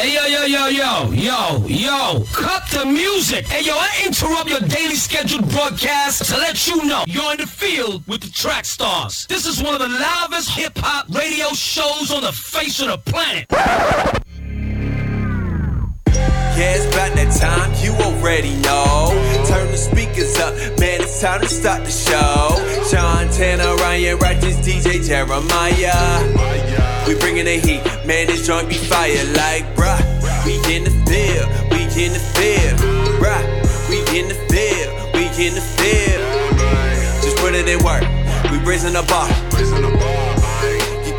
Hey, yo, yo, yo, yo, yo, yo, cut the music. Hey, yo, I interrupt your daily scheduled broadcast to let you know you're in the field with the track stars. This is one of the loudest hip hop radio shows on the face of the planet. It's about that time, you already know. Turn the speakers up, man, it's time to start the show. Sean Tanner, Ryan Righteous, DJ Jeremiah. We bringing the heat, man, this joint be fire like, bruh. We in the field, we in the field, bruh. We in the field, we in the field. Just put it in work, we raising the bar.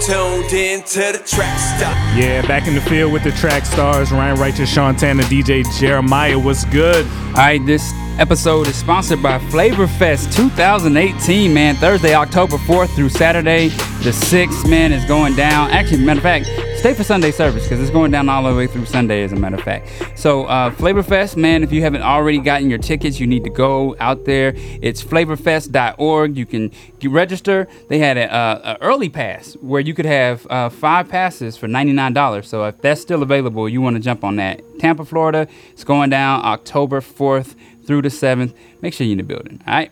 You tuned in to the track stop. Yeah, back in the field with the track stars, Ryan Righteous, Sean Tanner, DJ Jeremiah. What's good? All right, this episode is sponsored by Flavor Fest 2018, man. Thursday, October 4th through Saturday, the 6th, man, is going down. Actually, matter of fact, stay for Sunday service because it's going down all the way through Sunday, as a matter of fact. So, uh, Flavor Fest, man, if you haven't already gotten your tickets, you need to go out there. It's flavorfest.org. You can register. They had an uh, early pass where you could have uh, five passes for $99. So, if that's still available, you want to jump on that. Tampa, Florida, it's going down October 4th through the 7th. Make sure you're in the building, all right?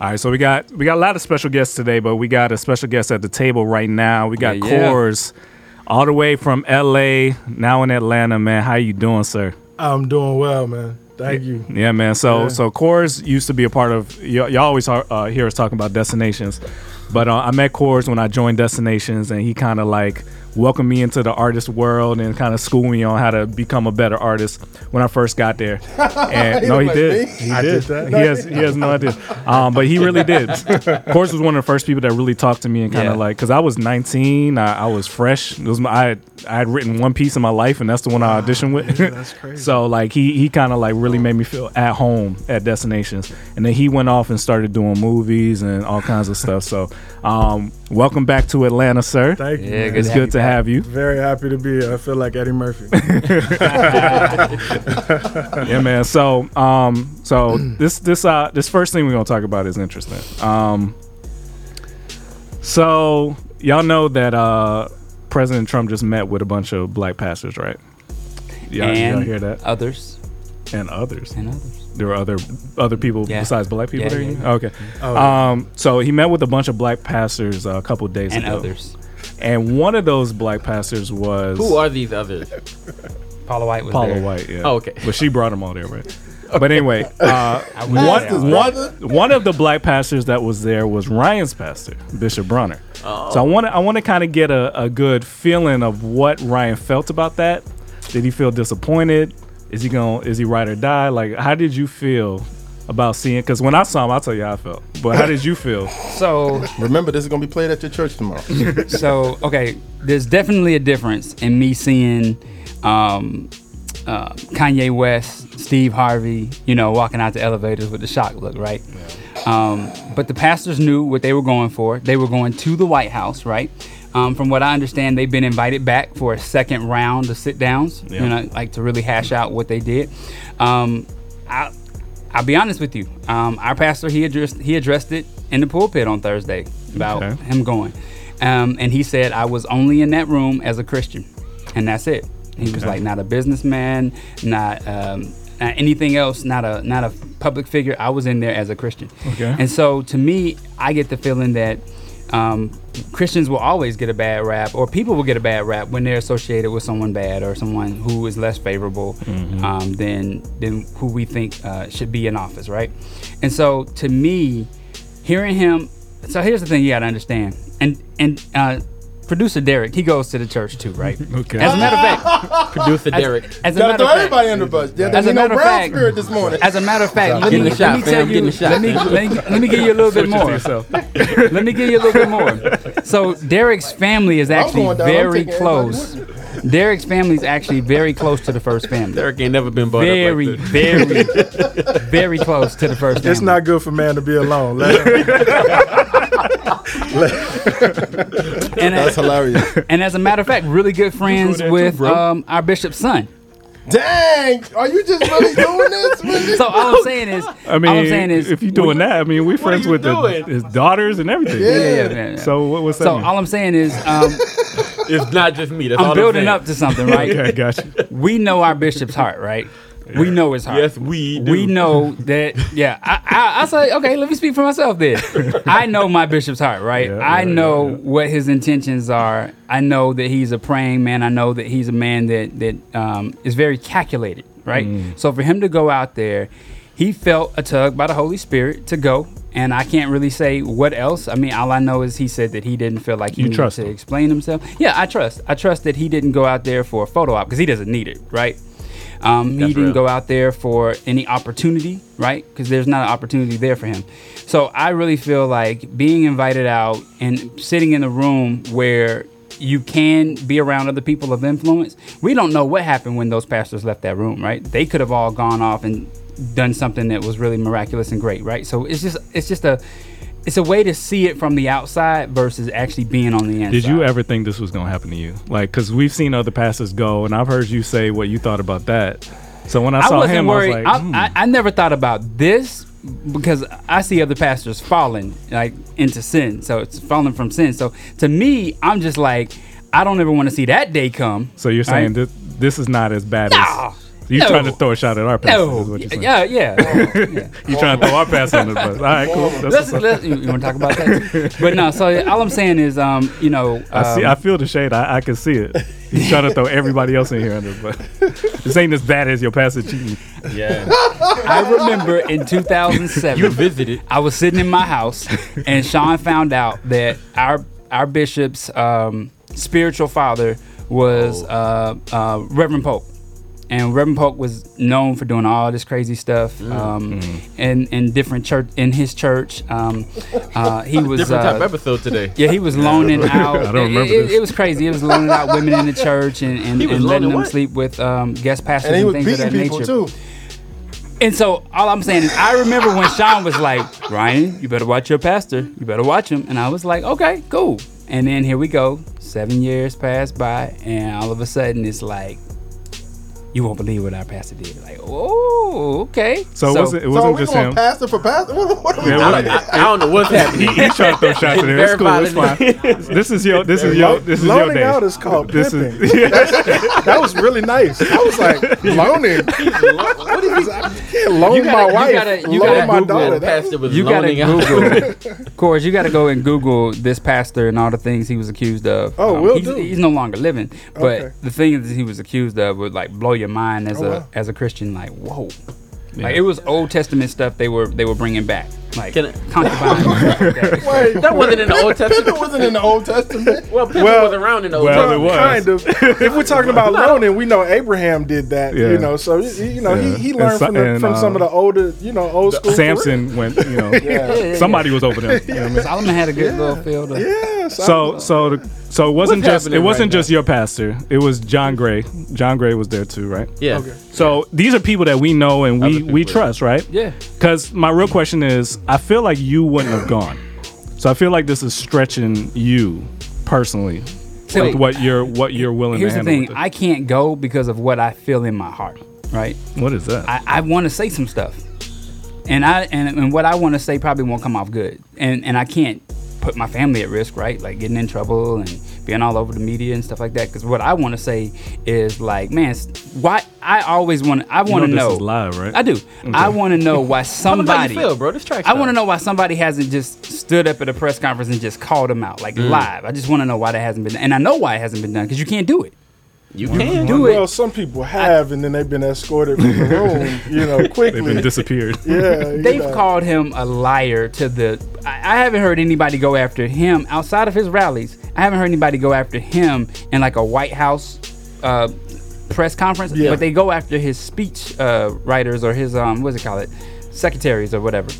All right, so we got we got a lot of special guests today, but we got a special guest at the table right now. We got Yeah, yeah. Coors, all the way from LA, now in Atlanta, man. How you doing, sir? I'm doing well, man. Thank you. Yeah, man. So Yeah. so Coors used to be a part of y- y'all always uh, hear us talking about destinations, but uh, I met Coors when I joined Destinations, and he kind of like welcomed me into the artist world and kind of schooled me on how to become a better artist when I first got there. And He no, he like did. me. He I did. did that. He has he has no idea. Um, but he really did. Coors was one of the first people that really talked to me and kind of Yeah. like because I was 19, I, I was fresh. It was my, I had, I had written one piece in my life, and that's the one I auditioned with. that's crazy. so like he he kind of like really made me feel at home at destinations and then he went off and started doing movies and all kinds of stuff so um welcome back to atlanta sir Thank you. Yeah, good it's to good to have have you Very happy to be here. I feel like Eddie Murphy. yeah man so um so this this uh this first thing we're gonna talk about is interesting um so y'all know that uh president trump just met with a bunch of black pastors right y'all, y'all and hear that others. and others And others. There were other other people Yeah. besides black people Yeah, there yeah, okay Oh, yeah. Um, so he met with a bunch of black pastors uh, a couple days And ago, others. and one of those black pastors was Who are these others? Paula White was Paula there. White. Yeah. Oh, okay. But she brought them all there, right? But anyway, uh, would Pastor's one, brother? one, one of the black pastors that was there was Ryan's pastor, Bishop Bronner. Oh. So I want to I want to kind of get a, a good feeling of what Ryan felt about that. Did he feel disappointed? Is he gonna? Is he ride or die? Like, how did you feel about seeing? Because when I saw him, I'll tell you how I felt. But how did you feel? So Remember, this is gonna be played at your church tomorrow. so okay, there's definitely a difference in me seeing um, uh, Kanye West, Steve Harvey, you know, walking out the elevators with the shock look, right? Um, but the pastors knew what they were going for. They were going to the White House, right? Um, from what I understand, they've been invited back for a second round of sit downs, Yeah. you know, like to really hash out what they did. Um, I, I'll be honest with you. Um, our pastor he addressed he addressed it in the pulpit on Thursday about Okay. him going, um, and he said I was only in that room as a Christian, and that's it. He was like not a businessman, not, um, not anything else, not a not a public figure. I was in there as a Christian, Okay. and so to me, I get the feeling that. Um, Christians will always get a bad rap, or people will get a bad rap when they're associated with someone bad or someone who is less favorable um, than than who we think uh, should be in office, right? And so, to me, hearing him. So here's the thing you got to understand, and and uh, producer Derek, he goes to the church too, right? Okay. As a matter of fact, Producer Derek. as a Gotta matter throw of fact, everybody under the bus. Yeah, As a matter of brown fact- spirit this morning. as a matter of fact, let Getting me, the shot, let me fam, tell you, getting the shot, let me, let me let me give you a little bit Switch it to more. Let me give you a little bit more. So Derek's family is actually going down. I'm very close. Derek's family is actually very close to the first family. Derek ain't never been brought Very, up like this. very, very close to the first family. It's not good for man to be alone. Let and, That's as, hilarious. and as a matter of fact, really good friends with um, our bishop's son. Dang, are you just really doing this? Really? So all I'm saying is, I mean, all I'm saying is, if you're doing that, I mean, we're friends with the, his daughters and everything. Yeah. yeah, yeah, yeah, yeah. So what, what's that? So mean? all I'm saying is, um, It's not just me. That's I'm I'm building up to something, right? Okay, gotcha. We know our bishop's heart, right? We know it's heart. Yes, we do. We know that. Yeah, I, I, I say, okay, let me speak for myself then. I know my bishop's heart, right? Yeah, I yeah, know yeah, what his intentions are. I know that he's a praying man. I know that he's a man that that um, is very calculated, right? Mm. So for him to go out there, he felt a tug by the Holy Spirit to go. And I can't really say what else. I mean, all I know is he said that he didn't feel like he You needed to him? explain himself. Yeah, I trust. I trust that he didn't go out there for a photo op because he doesn't need it, right? Um, he That's didn't real. go out there for any opportunity, right? Because there's not an opportunity there for him. So I really feel like being invited out and sitting in a room where you can be around other people of influence. We don't know what happened when those pastors left that room, right? They could have all gone off and done something that was really miraculous and great, right? So it's just it's just a it's a way to see it from the outside versus actually being on the inside. Did you ever think this was gonna happen to you? Like, cause we've seen other pastors go, and I've heard you say what you thought about that. So when I I saw him, worried. I was like, hmm. I, I, I never thought about this because I see other pastors falling like into sin. So it's falling from sin. So to me, I'm just like, I don't ever want to see that day come. so you're saying right? this this is not as bad as you no. trying to throw a shot at our pastor? No, is what you're saying. yeah, yeah. yeah. You trying to throw our pastor under the bus? All right, cool. That's Let's, let's, you, want to talk about that? but no. So all I'm saying is, um, you know, I see. um, I feel the shade. I, I can see it. He's trying to throw everybody else in here under the bus. This ain't as bad as your pastor cheating. Yeah. I remember in 2007. you visited. I was sitting in my house, and Sean found out that our our bishop's um, spiritual father was uh, uh, Reverend Paulk. And Reverend Paulk was known for doing all this crazy stuff um, in in different church in his church. Um, uh, he was Different type uh, episode today. yeah, he was loaning out. I don't remember it, it- this. it was crazy. He was loaning out women in the church and, and, and letting them what? sleep with um, guest pastors And and, things of that nature. too. And so all I'm saying is I remember when Sean was like, Ryan, you better watch your pastor. You better watch him. And I was like, okay, cool. And then here we go. Seven years passed by, and all of a sudden it's like, you won't believe what our pastor did. Like, oh, okay. So, it wasn't it wasn't we just him? pastor for pastor? What, what are we Yeah, doing? I, don't- I, I don't know what's happening. He's trying to throw shots in there. It's cool. It's fine. This is your. This is your. This is your Loaning day. out is called This pimping. is. that was really nice. I was like, loaning. what is I can't loan You gotta- my you wife, gotta- you gotta my Google daughter. Pastor was You gotta loaning out. Google, Coors, you gotta go and Google this pastor and all the things he was accused of. Oh, um, will he's, do. he's no longer living, but Okay. the things he was accused of would like blow your mind as Oh, a wow. as a Christian. Like, whoa, like it was Old Testament stuff they were they were bringing back, like Can I- concubines. and stuff like that. Wait, That wasn't in the Old Pippin Testament. wasn't in the Old Testament. Well, Pippin Well- was around in the Old well, it Testament. was. Kind of. if we're talking about loaning, we know Abraham did that. Yeah. You know, so he- you know Yeah. he, he And learned so- from, the, and, from some of um, the older, you know, old school. Samson went. You know. Yeah. Somebody was over there. You know what I mean? Solomon had a good little field. Of, Yeah. So so the, so it wasn't What's just it happening wasn't right just your pastor. It was John Gray. John Gray was there too, right? Yeah. Okay. So these are people that we know and we we trust, right? yeah. Because my real question is, I feel like you wouldn't have gone. So I feel like this is stretching you personally So- with what you're what you're willing Here's to the handle. thing: with it. I can't go because of what I feel in my heart. Right. what is that? I, I want to say some stuff, and I and, and what I want to say probably won't come off good, and and I can't put my family at risk, right? Like getting in trouble and being all over the media and stuff like that. Because what I want to say is like, man, why? I always want. I want to know know. this is live, right? I do. I want to know why Tell them how somebody. you feel, bro. This track I want to know why somebody hasn't just stood up at a press conference and just called him out like Mm. live. I just want to know why that hasn't been done, and I know why it hasn't been done because you can't do it. You can. Do it. Well, some people have, and then they've been escorted from the room, you know, quickly. They've been disappeared. yeah, They've know. called him a liar to the. I, I haven't heard anybody go after him outside of his rallies. I haven't heard anybody go after him in like a White House uh, press conference. Yeah. But they go after his speech uh, writers or his um, what's it call it, secretaries or whatever.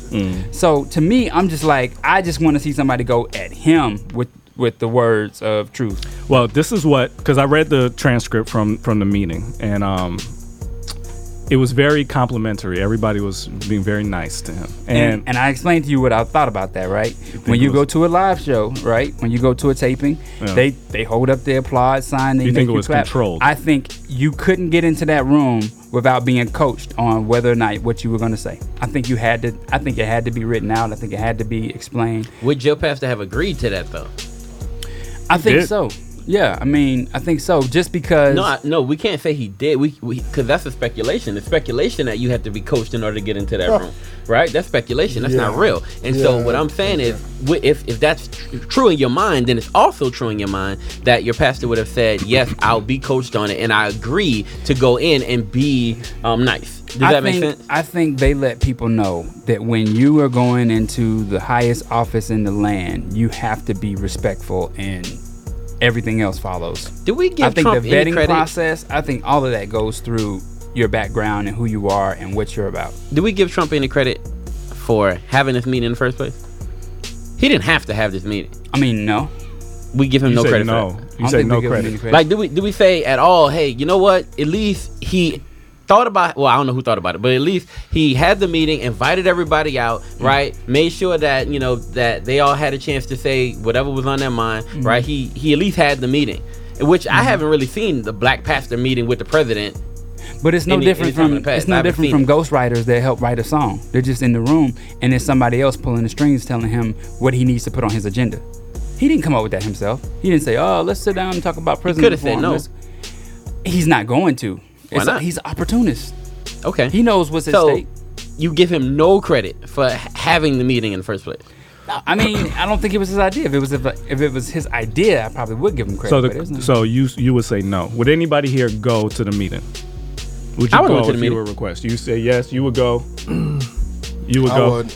So to me, I'm just like I just want to see somebody go at him with with the words of truth. Well, this is what because I read the transcript from from the meeting and um, it was very complimentary. Everybody was being very nice to him, And, and, and I explained to you what I thought about that, right? When you was- go to a live show, right? When you go to a taping, Yeah. they they hold up the applaud sign. They You make think it you was clap. controlled? I think you couldn't get into that room without being coached on whether or not what you were going to say. I think you had to. I think it had to be written out. I think it had to be explained. Would your pastor have agreed to that though? I think did. so. Yeah, I mean, I think so. Just because No, I, no, we can't say he did. We because that's a speculation. It's speculation that you have to be coached in order to get into that room, right? That's speculation. That's not real. And so what I'm saying is, if if that's tr- true in your mind, then it's also true in your mind that your pastor would have said, "Yes, I'll be coached on it, and I agree to go in and be um, nice." Does I that think, make sense? I think they let people know that when you are going into the highest office in the land, you have to be respectful and everything else follows. Do we give I think Trump the vetting process, I think all of that goes through your background and who you are and what you're about. Do we give Trump any credit for having this meeting in the first place? He didn't have to have this meeting. I mean, no. We give him You no say credit no. for You don't say no credit. credit. Like, do we do we say at all? Hey, you know what? At least he thought about. Well, I don't know who thought about it, but at least he had the meeting, invited everybody out, Mm. right? Made sure that you know that they all had a chance to say whatever was on their mind, Mm. right? He he at least had the meeting, which Mm-hmm. I haven't really seen the black pastor meeting with the president. But it's no Any- different from it's no different from it. ghostwriters that help write a song. They're just in the room and there's somebody else pulling the strings telling him what he needs to put on his agenda. He didn't come up with that himself. He didn't say, "Oh, let's sit down and talk about prison coulda said no. Let's-" He's not going to. Why It's not? he's an opportunist. Okay, He knows what's at so stake. you give him no credit for having the meeting in the first place. I mean, I don't think it was his idea. If it was if, if it was his idea, I probably would give him credit. So but it was the, not. so you you would say no. Would anybody here go to the meeting? Would you I would go go to if the you meeting. were request? You say yes. You would go. You would I go. would.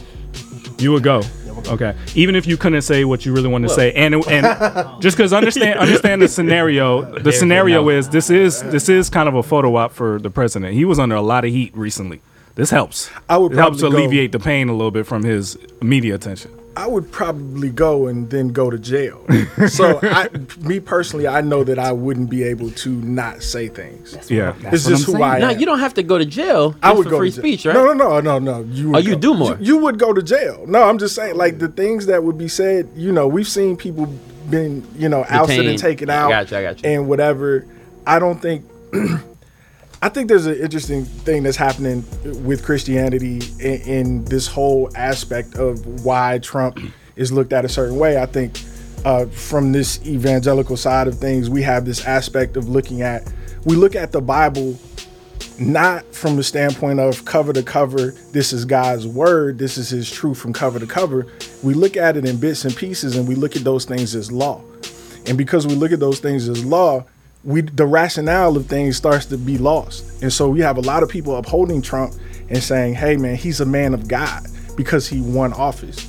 You would go. Okay. Even if you couldn't say what you really wanted to say, and it- and just because understand understand the scenario. The scenario is this is this is kind of a photo op for the president. He was under a lot of heat recently. This helps. I would it helps probably go- alleviate the pain a little bit from his media attention. I would probably go and then go to jail. so, I, me personally, I know that I wouldn't be able to not say things. Yeah. It's what just I'm who saying. I No, am. you don't have to go to jail. I just would for go free to jail. speech, right? No, no, no, no, no. You would Oh, you go- do more. You, you would go to jail. No, I'm just saying, like the things that would be said. You know, we've seen people been, you know, ousted and Detained. taken I out, got you, I got you. and whatever. I don't think. I think there's an interesting thing that's happening with Christianity in, in this whole aspect of why Trump is looked at a certain way. I think uh, from this evangelical side of things, we have this aspect of looking at we look at the Bible not from the standpoint of cover to cover, this is God's word, this is his truth from cover to cover. We look at it in bits and pieces and we look at those things as law. And because we look at those things as law, we the rationale of things starts to be lost. And so we have a lot of people upholding Trump and saying, "Hey man, he's a man of God because he won office."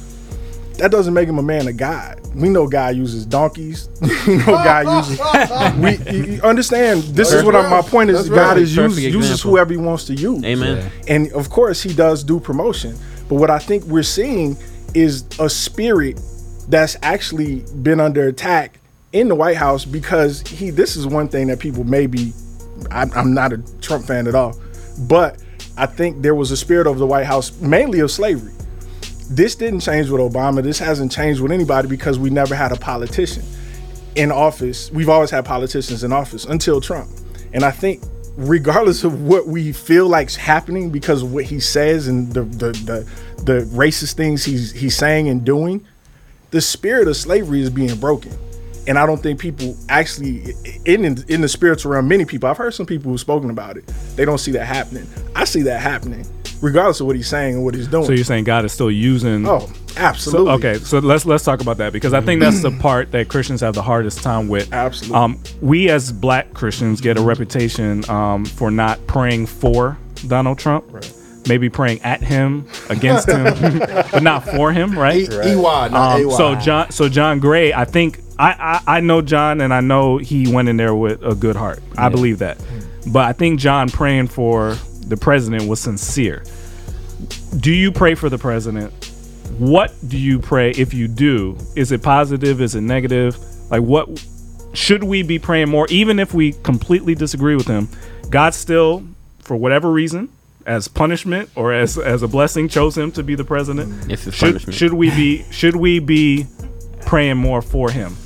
That doesn't make him a man of God. We know God uses donkeys. we know God uses. We you- you understand. This is what I, my point is. That's God right. is use, uses whoever he wants to use. Amen. And of course, he does do promotion. But what I think we're seeing is a spirit that's actually been under attack in the White House because he. This is one thing that people maybe. I'm, I'm not a Trump fan at all, but I think there was a spirit of the White House, mainly of slavery. This didn't change with Obama. This hasn't changed with anybody because we never had a politician in office. We've always had politicians in office until Trump. And I think regardless of what we feel like's happening because of what he says and the the the, the racist things he's he's saying and doing, the spirit of slavery is being broken. And I don't think people actually in in, in the spiritual realm, many people, I've heard some people who've spoken about it. They don't see that happening. I see that happening, regardless of what he's saying and what he's doing. So you're saying God is still using oh, So, absolutely. okay, so let's let's talk about that because I think that's the part that Christians have the hardest time with. Absolutely. Um, we as Black Christians get a reputation um, for not praying for Donald Trump, maybe praying at him, against him, but not for him, right? E- EY, not Um, AY. so John, so John Gray, I think I, I I know John, and I know he went in there with a good heart. I believe that, but I think John praying for the president was sincere. Do you pray for the president? What do you pray if you do? Is it positive? Is it negative? Like what should we be praying more, even if we completely disagree with him? God still, for whatever reason, as punishment or as as a blessing, chose him to be the president. It's Should, punishment. should we be should we be praying more for him?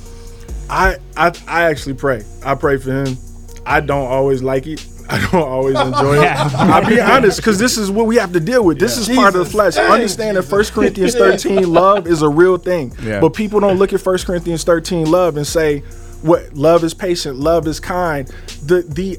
I, I I actually pray. I pray for him. I don't always like it. I don't always enjoy it. I'll be honest, because this is what we have to deal with. This is part of the flesh. Understand that 1 Corinthians 13 love is a real thing. Yeah. But people don't look at 1 Corinthians 13 love and say, what love is patient, love is kind. The the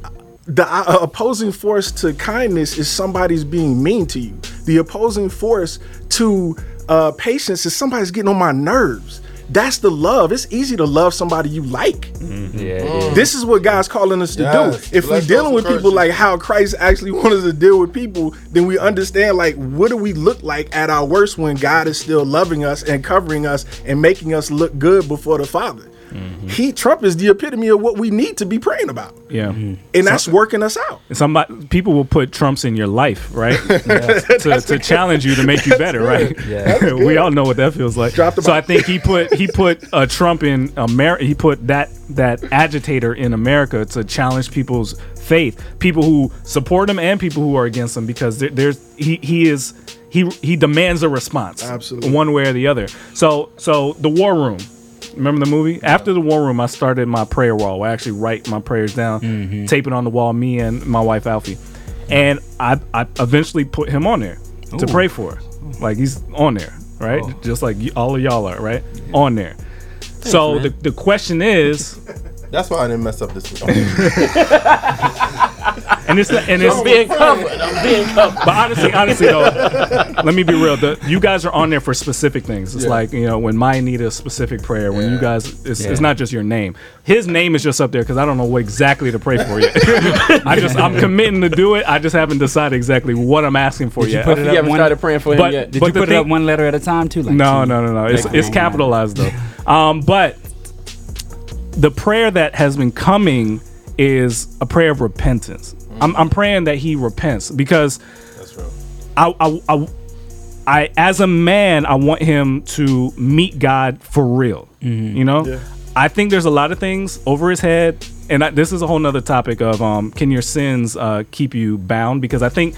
the uh, opposing force to kindness is somebody's being mean to you. The opposing force to uh, patience is somebody's getting on my nerves. That's the love. It's easy to love somebody you like. Yeah. This is what God's calling us to Yes. do. If we're dealing with people curses. like how Christ actually wants us to deal with people, then we understand like what do we look like at our worst when God is still loving us and covering us and making us look good before the Father. Mm-hmm. He Trump is the epitome of what we need to be praying about, Yeah. Mm-hmm. and that's working us out. Somebody people will put Trumps in your life, right? to, to challenge you to make you better, right? Yeah. we all know what that feels like. Drop the so ball. I think he put he put a Trump in America. He put that that agitator in America to challenge people's faith, people who support him and people who are against him, because there, there's he he is he he demands a response, Absolutely. one way or the other. So so the War Room. Remember the movie? After the war room, I started my prayer wall. I actually write my prayers down, mm-hmm. tape it on the wall. Me and my wife Alfie, and I, I eventually put him on there to pray for. Like he's on there, right? Oh. Just like all of y'all are, right? On there. so man. the, the question is, That's why I didn't mess up this week. and it's and it's I'm being covered. I'm being covered. But honestly, honestly though, let me be real. The, you guys are on there for specific things. It's Yeah. like you know when Maya need a specific prayer. When you guys, it's, Yeah. it's not just your name. His name is just up there because I don't know what exactly to pray for yet. I just I'm committing to do it. I just haven't decided exactly what I'm asking for Did you yet. put it You up haven't one, started praying for him But- yet. Did but you the put it up one letter at a time too? Like No, two? no, no, no. It's it's capitalized though. Um, but the prayer that has been coming is a prayer of repentance. I'm, I'm praying that he repents because That's real. I, I, I, I, as a man, I want him to meet God for real. You know, I think there's a lot of things over his head, and I, this is a whole nother topic of um, can your sins uh, keep you bound? Because I think,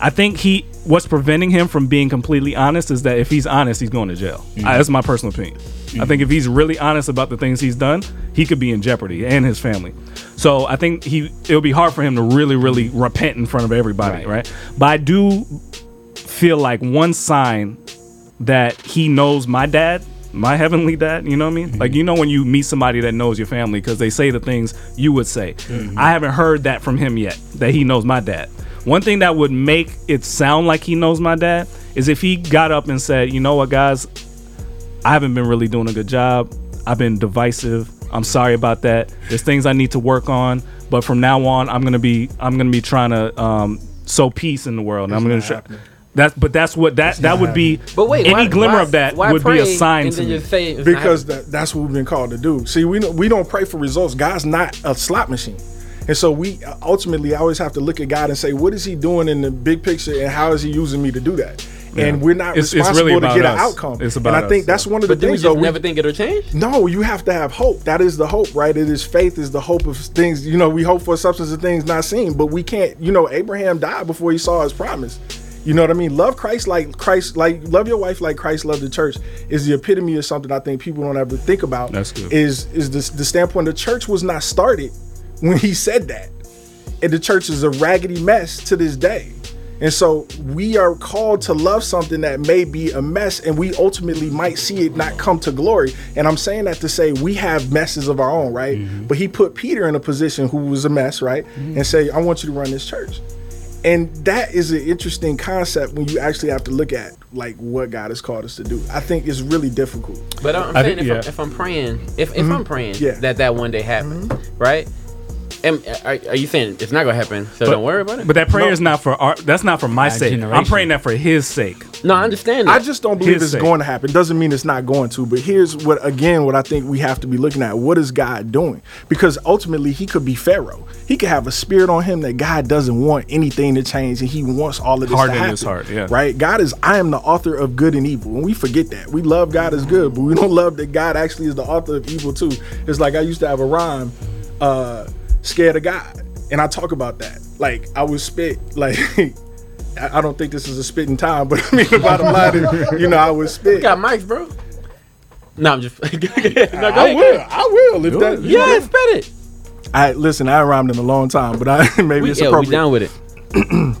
I think he what's preventing him from being completely honest is that if he's honest, he's going to jail. Uh, that's my personal opinion. I think mm-hmm. if he's really honest about the things he's done, he could be in jeopardy and his family. So I think he it'll be hard for him to really, really repent in front of everybody, Right. right? But I do feel like one sign that he knows my dad, my heavenly dad, you know what I mean? Mm-hmm. Like you know when you meet somebody that knows your family because they say the things you would say. I haven't heard that from him yet that he knows my dad. One thing that would make it sound like he knows my dad is if he got up and said, "You know what, guys? I haven't been really doing a good job. I've been divisive. I'm sorry about that. There's things I need to work on, but from now on, I'm gonna be I'm gonna be trying to um, sow peace in the world. And I'm gonna try. That's but that's what that that would be. But wait, any why- glimmer why- of that would be a sign to then me. say because that, that's what we've been called to do. See, we we don't pray for results. God's not a slot machine, and so we ultimately always have to look at God and say, what is He doing in the big picture, and how is He using me to do that? And we're not It's- it's responsible really to about get an outcome. It's about and about I think us, that's yeah. one of the But things. just Though we, never think it'll change. no, you have to have hope. That is the hope, right? It is faith is the hope of things. You know, we hope for a substance of things not seen, but we can't. You know, Abraham died before he saw his promise. You know what I mean? Love Christ like Christ, like love your wife like Christ loved the church is the epitome of something I think people don't ever think about. That's good. Is is the, the standpoint the church was not started when he said that, and the church is a raggedy mess to this day. And so we are called to love something that may be a mess, and we ultimately might see it not come to glory. And I'm saying that to say we have messes of our own, right? Mm-hmm. But he put Peter in a position who was a mess, right? Mm-hmm. And say, I want you to run this church. And that is an interesting concept when you actually have to look at like what God has called us to do. I think it's really difficult. But I'm I saying think- if, I'm, if I'm praying, if, if mm-hmm. I'm praying Yeah. that that one day happens, right? Am, are, are you saying it's not gonna happen? So don't worry about it. But that prayer is not for our. That's not for my Our sake. I'm praying that for His sake. no, I understand. That. I just don't believe His it's sake. going to happen. Doesn't mean it's not going to. But here's what again what I think we have to be looking at. What is God doing? Because ultimately he could be Pharaoh. He could have a spirit on him that God doesn't want anything to change and he wants all of this Harden to happen. his heart, yeah. Right? God is I am the author of good and evil. And we forget that. We love God as good, but we don't love that God actually is the author of evil too. It's like I used to have a rhyme, uh, scared of God. And I talk about that. Like I would spit like I I don't think this is a spitting time, but I mean the bottom line is, you know, I would spit. You got mics, bro. No, I'm just. no, go I ahead, go will. ahead. I will. If that, Yeah, spit it. I listen. I rhymed in a long time, but I maybe We, it's yeah, we appropriate. down with it.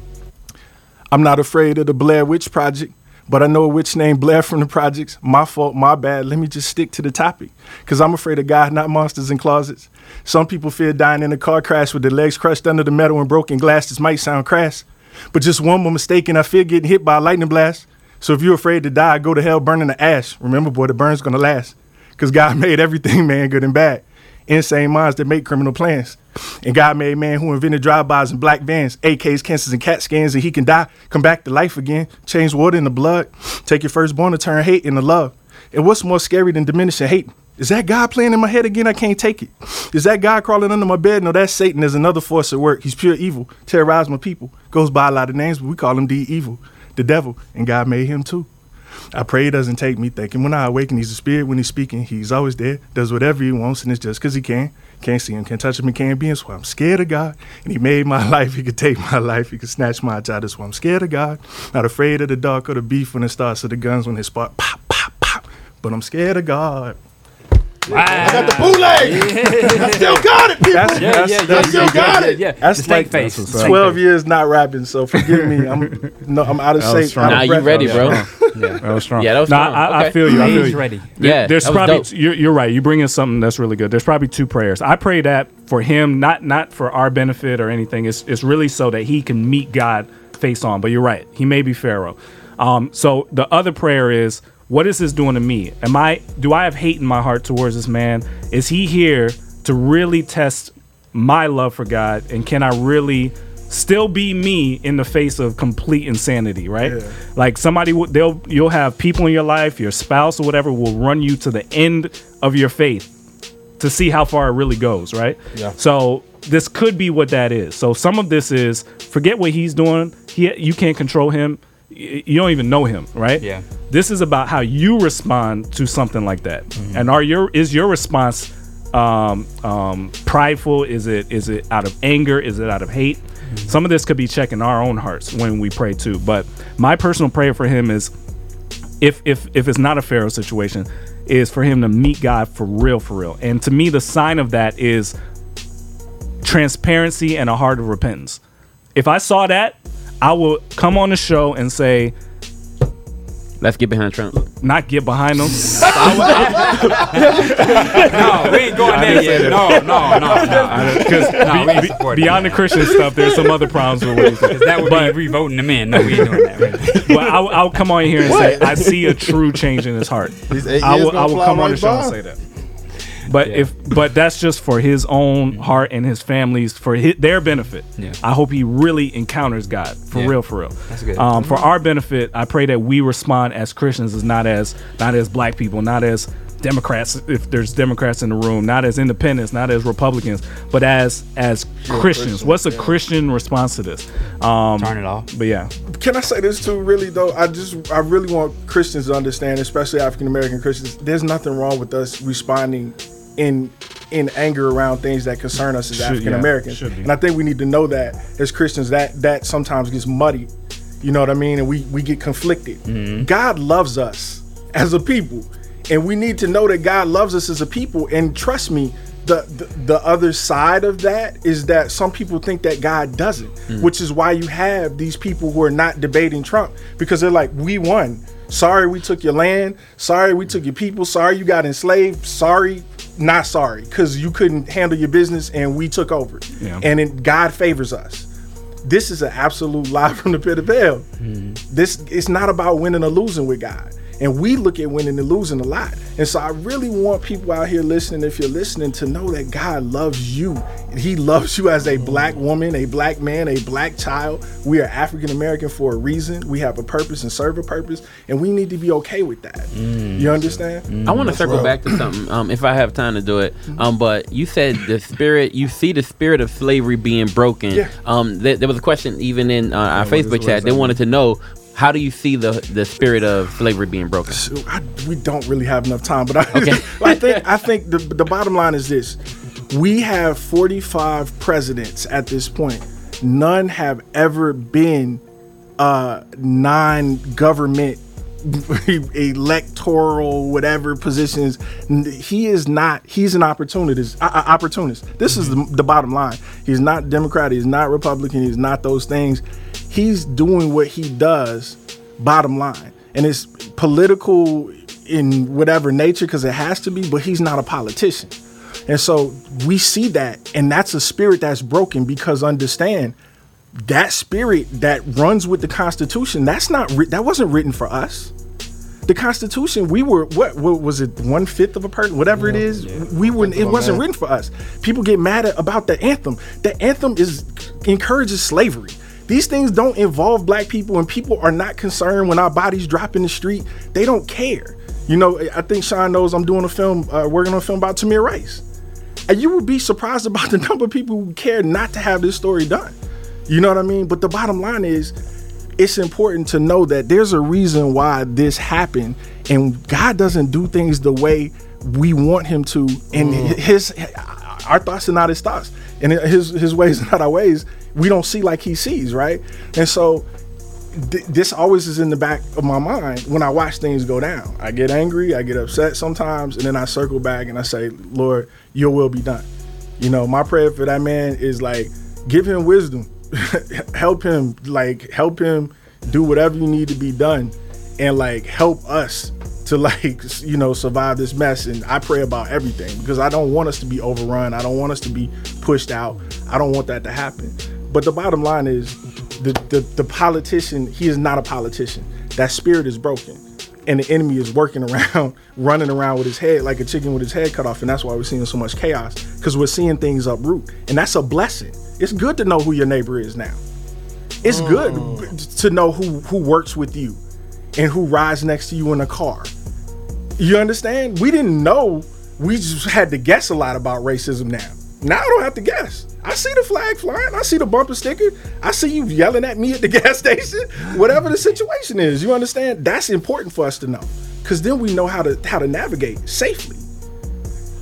I'm not afraid of the Blair Witch Project, But I know which name Blair from the projects. My fault, my bad. Let me just stick to the topic. Cause I'm afraid of God, not monsters in closets. Some people fear dying in a car crash with their legs crushed under the metal and broken glass. This might sound crass. But just one more mistake and I fear getting hit by a lightning blast. So if you're afraid to die, go to hell burning the ash. Remember, boy, the burn's gonna last. Cause God made everything, man, good and bad. Insane minds that make criminal plans. And God made man who invented drive-bys and black vans, AKs, cancers, and CAT scans, and he can die, come back to life again, change water into blood, take your firstborn to turn hate into love. And what's more scary than diminishing hate? Is that God playing in my head again? I can't take it. Is that God crawling under my bed? No, that's Satan. There's another force at work. He's pure evil, terrorize my people. Goes by a lot of names, but we call him the evil, the devil, and God made him too. I pray he doesn't take me thinking when I awaken, he's a spirit. When he's speaking, he's always there, does whatever he wants, and it's just because he can. Can't see him, can't touch him, and can't be him. So I'm scared of God. And he made my life. He could take my life. He could snatch my child. That's why I'm scared of God. Not afraid of the dark or the beef when it starts or the guns when they spark. Pop, pop, pop. But I'm scared of God. I got the bootleg. I still got it, people. That's, Yeah, that's, yeah, yeah, that's, still yeah, got yeah, it. Yeah, That's the like- face. that's the what's steak 12 face. years not rapping, so forgive me. I'm no, I'm out of shape. strong. out of Nah, you ready, bro? Yeah. That was strong. Yeah, that was Nah, strong. I, I Okay. feel you. I feel He's you. ready. There- Yeah, there's that was probably dope. you're, you're right. You bring in something that's really good. There's probably two prayers. I pray that for him, not not for our benefit or anything. It's it's really so that he can meet God face on. But you're right. He may be Pharaoh. Um, so the other prayer is, what is this doing to me? Am I do I have hate in my heart towards this man? Is he here to really test my love for God? And can I really still be me in the face of complete insanity, right? Like somebody will they'll you'll have people in your life, your spouse or whatever will run you to the end of your faith to see how far it really goes, right? Yeah. So this could be what that is. So some of this is forget what he's doing. He you can't control him. You don't even know him, right? Yeah. This is about how you respond to something like that. And are your is your response um, um, prideful? Is it is it out of anger? Is it out of hate? Some of this could be checking our own hearts when we pray too. But my personal prayer for him is if if if it's not a Pharaoh situation, is for him to meet God for real, for real. And to me, the sign of that is transparency and a heart of repentance. If I saw that, I will come on the show and say, Let's get behind Trump. Not get behind them. No, we ain't going there yet. No, no, no, no. Because No, we ain't supporting beyond the Christian stuff, there's some other problems with what he said. That would But- be revoting them in. No, we ain't doing that. Right? But I'll, I'll come on here and say I see a true change in his heart. These eight I years will, gonna I will fly come on right the show and by. say that. But Yeah. if but that's just for his own heart and his family's for hi their benefit. Yeah. I hope he really encounters God for Yeah. real, for real. That's good. Um, for our benefit, I pray that we respond as Christians, as not as not as black people, not as Democrats, if there's Democrats in the room, not as independents, not as Republicans, but as as Christians. What's a Christian response to this? Um, Turn it off. But yeah, Can I say this too? Really though, I just I really want Christians to understand, especially African American Christians. There's nothing wrong with us responding in in anger around things that concern us as African Americans. be. And I think we need to know that as Christians, that that sometimes gets muddy. You know what I mean? And we we get conflicted. Mm-hmm. God loves us as a people, and we need to know that God loves us as a people. And trust me. The, the, the other side of that is that some people think that God doesn't, which is why you have these people who are not debating Trump because they're like, we won. Sorry, we took your land. Sorry, we took your people. Sorry, you got enslaved. Sorry, not sorry, because you couldn't handle your business and we took over. Yeah. And it, God favors us. This is an absolute lie from the pit of hell. Mm-hmm. This it's not about winning or losing with God. And we look at winning and losing a lot. And so I really want people out here listening, if you're listening, to know that God loves you. He loves you as a black woman, a black man, a black child. We are African American for a reason. We have a purpose and serve a purpose. And we need to be okay with that. You understand? I want to circle right. back to something, um, if I have time to do it. Um, but you said the spirit, you see the spirit of slavery being broken. Yeah. Um, there, there was a question even in uh, our what is- Facebook chat. They wanted to know how do you see the the spirit of slavery being broken? I, we don't really have enough time, but I, Okay. I think I think the the bottom line is this: we have 45 presidents at this point. None have ever been uh, non-government electoral whatever positions he is not he's an opportunist uh, uh, opportunist this is the, the bottom line he's not democrat he's not republican he's not those things he's doing what he does bottom line and it's political in whatever nature because it has to be. But he's not a politician, and so we see that, and that's a spirit that's broken because understand that spirit that runs with the Constitution. That's not that wasn't written for us the Constitution, we were what, what was it, one fifth of a person, whatever it is. We were. It wasn't written for us. People get mad at, about the anthem. The anthem is encourages slavery. These things don't involve black people, and people are not concerned when our bodies drop in the street. They don't care. You know, I think Sean knows I'm doing a film, uh, working on a film about Tamir Rice, and you would be surprised about the number of people who care not to have this story done. You know what I mean? But the bottom line is, it's important to know that there's a reason why this happened and God doesn't do things the way we want him to and his our thoughts are not his thoughts and his his ways are not our ways we don't see like he sees right? And so th- this always is in the back of my mind when I watch things go down. I get angry I get upset sometimes and then I circle back and I say Lord your will be done. You know my prayer for that man is like give him wisdom help him like help him do whatever you need to be done and like help us to like you know survive this mess. And i pray about everything because i don't want us to be overrun. I don't want us to be pushed out. I don't want that to happen but the bottom line is the the, the politician he is not a politician that spirit is broken and the enemy is working around running around with his head like a chicken with his head cut off and that's why we're seeing so much chaos because we're seeing things uproot and that's a blessing it's good to know who your neighbor is now it's good mm. to know who who works with you and who rides next to you in a car. You understand? We didn't know. We just had to guess a lot about racism now. Now I don't have to guess. I see the flag flying. I see the bumper sticker. I see you yelling at me at the gas station. Whatever the situation is, you understand? That's important for us to know, because then we know how to how to navigate safely.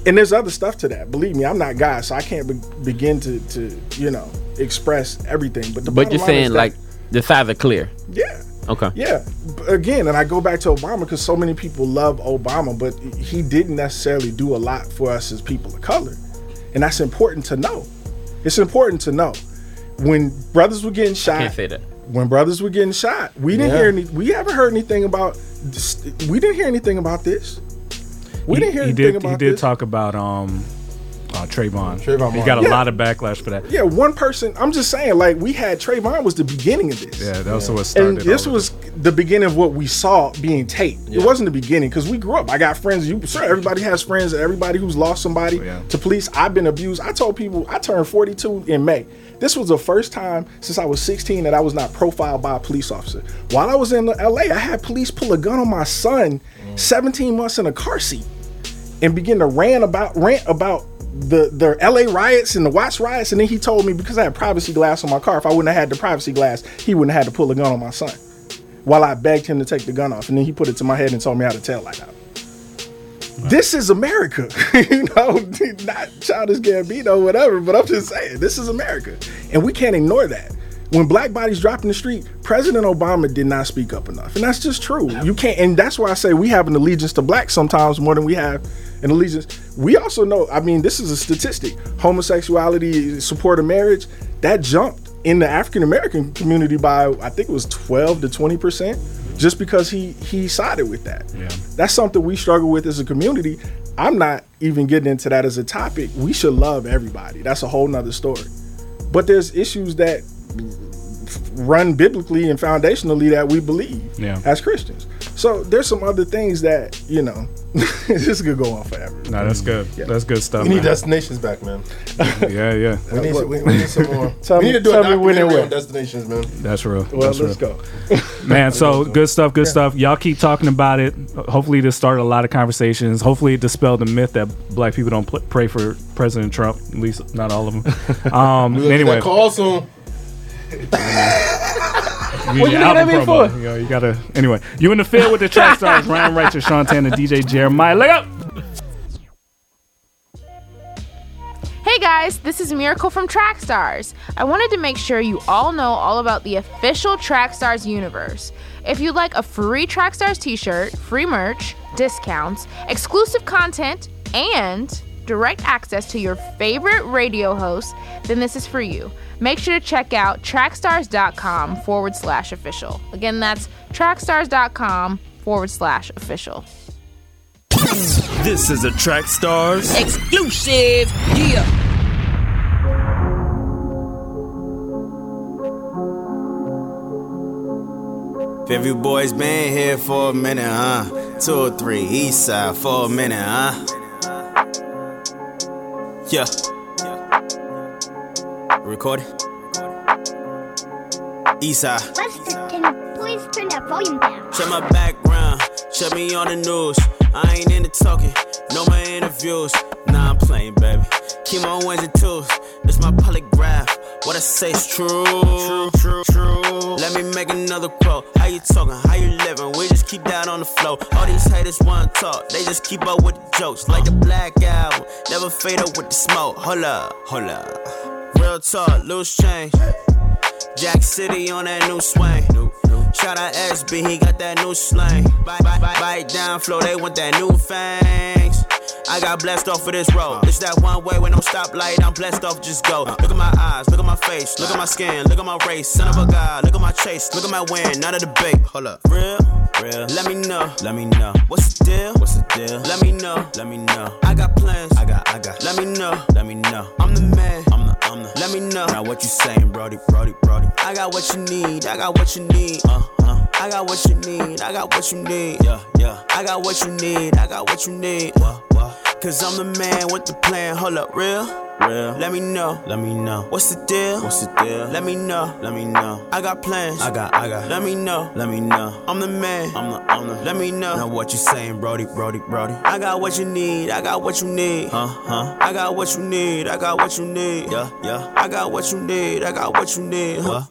And there's other stuff to that. Believe me, I'm not God, so I can't be- begin to to you know express everything. But the But you're saying like the sides are clear. yeah. Okay. Yeah. Again, and I go back to Obama because so many people love Obama, but he didn't necessarily do a lot for us as people of color. And that's important to know. It's important to know. When brothers were getting shot, Can't say that. when brothers were getting shot, we didn't Yeah. hear any. We haven't heard anything about. This, we didn't hear anything about this. We he, didn't hear he anything did. about He did this. talk about um, uh, Trayvon. Trayvon He got a Yeah. lot of backlash for that. Yeah, one person. I'm just saying, like we had Trayvon was the beginning of this. Yeah, that was what started. and this all of was it. the beginning of what we saw being taped. It wasn't the beginning because we grew up. I got friends. You sure everybody has friends. Everybody who's lost somebody Yeah. to police. I've been abused. I told people I turned 42 in May. This was the first time since I was 16 that I was not profiled by a police officer. While I was in LA, I had police pull a gun on my son, 17 months in a car seat, and begin to rant about rant about the the LA riots and the Watts riots. And then he told me because I had privacy glass on my car, if I wouldn't have had the privacy glass, he wouldn't have had to pull a gun on my son. While I begged him to take the gun off, and then he put it to my head and told me how to tail light out. This is America, you know, not childish Gambino, whatever. But I'm just saying, this is America, and we can't ignore that. When black bodies drop in the street, President Obama did not speak up enough, and that's just true. You can't, and that's why I say we have an allegiance to black sometimes more than we have an allegiance. We also know, I mean, this is a statistic: homosexuality, support of marriage, that jumped in the African American community by I think it was 12 to 20 percent, just because he he sided with that. Yeah. That's something we struggle with as a community. I'm not even getting into that as a topic. We should love everybody. That's a whole nother story. But there's issues that run biblically and foundationally that we believe Yeah. as Christians. So there's some other things that, you know, this could go on forever. No, that's good. That's good stuff. We need man. destinations back, man. Yeah, yeah. We need, we, we need some more. Tell we me- need to do a tell me when and documentary where. on destinations, man. That's real. Well, that's let's real. go. Man, so good stuff, good stuff. Y'all keep talking about it. Hopefully, this started a lot of conversations. Hopefully, it dispelled the myth that black people don't pray for President Trump. At least, not all of them. Um, We'll anyway, that call soon. You, What you looking at me for? You, you gotta. Anyway, you in the field with the track stars Ryan Righteous, Sean Tanner, DJ Jeremiah. Leg up. Hey guys, this is Miracle from Trackstars. I wanted to make sure you all know all about the official Trackstars universe. If you'd like a free Trackstars t shirt, free merch, discounts, exclusive content, and direct access to your favorite radio hosts, then this is for you. Make sure to check out trackstars.com forward slash official. Again, that's trackstars.com forward slash official. This is a Track Stars Exclusive. Yeah. Fairview boys been here for a minute, huh? Two or three, east side for a minute, huh? Yeah. Recording. East side. Lester, can you please turn that volume down? Check my background, check me on the news. I ain't into talking, no more interviews. Nah, I'm playing, baby. Keep my ones and twos. It's my polygraph. What I say is true. True, true, true. Let me make another quote. How you talking? How you living? We just keep that on the flow. All these haters want to talk. They just keep up with the jokes. Like the black album. Never fade up with the smoke. Hold up, hold up. Real talk, loose change. Jack City on that new swing. Shout out SB, he got that new slang. Bite, bite, bite, down flow, they want that new fangs. I got blessed off of this road. It's that one way with no stoplight. I'm blessed off, just go. Look at my eyes, look at my face, look at my skin, look at my race. Son of a god, look at my chase, look at my win. None of the debate. Hold up. Real, real. Let me know, let me know. What's the deal? What's the deal? Let me know, let me know. I got plans, I got, I got. Let me know, let me know. I'm the man, I'm I'm the. Let me know. Now what you saying, Brody, Brody, Brody? I got what you need, I got what you need. Uh, uh. I got what you need, I got what you need. Yeah, yeah. I got what you need, I got what you need. What, what? Cause I'm the man with the plan. Hold up, real? Real. Let me know. Let me know. What's the deal? What's the deal? Let me know. Let me know. I got plans. I got, I got. Let me know. Let me know. I'm the man. I'm the, I'm the. Let me know. Now what you saying, Brody, Brody, Brody? I got what you need. I got what you need. Huh, huh. I got what you need. I got what you need. Yeah, yeah. I got what you need. I got what you need. Huh?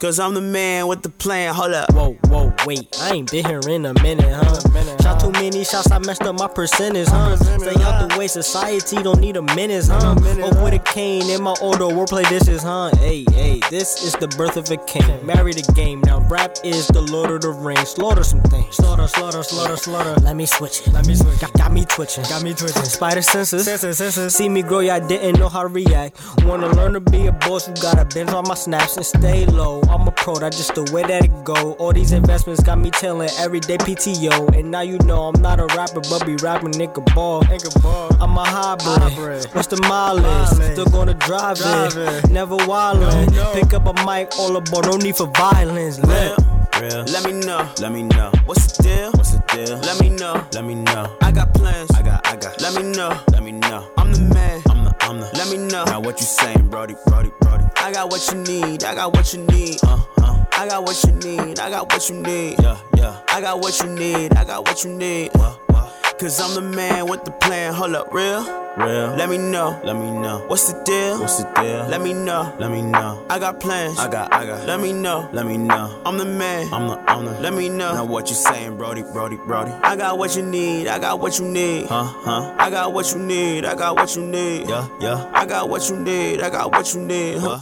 Cause I'm the man with the plan. Hold up. Whoa, whoa, wait. I ain't been here in a minute, huh? Shot too many shots, I messed up my percentage, huh? Stay out the way, society don't need a menace, huh? Up with a cane in my older wordplay dishes, huh? Hey, hey, this is the birth of a king. Marry the game. Now rap is the Lord of the Rings. Slaughter some things. Slaughter, slaughter, slaughter, slaughter. Let me switch it. Let me switch. Got, got me twitching. Got me twitching. Spider senses. Senses, senses. See me grow, y'all didn't know how to react. Wanna learn to be a boss, you gotta binge on my snaps and stay low. I'm a pro, that's just the way that it go. All these investments got me telling everyday PTO. And now you know I'm not a rapper, but be rapping nigga ball. Nigga ball. I'm a hybrid. What's the mileage? Still gonna drive, it. Never wildin'. Pick up a mic, all aboard, no need for violence. Real, real. Let me know, let me know. What's the deal? What's the deal? Let me know, let me know. I got plans, I got, I got. Let me know, let me know. I'm the man, I'm the, Let me know. Now what you saying, Brody, Brody, Brody? I got what you need, I got what you need. Uh, uh. I got what you need, I got what you need. Yeah, yeah. I got what you need, I got what you need. What? Cause I'm the man with the plan. Hold up, real? Real. Let me know. Let me know. What's the deal? What's the deal? Let me know. Let me know. I got plans. I got, I got. Let me know. Let me know. I'm the man. I'm the, I'm the. Let me know. Now what you saying, Brody, Brody, Brody? I got what you need. I got what you need. Huh, huh. I got what you need. I got what you need. Yeah, yeah. I got what you need. I got what you need. Huh?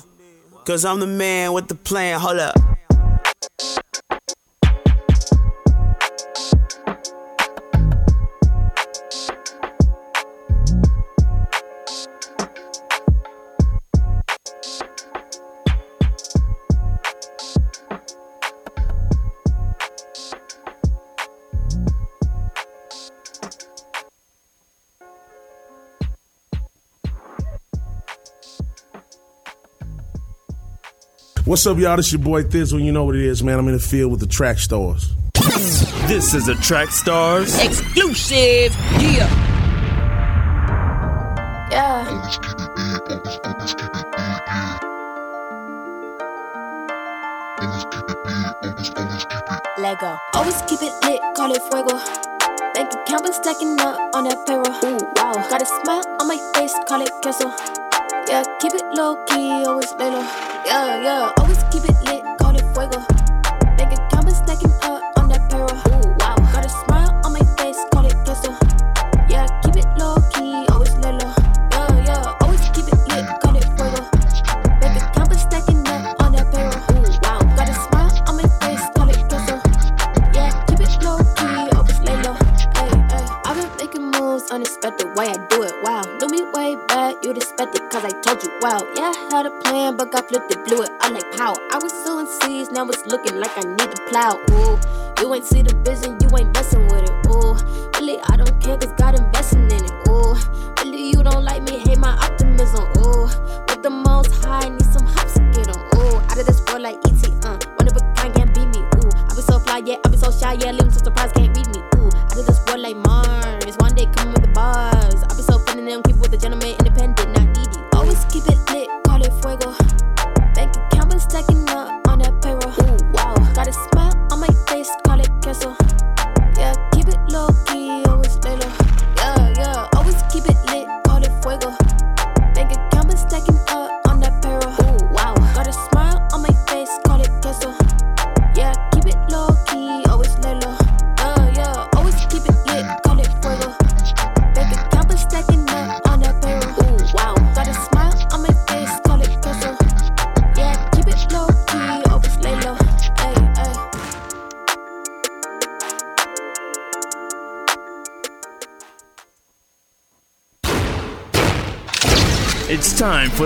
Cause I'm the man with the plan. Hold up. What's up, y'all? This your boy Thizzle. You know what it is, man. I'm in the field with the track stars. This is a Track Stars Exclusive. Yeah. Yeah. Lego. Always keep it lit, call it fuego. Bank account been stacking up on that payroll. Ooh, wow. Got a smile on my face, call it queso. Yeah, keep it low key, always lay low. Yeah, yeah, always keep it lit, call it fuego.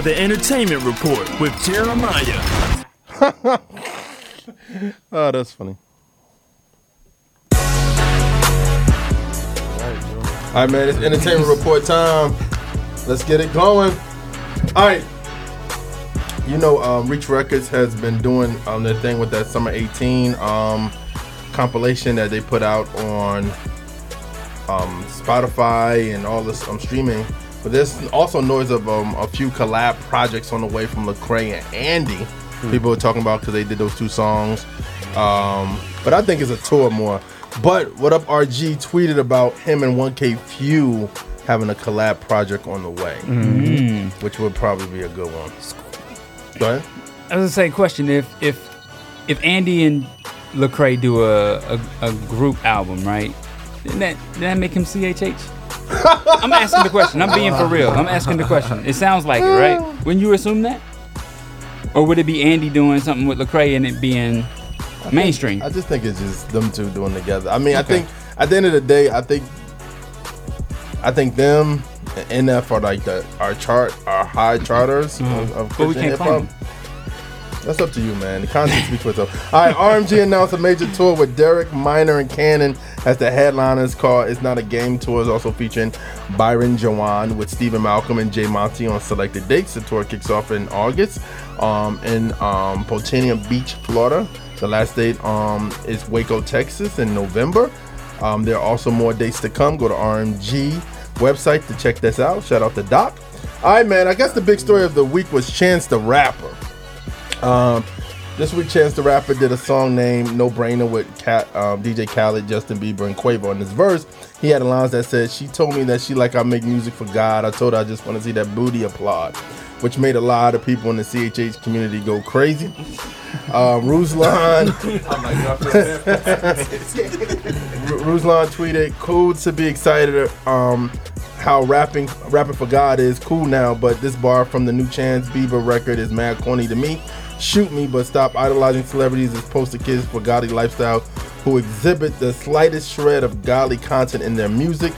For the entertainment report with Jeremiah. oh, that's funny. All right, man. It's entertainment report time. Let's get it going. All right. You know, um, Reach Records has been doing um, their thing with that Summer 18 um, compilation that they put out on um, Spotify and all this um, streaming. But there's also noise of um, a few collab projects on the way from Lecrae and Andy. People are talking about because they did those two songs. Um, but I think it's a tour more. But what up, RG tweeted about him and 1K Phew having a collab project on the way, Mm. which would probably be a good one. Go ahead. I was gonna say, question: If if if Andy and Lecrae do a, a a group album, right? Didn't that didn't that make him CHH? I'm asking the question. I'm being for real. I'm asking the question. It sounds like it, right? Wouldn't you assume that? Or would it be Andy doing something with Lecrae and it being mainstream? I just think it's just them two doing together. I mean, I think at the end of the day, I think I think them and NF are like the our chart, our high charters of, of Mm-hmm. But we Christian can't hip hop. That's up to you, man. The content speaks for itself. All right, RMG announced a major tour with Derek Minor and Canon as the headliners. Called "It's Not a Game" tour is also featuring Byron Juane with Stephen Malcolm and Jay Monty on selected dates. The tour kicks off in August um, in um, Beach, Florida. The last date um, is Waco, Texas, in November. Um, there are also more dates to come. Go to RMG website to check this out. Shout out to Doc. All right, man. I guess the big story of the week was Chance the Rapper. Um, this week, Chance the Rapper did a song named "No Brainer" with Cat, um, DJ Khaled, Justin Bieber, and Quavo. In this verse, he had a lines that said, "She told me that she like I make music for God. I told her I just want to see that booty applaud," which made a lot of people in the CHH community go crazy. Um, Ruslan, Ruslan tweeted, "Cool to be excited. Um, how rapping rapping for God is cool now, but this bar from the new Chance Bieber record is mad corny to me. Shoot me, but stop idolizing celebrities as poster kids for godly lifestyle who exhibit the slightest shred of godly content in their music.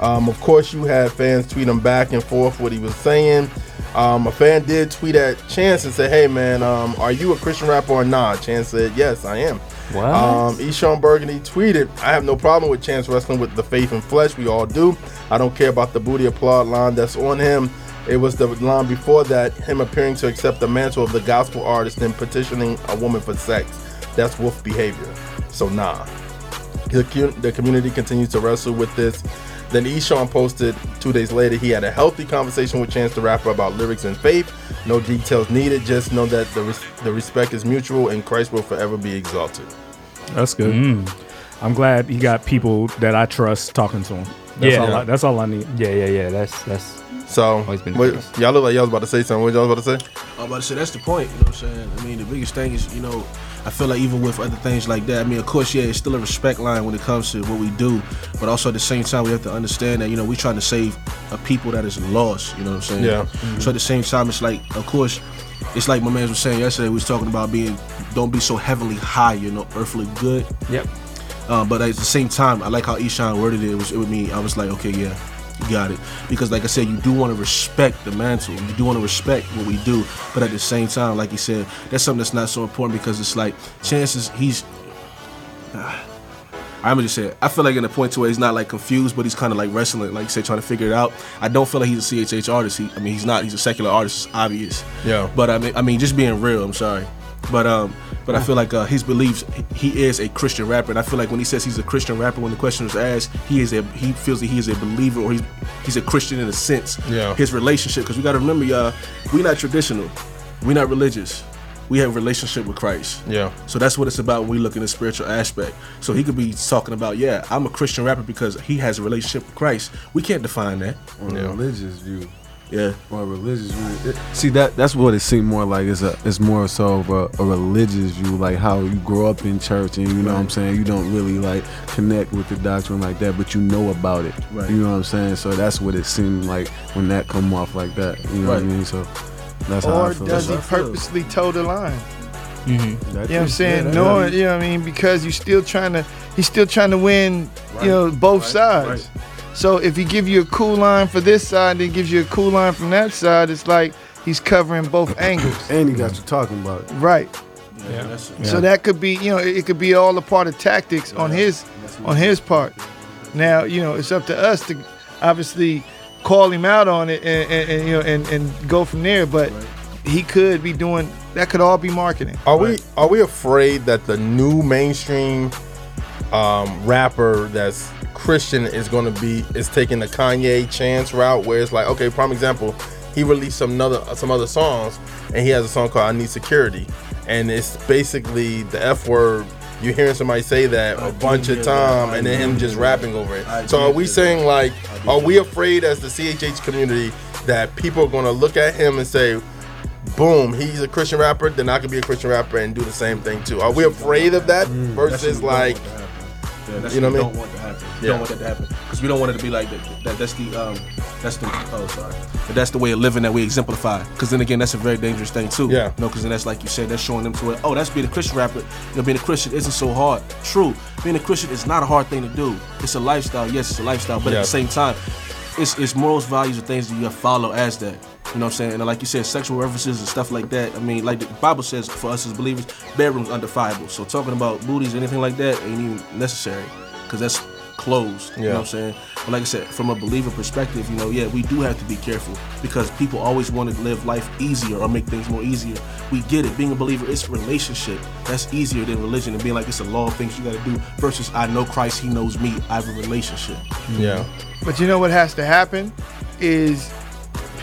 Um, of course, you had fans tweet him back and forth what he was saying. Um, a fan did tweet at Chance and say, "Hey man, um, are you a Christian rapper or not?" Chance said, "Yes, I am." What? Um, Eshon Burgundy tweeted, I have no problem with Chance wrestling with the faith and flesh. We all do. I don't care about the booty applaud line that's on him. It was the line before that, him appearing to accept the mantle of the gospel artist and petitioning a woman for sex. That's wolf behavior. So, nah. The, the community continues to wrestle with this. Then Eshon posted two days later he had a healthy conversation with Chance the Rapper about lyrics and faith. No details needed. Just know that the, res- the respect is mutual and Christ will forever be exalted. That's good. Mm. I'm glad he got people that I trust talking to him. That's Yeah. all I, that's all I need. Yeah, yeah, yeah. That's that's So, been the y'all look like y'all was about to say something. What y'all was about to say? I'm about to say that's the point. You know what I'm saying? I mean, the biggest thing is, you know, I feel like even with other things like that, I mean, of course, yeah, it's still a respect line when it comes to what we do, but also at the same time, we have to understand that, you know, we're trying to save a people that is lost. You know what I'm saying? Yeah. So at the same time, it's like, of course, it's like my man was saying yesterday. We was talking about being, don't be so heavenly high, you know, earthly good. Yep. Uh, but at the same time, I like how Eshon worded it. It was it with me. I was like, okay, yeah, You got it. Because like I said, you do want to respect the mantle. You do want to respect what we do. But at the same time, like you said, that's something that's not so important because it's like chances he's I'm gonna just say it. I feel like in a point to where he's not like confused, but he's kind of like wrestling, like you said, trying to figure it out. I don't feel like he's a CHH artist. He, I mean, he's not. He's a secular artist. It's obvious. Yeah. But I mean, I mean, just being real. I'm sorry. But um, but I feel like uh, his believes he is a Christian rapper, and I feel like when he says he's a Christian rapper, when the question was asked, he is a he feels that he is a believer or he's he's a Christian in a sense. Yeah. His relationship, because we got to remember, y'all, we not traditional, we not religious. We have a relationship with Christ. Yeah. So that's what it's about when we look in the spiritual aspect. So he could be talking about, yeah, I'm a Christian rapper because he has a relationship with Christ. We can't define that. on a religious view. Yeah. Or a religious view. It- see that that's what it seemed more like. It's a it's more so of a, a religious view, like how you grow up in church and you know what I'm saying. You don't really like connect with the doctrine like that, but you know about it. Right. You know what I'm saying. So that's what it seemed like when that come off like that. You know what I mean. So that's how I or feel. does he That's how I feel. purposely toe the line? Mm-hmm. That You know what I'm too. saying? Yeah, Knowing, you know what I mean? Because you're still trying to, he's still trying to win, you know, both sides. So if he give you a cool line for this side, and then gives you a cool line from that side, it's like he's covering both angles. And he got you talking about it. Right. Yeah. So that could be, you know, it, it could be all a part of tactics on his on his part. Now, you know, it's up to us to obviously call him out on it and, and, and, you know and, and go from there. But he could be doing that. Could all be marketing. Are we are we afraid that the new mainstream um, rapper that's Christian is going to be is taking the Kanye chance route where it's like okay, prime example, he released some other some other songs and he has a song called I Need Security and it's basically the F word. You're hearing somebody say that a bunch of time and then him just rapping over it. So are we saying like, are we afraid as the CHH community that people are going to look at him and say, boom, he's a Christian rapper, then I could be a Christian rapper and do the same thing too. Are we afraid of that versus like, Yeah, that's you know what we what I mean? don't want to happen. We Yeah. don't want that to happen because we don't want it to be like that. that that's the um, that's the oh sorry, but that's the way of living that we exemplify. Because then again, that's a very dangerous thing too. Yeah. No, because then that's like you said, that's showing them to it. Oh, that's being a Christian rapper. You know, being a Christian isn't so hard. True, being a Christian is not a hard thing to do. It's a lifestyle. Yes, it's a lifestyle, but Yeah. at the same time, it's it's morals, values, and things that you have to follow as that. You know what I'm saying? And like you said, sexual references and stuff like that. I mean, like the Bible says for us as believers, bedrooms undefiable. So talking about booties, or anything like that, ain't even necessary because that's closed. You know what I'm saying? But like I said, from a believer perspective, you know, yeah, we do have to be careful because people always want to live life easier or make things more easier. We get it. Being a believer is a relationship. That's easier than religion and being like it's a law of things you got to do versus I know Christ, He knows me. I have a relationship. Yeah. But you know what has to happen is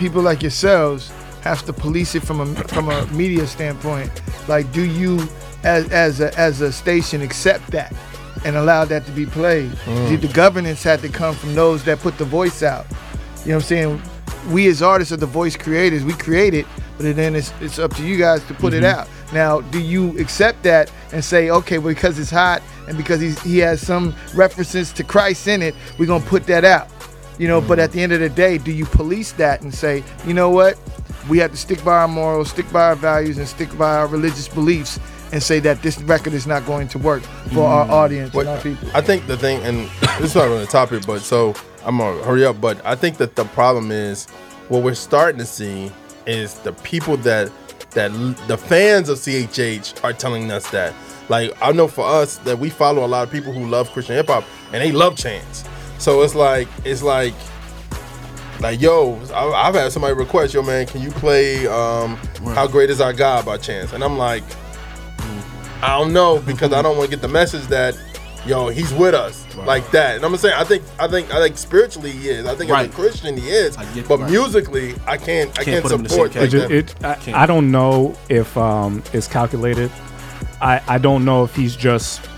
people like yourselves have to police it from a from a media standpoint. Like, do you as as a, as a station accept that and allow that to be played? Mm. See, The governance had to come from those that put the voice out. You know what I'm saying? We as artists are the voice creators. We create it, but then it's it's up to you guys to put it Mm-hmm. out. Now, do you accept that and say, okay, well, because it's hot and because he's, he has some references to Christ in it, we're gonna put that out? You know, but at the end of the day, do you police that and say, you know what? We have to stick by our morals, stick by our values, and stick by our religious beliefs, and say that this record is not going to work for our mm. audience and our people. I think the thing, and this is not on the topic, but so I'm gonna hurry up. But I think that the problem is what we're starting to see is the people that that the fans of CHH are telling us that. Like I know for us that we follow a lot of people who love Christian hip hop and they love chants. So it's like it's like like yo, I- I've had somebody request, yo man, can you play um, "How Great Is Our God" by Chance? And I'm like, I don't know because I don't want to get the message that yo he's with us like that. And I'm saying I think I think I think spiritually he is. I think Right. as a Christian he is. but right. musically I can't I can't, put him the support It like ju- it- I, I don't know if um, it's calculated. I, I don't know if he's just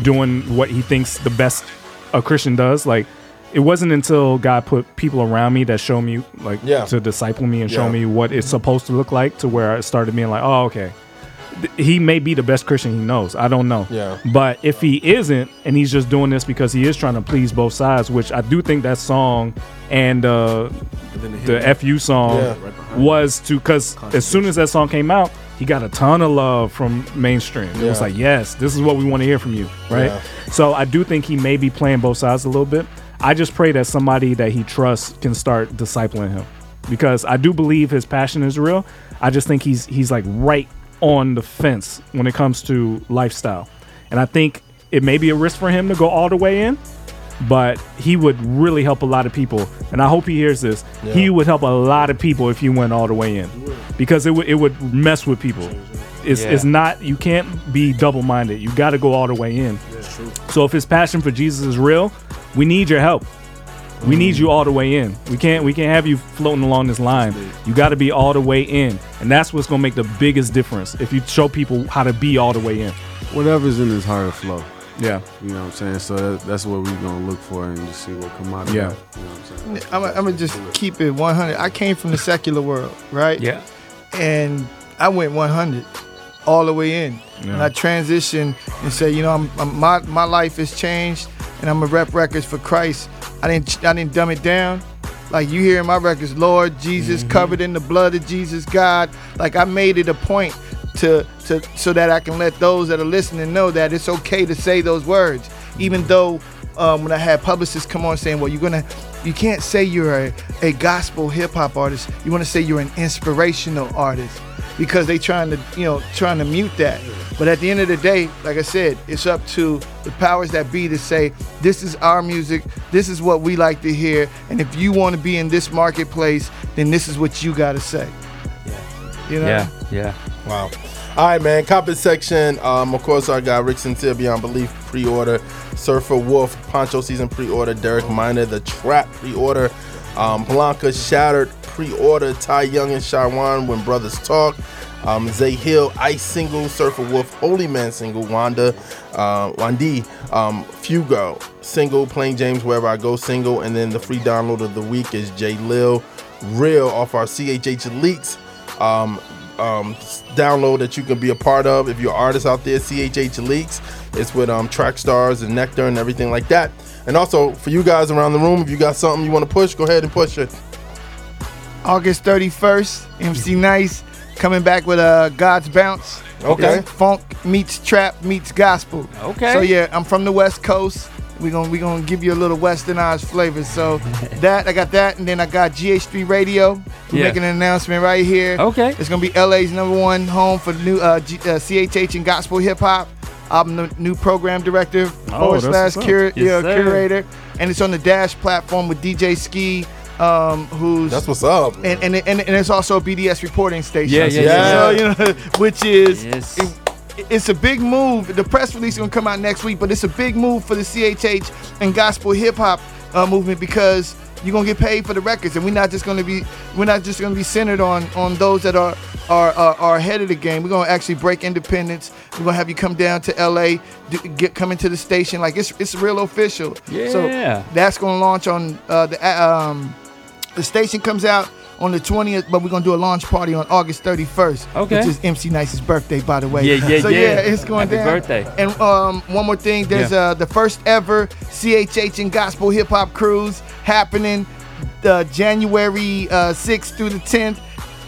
doing what he thinks the best a Christian does. Like, it wasn't until God put people around me that show me, like, Yeah. to disciple me and show me what it's supposed to look like to where I started being like, oh, okay. Th- He may be the best Christian he knows. I don't know. Yeah. But if he isn't, and he's just doing this because he is trying to please both sides, which I do think that song and uh, the the FU song Yeah. Was to because as soon as that song came out, he got a ton of love from mainstream. It was like, yes, this is what we want to hear from you, right? Yeah. So I do think he may be playing both sides a little bit. I just pray that somebody that he trusts can start discipling him, because I do believe his passion is real. I just think he's he's like right on the fence when it comes to lifestyle, and I think it may be a risk for him to go all the way in, but he would really help a lot of people. And I hope he hears this. Yeah. He would help a lot of people if he went all the way in, because it would it would mess with people. It's, Yeah. it's not you can't be double minded. You got to go all the way in. So if his passion for Jesus is real, we need your help. We need you all the way in. We can't we can't have you floating along this line. You got to be all the way in, and that's what's gonna make the biggest difference. If you show people how to be all the way in. Whatever's in his heart will flow. Yeah. You know what I'm saying? So that, that's what we're going to look for and just see what come out of Yeah. that. You know what I'm saying? I'm gonna just keep it 100. I came from the secular world, right? Yeah. And I went 100 all the way in. Yeah. And I transitioned and said, you know, I'm, I'm- my my life has changed, and I'm a rep records for Christ. I didn't I didn't dumb it down. Like you hear in my records, Lord Jesus, mm-hmm. covered in the blood of Jesus, God. Like I made it a point to to so that I can let those that are listening know that it's okay to say those words, even though um, when I had publicists come on saying, "Well, you're gonna, you can't say you're a, a gospel hip hop artist. You want to say you're an inspirational artist." Because they trying to, you know, trying to mute that. But at the end of the day, like I said, it's up to the powers that be to say, this is our music, this is what we like to hear, and if you want to be in this marketplace, then this is what you got to say. You know? Yeah, yeah. Wow. All right, man. Comment section. Um, of course, I got Rick Sincere Beyond Belief pre-order. Surfer Wolf Poncho season pre-order. Derek Minor The Trap pre-order. Um, Blanca Shattered pre-order. Ty Young and Shawan When Brothers Talk. Um, Zay Hill Ice single. Surfer Wolf Holy Man single. Wanda uh, Wandi um, Fugo single. Playing James Wherever I Go single. And then the free download of the week is J Lil Real off our CHH Leaks um, um, download that you can be a part of if you're an artist out there. CHH Leaks. It's with um, track stars and Nectar and everything like that. And also for you guys around the room, if you got something you want to push, go ahead and push it. August 31st, MC Nice coming back with uh, God's Bounce. Okay. It's Funk meets trap meets gospel. Okay. So yeah, I'm from the West Coast. We're gonna we gonna give you a little westernized flavor. So that I got that, and then I got GH3 Radio. We're Yeah. making an announcement right here. Okay. It's gonna be LA's number one home for new uh, G, uh, CHH and gospel hip hop. I'm the new program director, forward that's slash cura- Oh, Yes, yeah, curator, and it's on the Dash platform with DJ Ski, um, who's That's what's up. and and, and, and it's also a BDS reporting station. Yeah, yeah, yeah. So, you know, which is Yes. it- it's a big move. The press release is gonna come out next week, but it's a big move for the CHH and gospel hip hop uh, movement because you're gonna get paid for the records, and we're not just gonna be we're not just gonna be centered on on those that are are are, are ahead of the game. We're gonna actually break independence. We're gonna have you come down to LA, do, get come into the station like it's it's real official. Yeah. So that's gonna launch on uh, the uh, um the station comes out on the 20th, but we're gonna do a launch party on August 31st. Okay. Which is MC Nice's birthday, by the way. Yeah, yeah, so yeah. yeah, it's going Happy down. birthday. And um, one more thing, there's Yeah. uh the first ever CHH and Gospel Hip Hop Cruise happening uh, January uh, 6th through the 10th.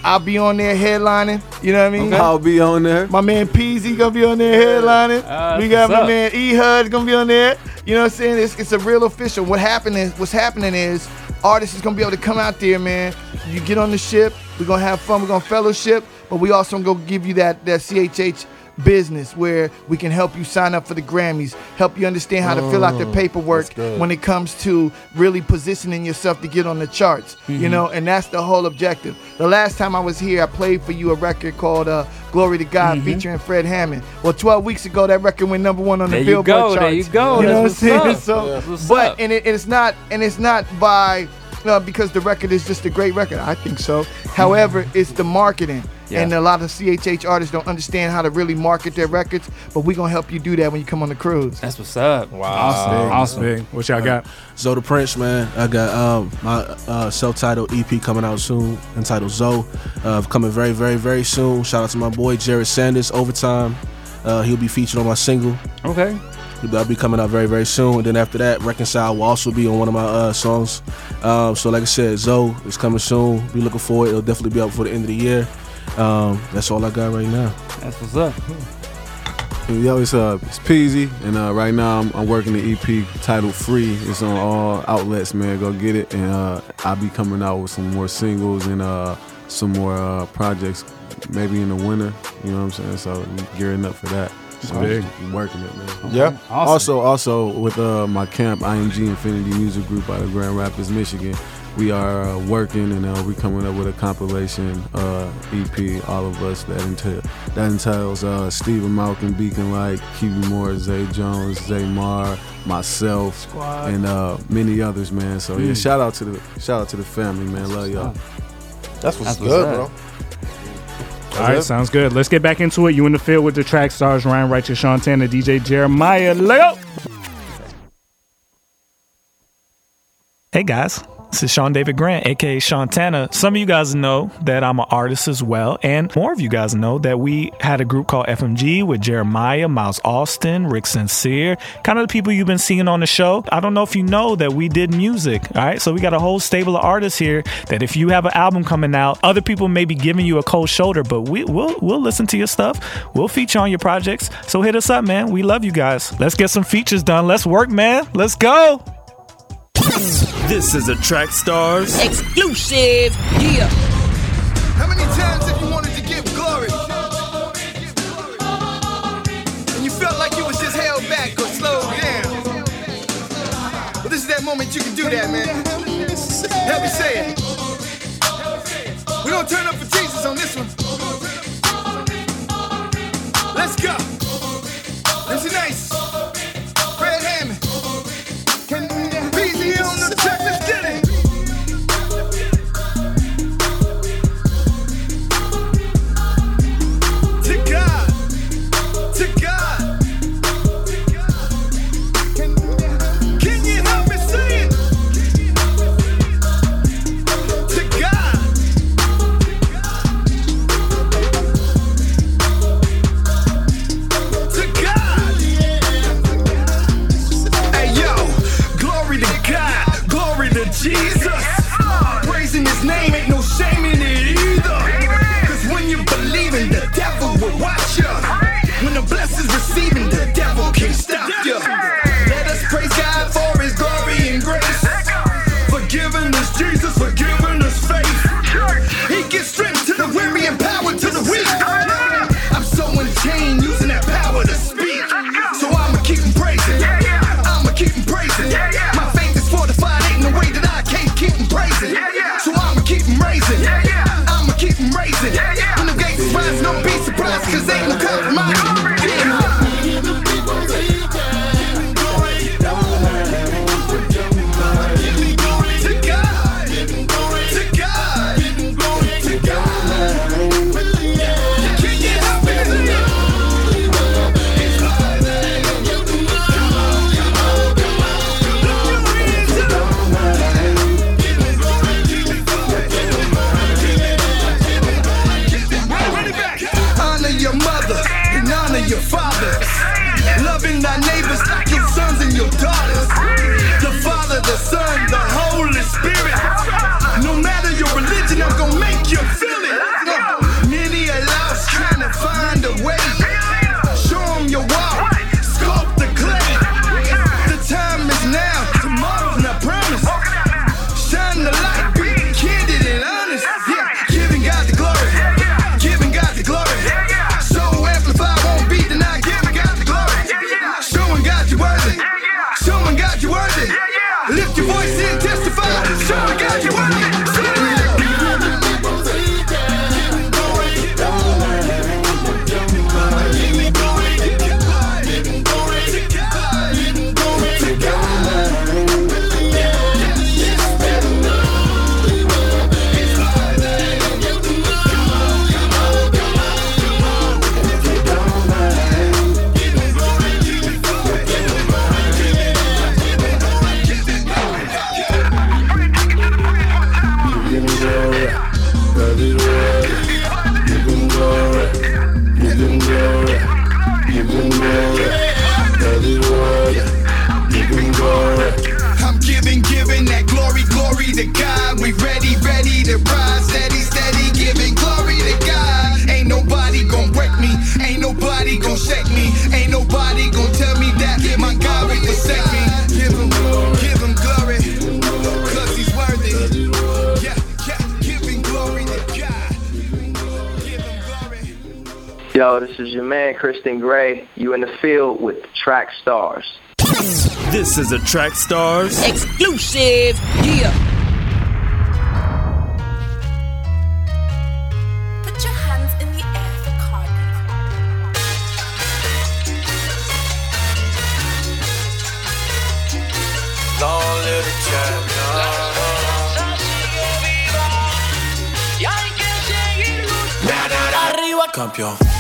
I'll be on there headlining. You know what I mean? I'll be on there. My man Peasy gonna be on there headlining. Ah, we got my up. man E Hud gonna be on there. You know what I'm saying? It's, it's a real official. What happening is what's happening is artists is gonna be able to come out there, man. You get on the ship, we're gonna have fun, we're gonna fellowship, but we also gonna give you that that CHH business where we can help you sign up for the Grammys, help you understand how to fill out the Oh, paperwork when it comes to really positioning yourself to get on the charts. Mm-hmm. You know, and that's the whole objective. The last time I was here, I played for you a record called uh, "Glory to God" Mm-hmm. featuring Fred Hammond. Well, 12 weeks ago, that record went number one on the There you Billboard go, charts. there you go, You know what I'm saying? So, up. But and it, it's not and it's not by. Uh, because the record is just a great record, I think so. However, it's the marketing, Yeah. and a lot of CHH artists don't understand how to really market their records. But we're gonna help you do that when you come on the cruise. That's what's up. Wow. Awesome. Big, Awesome. big. What y'all got? Zoe the Prince, man. I got um, my uh, self-titled EP coming out soon, entitled Zoe. Uh, coming very, very, very soon. Shout out to my boy Jered Sanders, Overtime. Uh, he'll be featured on my single. Okay. That'll be coming out very, very soon. And then after that, Reconcile will also be on one of my uh, songs. Um, so like I said, Zoe is coming soon. Be looking for it. It'll definitely be out before the end of the year. Um, that's all I got right now. That's what's up. Yo, it's uh, it's Peasy, and uh, right now I'm, I'm working the EP titled "Free." It's on all outlets, man. Go get it, and uh, I'll be coming out with some more singles and uh, some more uh, projects, maybe in the winter. You know what I'm saying? So we gearing up for that. So Big. I'm working it, man. Yeah. Also, also with uh, my camp, IMG Infinity Music Group out of Grand Rapids, Michigan. We are uh, working and uh, we coming up with a compilation uh, EP. All of us that entail that entails uh, Stephen Malcolm, Beacon Light, Kiwi Moore, Zay Jones, Zay Mar, myself, Squad. and uh, many others, man. So yeah, Mm. shout out to the shout out to the family, man. Love y'all. That's what's That's what's good, up. bro. All right, it? sounds good. Let's get back into it. You in the field with the track stars Ryan Righteous, Sean Tanner, DJ Jeremiah. Let go. Hey guys, this is Sean David Grant, aka Sean Tanner. Some of you guys know that I'm an artist as well, and more of you guys know that we had a group called FMG with Jeremiah, Miles Austin, Rick Sincere, kind of the people you've been seeing on the show. I don't know if you know that we did music, all right? So we got a whole stable of artists here that if you have an album coming out, other people may be giving you a cold shoulder, but we, we'll we'll listen to your stuff. We'll feature on your projects. So hit us up, man. We love you guys. Let's get some features done. Let's work, man. Let's go. This is a Track Stars Exclusive. Yeah. How many times have you wanted to give glory? And you felt like you was just held back or slowed down. Well, this is that moment you can do that, man. Help me say it. We're gonna turn up for Jesus on this one. Let's go. Can't your man, Kristen Gray. You in the field with track stars. This is a Track Stars Exclusive. Yeah. Put your the air for Cardi. Long live the champion. Campeón.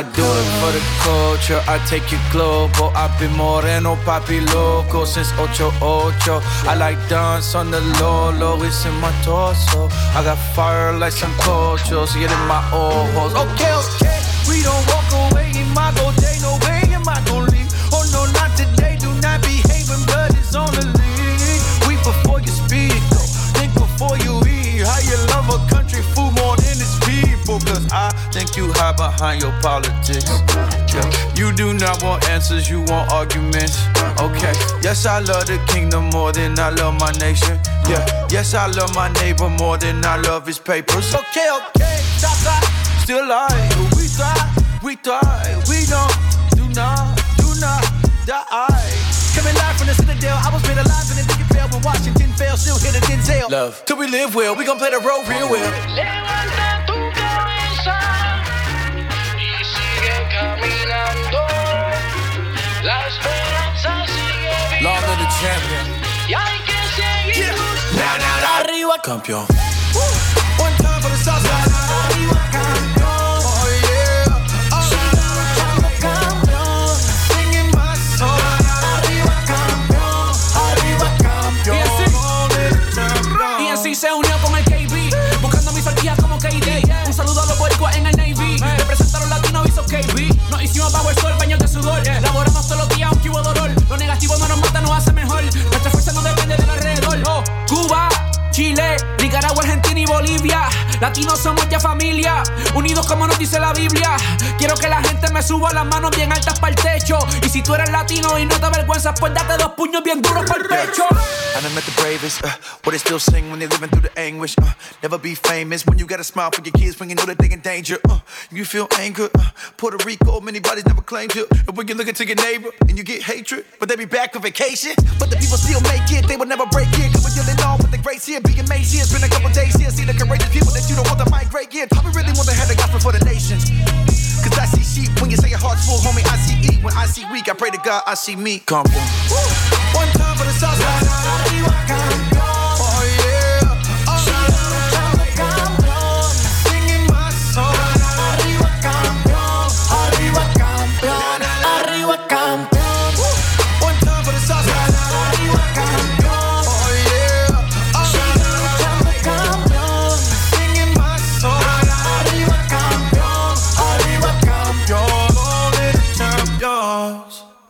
I do it for the culture, I take it global. I've been moreno, papi loco since ocho ocho. I like dance on the low, low, it's in my torso. I got fire like some cultures, get in my ojos. Okay, okay. We don't walk away in behind your politics. Yeah. You do not want answers, you want arguments. Okay, yes, I love the kingdom more than I love my nation. Yeah, yes, I love my neighbor more than I love his papers. Okay, okay. Southside. Still alive, We thrive. we thrive, we don't, do not, do not die. Coming live from the Citadel. I was made alive in the ticket fail when Washington fell. Still hit a Denzel. Love, till we live well, we gon' play the role real well. Viva Long live the champion, y hay que seguir luchando. arriba, campeón. One time for the Southside. Arriba Bolivia. Latinos somos ya familia, unidos como nos dice la Biblia. Quiero que la gente me suba las manos bien altas para el techo. Y si tú eres latino y no te avergüenzas, pues date dos puños bien duros para el pecho. I done met the bravest, uh, what they still sing when they living through the anguish. Uh, never be famous when you got a smile for your kids when you know that they in danger. Uh, you feel anger, uh, Puerto Rico, many bodies never claimed you. And when you look into your neighbor and you get hatred, but they be back for vacation. But the people still make it, they will never break it. Cause we're dealing on with the greats here, being here. It's been a couple days here, see the courageous people that you don't want to migrate here. I really want to have the gospel for the nations. Cause I see sheep when you say your heart's full, homie. I see eat when I see weak. I pray to God, I see me. Come on. One time for the Southside. Arriba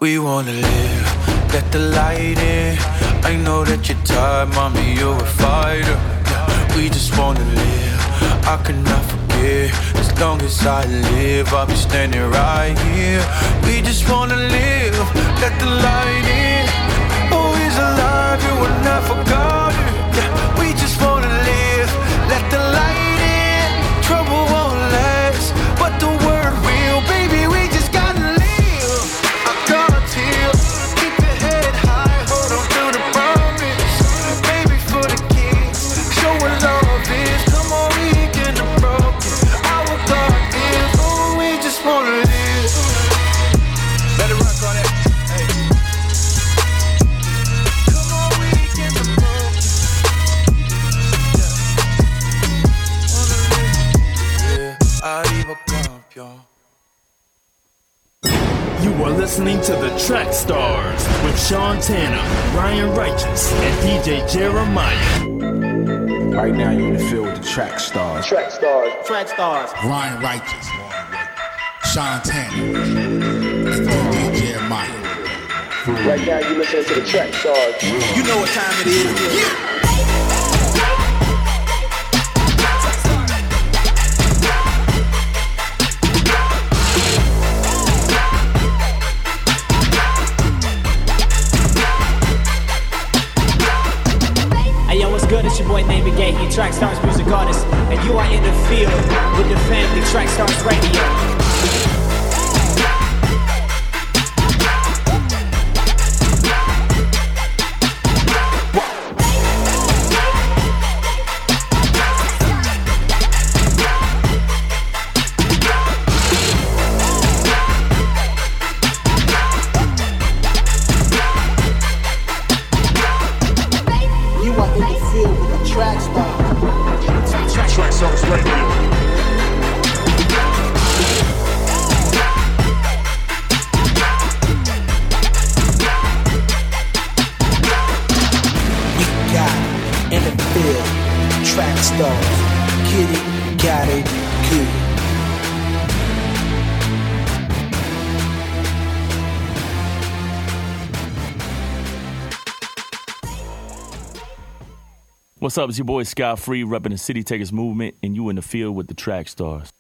We wanna live, let the light in. I know that you're tired, mommy, you're a fighter. Yeah, we just wanna live, I cannot forget. As long as I live, I'll be standing right here. We just wanna live, let the light in. He's alive, you were not forgotten. Yeah, we just wanna live, let the light Sean Tanner, Ryan Righteous, and DJ Jeremiah. Right now, you're in the field with the track stars. Track stars. Track stars. Ryan Righteous, Sean Tanner, DJ Jeremiah. Right now, you're listening to the track stars. You know what time it is. Boy Name Gay, he Track Stars music artist, and you are in the field with the family Track Stars Radio. What's up? It's your boy Sky Free, repping the City Takers movement, and you in the field with the track stars.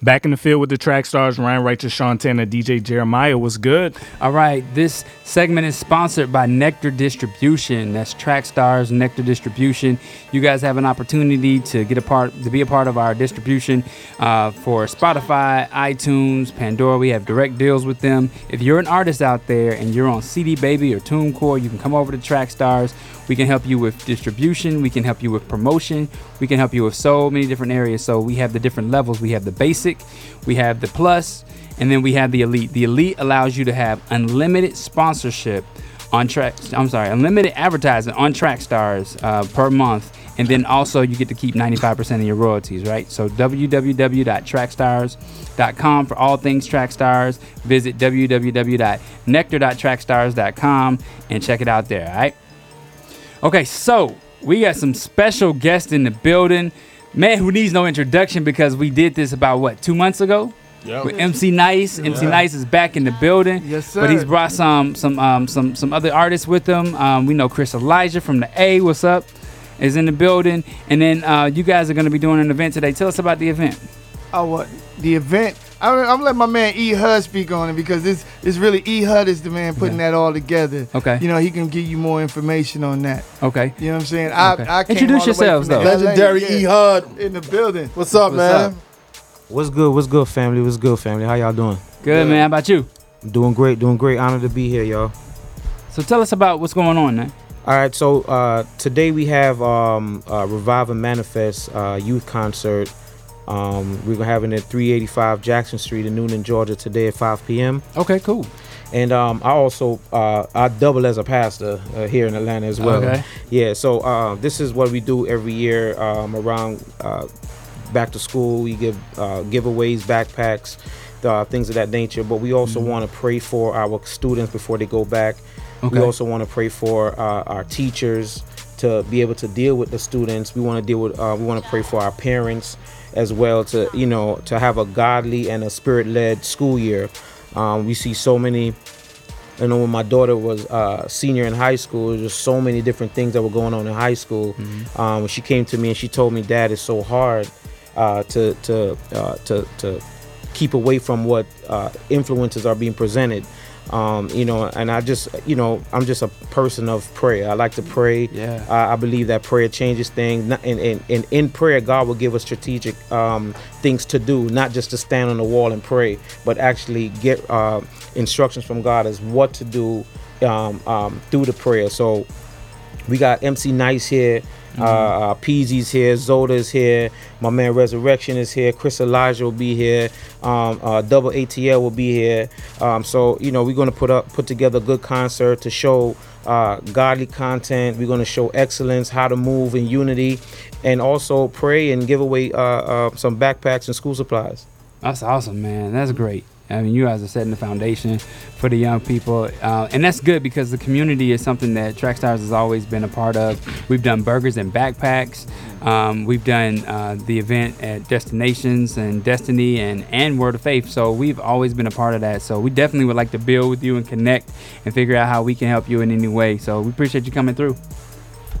Back in the field with the track stars, Ryan Righteous, Sean Tanner, DJ Jeremiah was good. All right, this segment is sponsored by Nectar Distribution. That's Track Stars Nectar Distribution. You guys have an opportunity to get a part, to be a part of our distribution uh, for Spotify, iTunes, Pandora. We have direct deals with them. If you're an artist out there and you're on CD Baby or TuneCore, you can come over to Trackstars. We can help you with distribution. We can help you with promotion. We can help you with so many different areas. So we have the different levels. We have the basic, we have the plus, and then we have the elite. The elite allows you to have unlimited sponsorship on track. I'm sorry, unlimited advertising on Trackstars uh, per month, and then also you get to keep 95% of your royalties. Right. So www.trackstars.com for all things Trackstars. Visit www.nectar.trackstars.com and check it out there. All right. Okay, so we got some special guests in the building. Man who needs no introduction because we did this about what, two months ago? Yep. With MC Nice. MC Yeah. Nice is back in the building. Yes, sir. But he's brought some some um some some other artists with him. Um, we know Chris Elijah from the A, what's up? Is in the building. And then uh, you guys are gonna be doing an event today. Tell us about the event. Oh, what the event? I'm, I'm gonna let my man E Hud speak on it because this is really E Hud is the man putting that all together. Okay. You know he can give you more information on that. Okay. You know what I'm saying? I, Okay. I came Introduce all the way yourselves, from though. Legendary yeah, E Hud. in the building. What's up, What's man? up? What's good? What's good, family? What's good, family? How y'all doing? Good, man. How about you? Doing great. Doing great. Honor to be here, y'all. So tell us about what's going on, man. All right. So uh, today we have um, uh, Revive and Manifest uh, youth concert. Um, we're have it at 385 Jackson Street in Newnan, Georgia, today at 5 p.m. Okay, cool. And um, I also uh, I double as a pastor uh, here in Atlanta as well. Okay. Yeah. So uh, this is what we do every year um, around uh, back to school. We give uh, giveaways, backpacks, uh, things of that nature. But we also want to pray for our students before they go back. Okay. We also want to pray for uh, our teachers to be able to deal with the students. We want to deal with. Uh, we want to pray for our parents as well to you know to have a godly and a spirit-led school year. Um, we see so many you know when my daughter was uh, senior in high school there's just so many different things that were going on in high school. Um, when she came to me and she told me dad it's so hard uh, to to uh, to to keep away from what uh, influences are being presented um, you know and i just you know i'm just a person of prayer. I like to pray. Yeah. uh, i believe that prayer changes things. And, and, and in prayer god will give us strategic um, things to do not just to stand on the wall and pray but actually get uh, instructions from god as what to do um, um, through the prayer. So we got MC Nice here, uh, uh, Peasy's here, Zoda's here, my man Resurrection is here, Chris Elijah will be here, um, uh, Double ATL will be here. Um, so you know we're gonna put up put together a good concert to show uh, godly content. We're gonna show excellence, how to move in unity, and also pray and give away uh, uh, some backpacks and school supplies. That's awesome, man. That's great. I mean, you guys are setting the foundation for the young people, uh, and that's good because the community is something that Trackstars has always been a part of. We've done burgers and backpacks. Um, we've done uh, the event at Destinations and Destiny and and Word of Faith. So we've always been a part of that. So we definitely would like to build with you and connect and figure out how we can help you in any way. So we appreciate you coming through.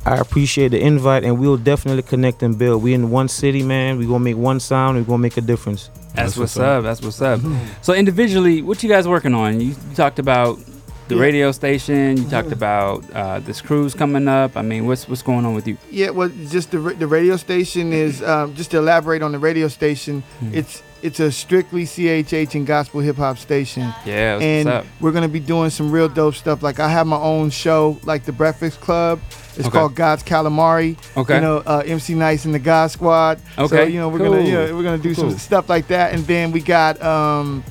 I appreciate the invite, and we'll definitely connect and build. We in one city, man. We're gonna make one sound. We're gonna make a difference. That's, what's up. That's what's up. So individually, what you guys working on? You, you talked about the radio station. You talked about uh, this cruise coming up. I mean, what's what's going on with you? Yeah, well, just the the radio station is um, just to elaborate on the radio station. Hmm. It's it's a strictly CHH and gospel hip hop station. Yeah, and what's up. we're gonna be doing some real dope stuff. Like I have my own show, like the Breakfast Club. It's Okay. called God's Calamari. Okay. You know, uh, MC Nice and the God Squad. Okay. So you know we're gonna you know, we're gonna do Cool. some stuff like that, and then we got um,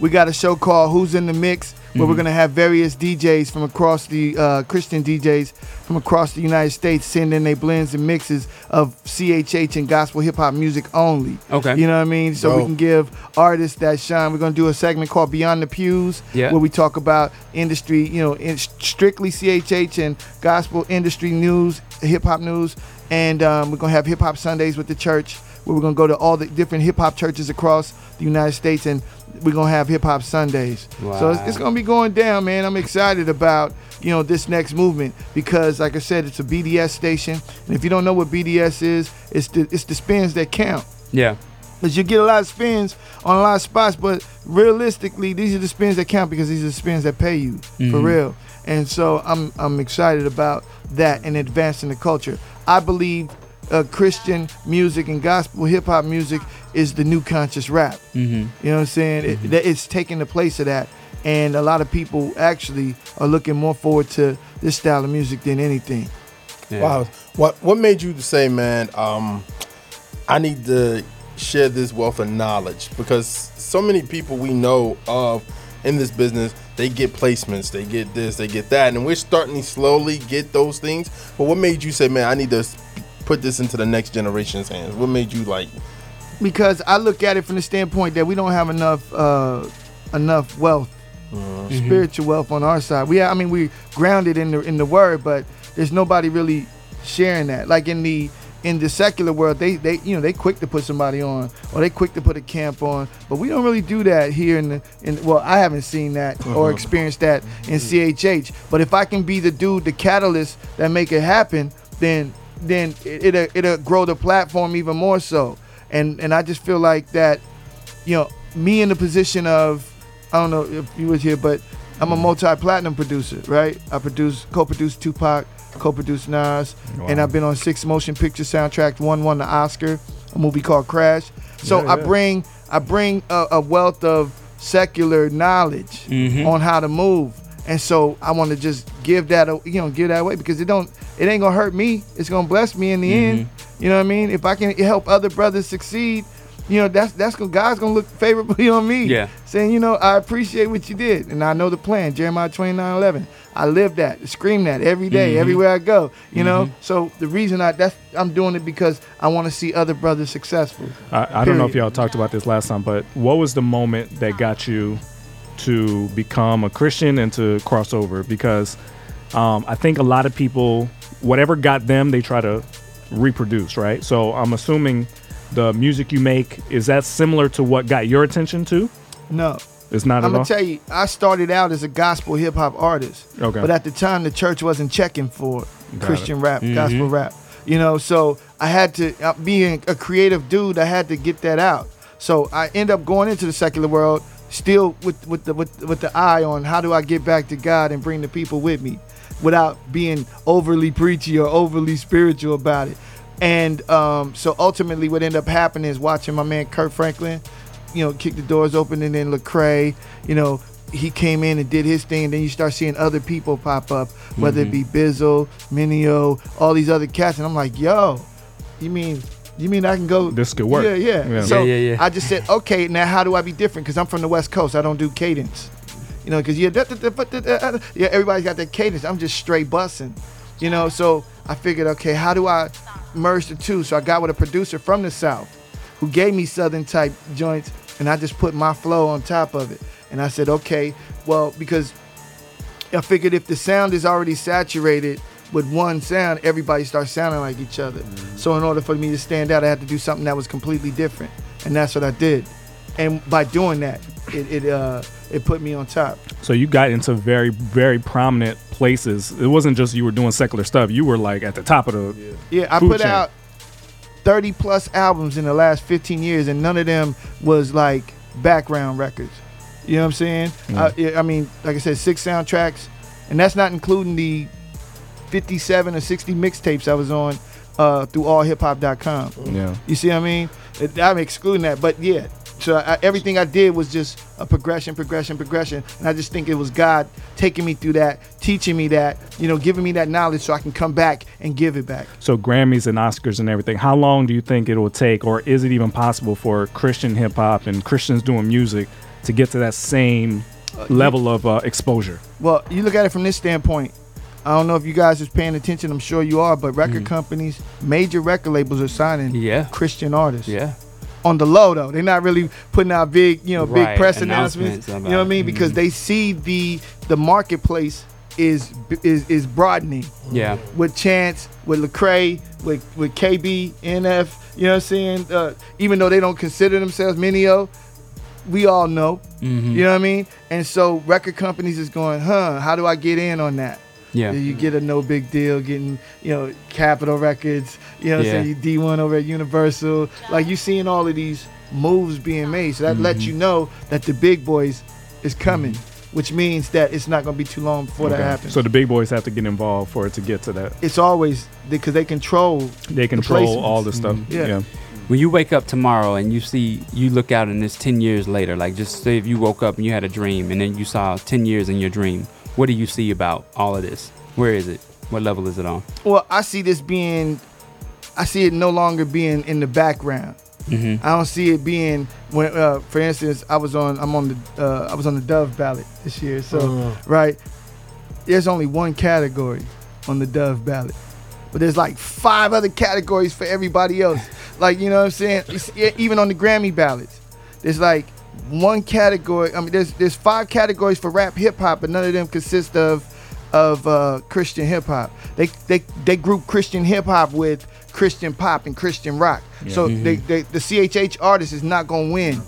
we got a show called Who's in the Mix, where we're Mhm. gonna have various DJs from across the uh, Christian DJs from across the United States send in their blends and mixes of CHH and gospel hip hop music only. Okay. You know what I mean? So we can give artists that shine. We're gonna do a segment called Beyond the Pews, Yeah. where we talk about industry, you know, in strictly CHH and gospel industry news, hip hop news, and um, we're gonna have hip hop Sundays with the church, where we're gonna go to all the different hip hop churches across the United States, and we're gonna have hip hop Sundays. So it's, it's gonna be going down, man. I'm excited about you know this next movement because, like I said, it's a BDS station, and if you don't know what BDS is, it's the it's the spins that count. Yeah. Because you get a lot of spins on a lot of spots, but realistically, these are the spins that count because these are the spins that pay you for Mhm. real. And so I'm I'm excited about that and advancing the culture. I believe uh, Christian music and gospel hip hop music is the new conscious rap. Mm-hmm. You know what I'm saying? It, that it's taking the place of that, and a lot of people actually are looking more forward to this style of music than anything. Wow. What what made you say, man, um, I need to share this wealth of knowledge because so many people we know of in this business, they get placements, they get this, they get that, and we're starting to slowly get those things. But what made you say, man, I need to put this into the next generation's hands? What made you like? Because I look at it from the standpoint that we don't have enough uh, enough wealth, Mm-hmm. spiritual wealth on our side. We, I mean, we grounded in the in the word, but there's nobody really sharing that. Like in the in the secular world, they they you know they quick to put somebody on or they quick to put a camp on, but we don't really do that here in the in. Well, I haven't seen that or Uh-huh. experienced that in CHH. But if I can be the dude, the catalyst that make it happen, then then it, it'll it'll grow the platform even more so. And and I just feel like that, you know, me in the position of I don't know if you was here, but I'm a multi-platinum producer, right? I produce, co-produced Tupac, co-produced Nas, and I've been on six motion picture soundtracks. One won the Oscar, a movie called Crash. So Yeah, I bring I bring a, a wealth of secular knowledge Mhm. on how to move, and so I want to just give that a- you know give that away because it don't it ain't gonna hurt me. It's gonna bless me in the end. You know what I mean? If I can help other brothers succeed, you know that's that's gonna God's gonna look favorably on me. Yeah. Saying, you know, I appreciate what you did, and I know the plan. Jeremiah 29, 11. I live that, scream that every day, Mhm. everywhere I go. You know, Mhm. so the reason I that's I'm doing it because I want to see other brothers successful. I, I don't know if y'all talked about this last time, but what was the moment that got you to become a Christian and to cross over? Because um, I think a lot of people, whatever got them, they try to reproduce, right? So I'm assuming the music you make is that similar to what got your attention too? No. It's not I'm gonna all. tell you, I started out as a gospel hip hop artist. Okay. But at the time, the church wasn't checking for Got Christian it. rap, Mhm. gospel rap. You know, so I had to, uh, being a creative dude, I had to get that out. So I end up going into the secular world, still with with the with, with the eye on how do I get back to God and bring the people with me, without being overly preachy or overly spiritual about it. And um, so ultimately, what ended up happening is watching my man Kirk Franklin, you know, kick the doors open, and then Lecrae, you know, he came in and did his thing. And then you start seeing other people pop up, whether it be Bizzle, Mineo, all these other cats, and I'm like, yo, you mean you mean I can go? This could work. Yeah, yeah. Yeah. So Yeah, yeah, yeah. I just said, okay, now how do I be different? Because I'm from the West Coast, I don't do cadence. You know, because yeah, everybody's got that cadence. I'm just straight bussing. You know, so I figured, okay, how do I merge the two? So I got with a producer from the South who gave me Southern type joints, and I just put my flow on top of it. And I said, okay, well, because I figured if the sound is already saturated with one sound, everybody starts sounding like each other. Mm-hmm. So in order for me to stand out, I had to do something that was completely different, and that's what I did. And by doing that, it it uh it put me on top. So you got into very, very prominent places. It wasn't just you were doing secular stuff. You were like at the top of the Yeah, I food put chain. out 30 plus albums in the last 15 years, and none of them was like background records. You know what I'm saying? Mm. I, I mean, like I said, six soundtracks, and that's not including the 57 or 60 mixtapes I was on uh, through allhiphop.com. Yeah. You see what I mean? I'm excluding that, but yeah. So I, everything I did was just a progression, progression, progression, and I just think it was God taking me through that, teaching me that, you know, giving me that knowledge so I can come back and give it back. So Grammys and Oscars and everything. How long do you think it will take, or is it even possible for Christian hip hop and Christians doing music to get to that same level of uh, exposure? Well, you look at it from this standpoint. I don't know if you guys is paying attention. I'm sure you are, but record companies, major record labels are signing Yeah. Christian artists. Yeah. On the low though, they're not really putting out big, you know, big Right, press announcements announcements. You know what I mean? it. Because they see the the marketplace is is is broadening. Yeah. With Chance, with Lecrae, with with KB, NF. You know what I'm saying? Uh, even though they don't consider themselves Mineo, we all know. Mhm. You know what I mean? And so record companies is going, huh? How do I get in on that? Yeah. You get a no big deal getting, you know, Capitol Records, you know what Yeah. I'm saying? You D1 over at Universal. Like you seeing all of these moves being made. So that lets Mhm. you know that the big boys is coming, which means that it's not going to be too long before that happens. So the big boys have to get involved for it to get to that. it's always because they control They the control all the stuff. Yeah. yeah. When you wake up tomorrow and you see, you look out and it's 10 years later, like just say if you woke up and you had a dream and then you saw 10 years in your dream, what do you see about all of this? Where is it? What level is it on? Well, I see this being, I see it no longer being in the background. Mm-hmm. I don't see it being when, uh, for instance, I was on, I'm on the, uh, I was on the Dove ballot this year. So, Uh. right, there's only one category on the Dove ballot, but there's like five other categories for everybody else. like, you know what I'm saying? It's, even on the Grammy ballots, there's like one category. I mean, there's there's five categories for rap hip hop, but none of them consist of of uh, Christian hip hop. They they they group Christian hip hop with Christian pop and Christian rock. Yeah. So Mhm. they, they the CHH artist is not gonna win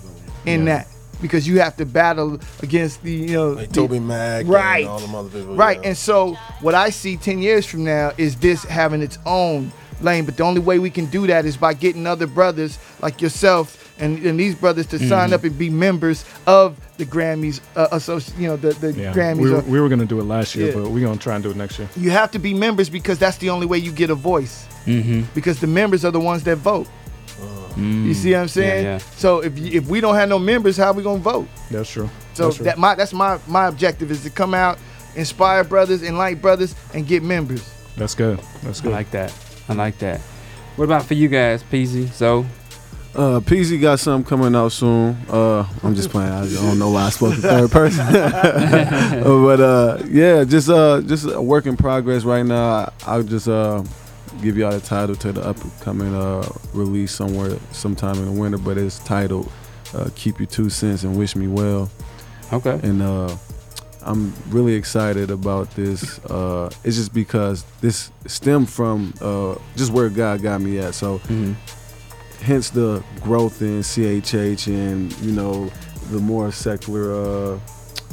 in Yeah. that because you have to battle against the you know Like the- Toby Mac right and all them other people. right yeah. and so what I see ten years from now is this having its own lane. But the only way we can do that is by getting other brothers like yourself and, and these brothers to sign Mhm. up and be members of the Grammys, uh, associ- you know the the Yeah. Grammys. We were, we were gonna do it last year, Yeah. but we're gonna try and do it next year. you have to be members because that's the only way you get a voice. Mm-hmm. Because the members are the ones that vote. You see what I'm saying? yeah. So if you, if we don't have no members, how are we gonna vote? That's true. So That's true. that my that's my my objective is to come out, inspire brothers, enlighten brothers, and get members. That's good. That's I like that. I like that. What about for you guys, Peasy? So, Uh, Peasy got something coming out soon. Uh, I'm just playing. I don't know why I spoke in third person. Uh, but uh, yeah, just uh, just a work in progress right now. I'll just uh, give y'all the title to the upcoming uh release somewhere sometime in the winter. But it's titled uh, "Keep Your Two Cents and Wish Me Well." Okay. And uh, I'm really excited about this. Uh, it's just because this stemmed from uh, just where God got me at. So hence the growth in CHH and you know the more secular uh,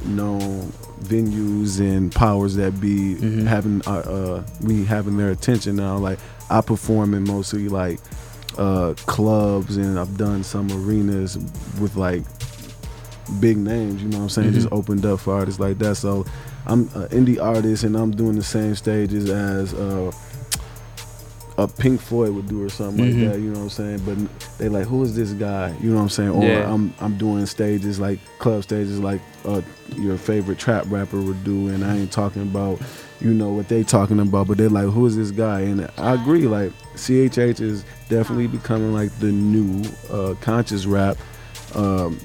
known venues and powers that be having uh, uh, me having their attention now. Like I perform in mostly like uh, clubs and I've done some arenas with like big names. You know what I'm saying? Just Mhm. opened up for artists like that. So I'm an indie artist and I'm doing the same stages as. Uh, a Pink Floyd would do or something Mhm. like that, you know what I'm saying? But they like, who is this guy? You know what I'm saying? Or Yeah. I'm I'm doing stages like club stages like uh, your favorite trap rapper would do, and I ain't talking about, you know, what they talking about, but they're like, who is this guy? And I agree, like CHH is definitely becoming like the new uh, conscious rap, um,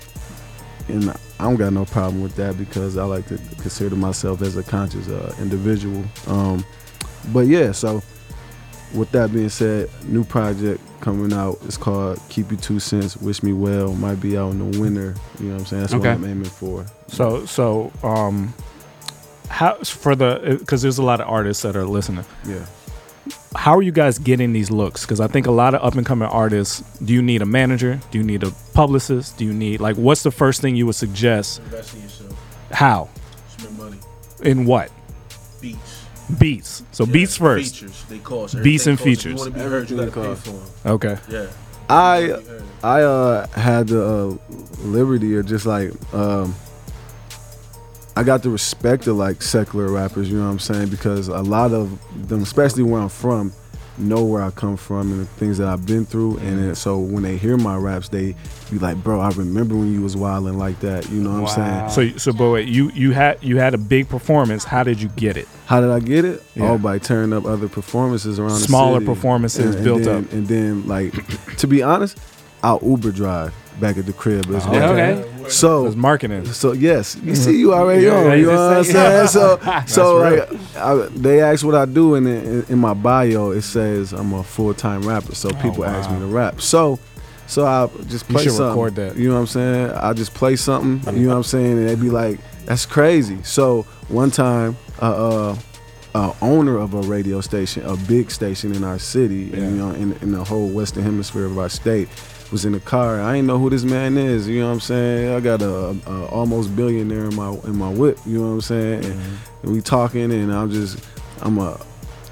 and I don't got no problem with that because I like to consider myself as a conscious uh, individual. Um, but yeah, so with that being said, new project coming out. It's called Keep You Two Cents, Wish Me Well. Might be out in the winter. You know what I'm saying? That's Okay. what I'm aiming for. So so um, how for the because there's a lot of artists that are listening. Yeah. How are you guys getting these looks? Because I think a lot of up and coming artists. Do you need a manager? Do you need a publicist? Do you need like what's the first thing you would suggest? Invest in yourself. How? Spend money. In what? Beats. Beats. So Yeah, beats first. Features. They cost. Beats and Everything costs. If you features. wanna be heard, you gotta pay Everything for 'em. Okay. Yeah. I I uh had the uh, liberty of just like um I got the respect of like secular rappers, you know what I'm saying? Because a lot of them, especially where I'm from, know where I come from and the things that I've been through. And then, so when they hear my raps, they be like, "Bro, I remember when you was wilding like that." You know what I'm saying? So, so, but wait, you you had you had a big performance. How did you get it? How did I get it? Yeah. Oh, by turning up other performances around Smaller the city. performances built then, up. and then like to be honest, I'll Uber drive back at the crib as Oh, okay. So It's marketing. So yes, you see, you already Yeah, yeah, You you know what I'm saying? So so like I, they ask what I do, and in, in my bio it says I'm a full time rapper. So people ask me to rap. So. So I just You play should something. record that. You know what I'm saying? I just play something. You know what I'm saying? And they'd be like, "That's crazy." So one time, uh, uh, uh, owner of a radio station, a big station in our city, and, you know, in, in the whole western hemisphere of our state, was in the car. I didn't know who this man is. You know what I'm saying? I got a, a almost billionaire in my in my whip. You know what I'm saying? And, and we talking, and I'm just I'm a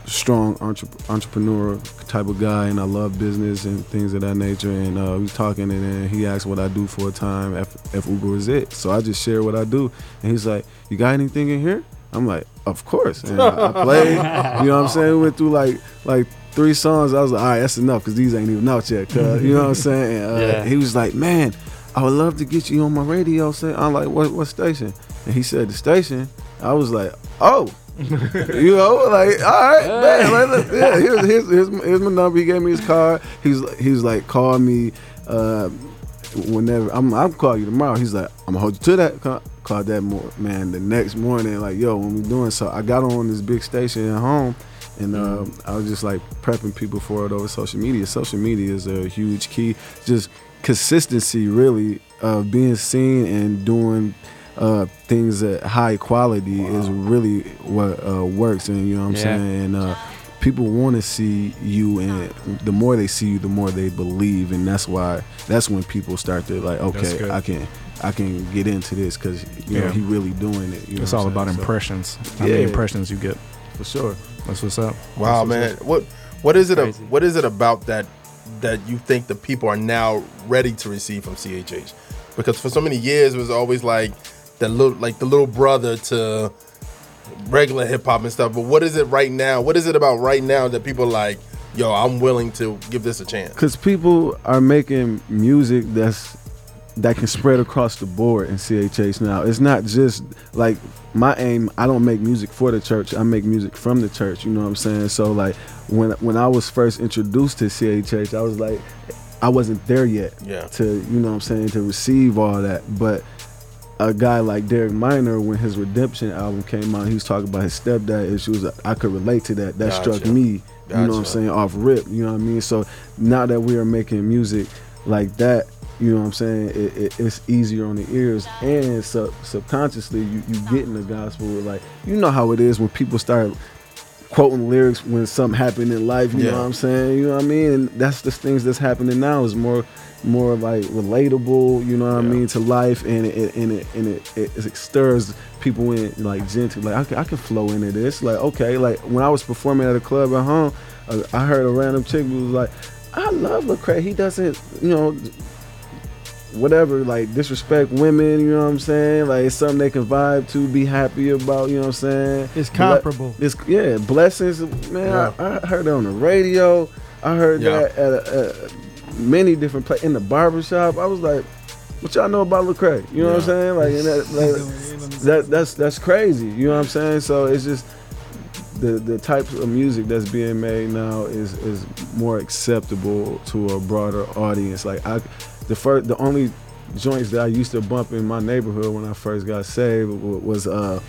strong entre- entrepreneur type of guy, and I love business and things of that nature. And uh, we talking, and then he asked what I do for a time. If, if Uber is it, so I just share what I do, and he's like, "You got anything in here?" I'm like, "Of course." And I, I played. You know what I'm saying? We went through like like three songs. I was like, "All right, that's enough," because these ain't even out yet. Cause, you know what I'm saying? And, uh, Yeah. He was like, "Man." I would love to get you on my radio. Say, I'm like, what, what station? And he said, the station. I was like, oh, you know, like, all right, man, like, yeah, here's, here's, here's, my- here's my number. He gave me his card. He's he was like, call me uh, whenever. I'm I'm call you tomorrow. He's like, I'm gonna hold you to that. Call, called that more man the next morning. Like, yo, when we doing so, I got on this big station at home. And uh, I was just like prepping people for it over social media. Social media is a huge key. Just consistency, really, of being seen and doing uh, things at high quality is really what uh, works. And you know what I'm Yeah. saying? And uh, people want to see you, and the more they see you, the more they believe. And that's why that's when people start to like, okay. I can. I can get into this because you know he really doing it. You It's all about? So- impressions. How many Yeah. impressions you get. For sure. That's what's up. Wow, That's man. what's up. What what is it? A, what is it about that that you think the people are now ready to receive from CHH? Because for so many years it was always like the little like the little brother to regular hip hop and stuff. But what is it right now? What is it about right now that people are like, yo, I'm willing to give this a chance? Because people are making music that's that can spread across the board in CHH now. It's not just like my aim. I don't make music for the church. I make music from the church. You know what I'm saying? So like when when I was first introduced to CHH, I was like, I wasn't there yet. Yeah. To you know what I'm saying to receive all that, but. A guy like Derek Minor, when his Redemption album came out, he was talking about his stepdad issues. I could relate to that. That struck Gotcha. me. You know what I'm saying? Off rip. You know what I mean? So now that we are making music like that, you know what I'm saying? It, it, it's easier on the ears, and sub, subconsciously you you get in the gospel. Like you know how it is when people start quoting lyrics when something happened in life. You Yeah. know what I'm saying? You know what I mean? And that's the things that's happening now is more more like relatable. You know what I mean to life, and it and it and it, it, it stirs people in like gentle. Like I can, I can flow into this. Like okay, like when I was performing at a club at home, uh, I heard a random chick who was like, "I love Lecrae. He doesn't, you know." Whatever, like disrespect women, you know what I'm saying? Like it's something they can vibe to, be happy about, you know what I'm saying? It's Ble- comparable. it's yeah, blessings, man. I, I heard it on the radio. I heard Yeah. that at, a, at many different places in the barbershop. I was like, "What y'all know about Lecrae?" You know what I'm saying? Like, and that, like, that that's that's crazy. You know what I'm saying? So it's just the the types of music that's being made now is is more acceptable to a broader audience. Like I, the first, the only joints that I used to bump in my neighborhood when I first got saved was uh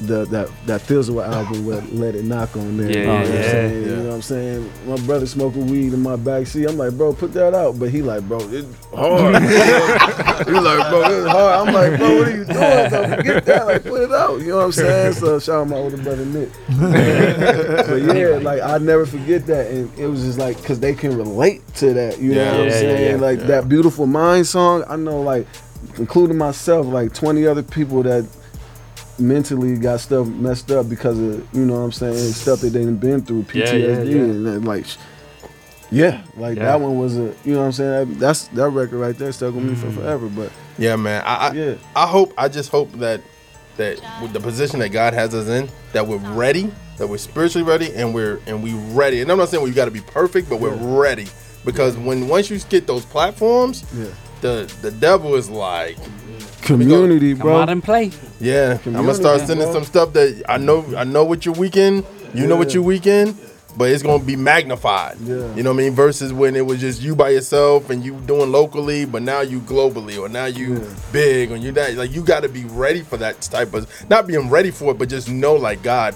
the that that Thizzle album with Let It Knock on there. Yeah, you know what I'm yeah, saying? yeah. You know what I'm saying? My brother smoking weed in my backseat. I'm like, bro, put that out. But he like, bro, it's hard. he like, bro, it's hard. I'm like, bro, what are you doing? Though? Forget that. Like, put it out. You know what I'm saying? So shout out my older brother Nick. but yeah, like I never forget that, and it was just like because they can relate to that. You know Yeah, what I'm saying? like that beautiful mind song. I know, like including myself, like 20 other people that mentally got stuff messed up because of you know what I'm saying stuff that they've been through PTSD yeah, yeah. and then, like yeah like Yeah. that one was a you know what I'm saying that, that's that record right there stuck with me for Mm. forever but Yeah, man. I, I Yeah. I hope I just hope that that with the position that God has us in, that we're ready, that we're spiritually ready, and we're and we ready. And I'm not saying we got to be perfect, but we're ready because when once you get those platforms, Yeah. The the devil is like Community, bro. Come out and play. Yeah, I'm gonna start Community, sending bro. some stuff that I know I know what your weekend, you know what Yeah. your weekend, but it's gonna be magnified. Yeah. You know what I mean? Versus when it was just you by yourself and you doing locally, but now you globally or now you big or you that like you gotta be ready for that type of not being ready for it, but just know like God,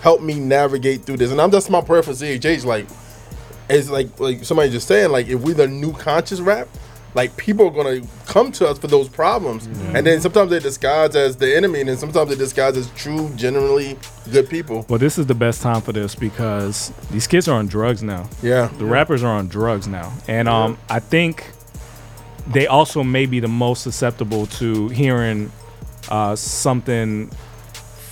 help me navigate through this. And I'm just my prayer for CHH, like it's like like somebody just saying, like if we the new conscious rap, like people are gonna come to us for those problems, and then sometimes they disguise as the enemy, and then sometimes they disguise as true, genuinely good people. Well, this is the best time for this because these kids are on drugs now. Yeah. the rappers are on drugs now, and um, I think they also may be the most susceptible to hearing uh, something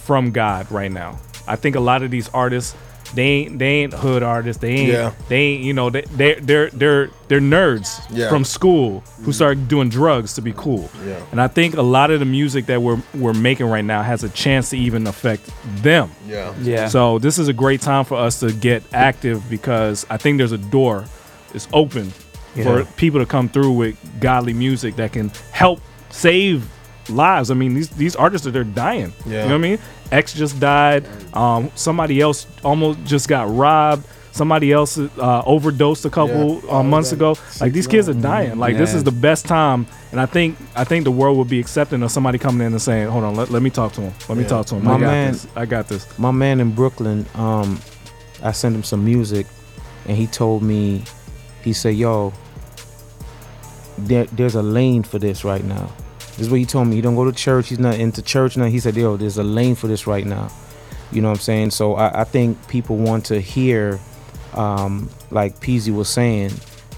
from God right now. I think a lot of these artists, they ain't they ain't hood artists. They ain't Yeah. they ain't you know they they're they're they're they're nerds Yeah. from school who mm-hmm. started doing drugs to be cool. Yeah. And I think a lot of the music that we're we're making right now has a chance to even affect them. Yeah. Yeah. So this is a great time for us to get active because I think there's a door it's open for people to come through with godly music that can help save lives. I mean, these these artists are they're dying. Yeah. You know what I mean? X just died. Um, somebody else almost just got robbed. Somebody else uh, overdosed a couple Yeah. uh, months ago. Like these kids are dying. Like this is the best time, and I think I think the world would be accepting of somebody coming in and saying, "Hold on, let, let me talk to him. Let me talk to him. My I got man- this. I got this." my man in Brooklyn, um, I sent him some music, and he told me, he said, "Yo, there, there's a lane for this right now." This is what he told me. He don't go to church. He's not into church now. He said, "Yo, there's a lane for this right now." You know what I'm saying? So I, I think people want to hear, um, like Peasy was saying,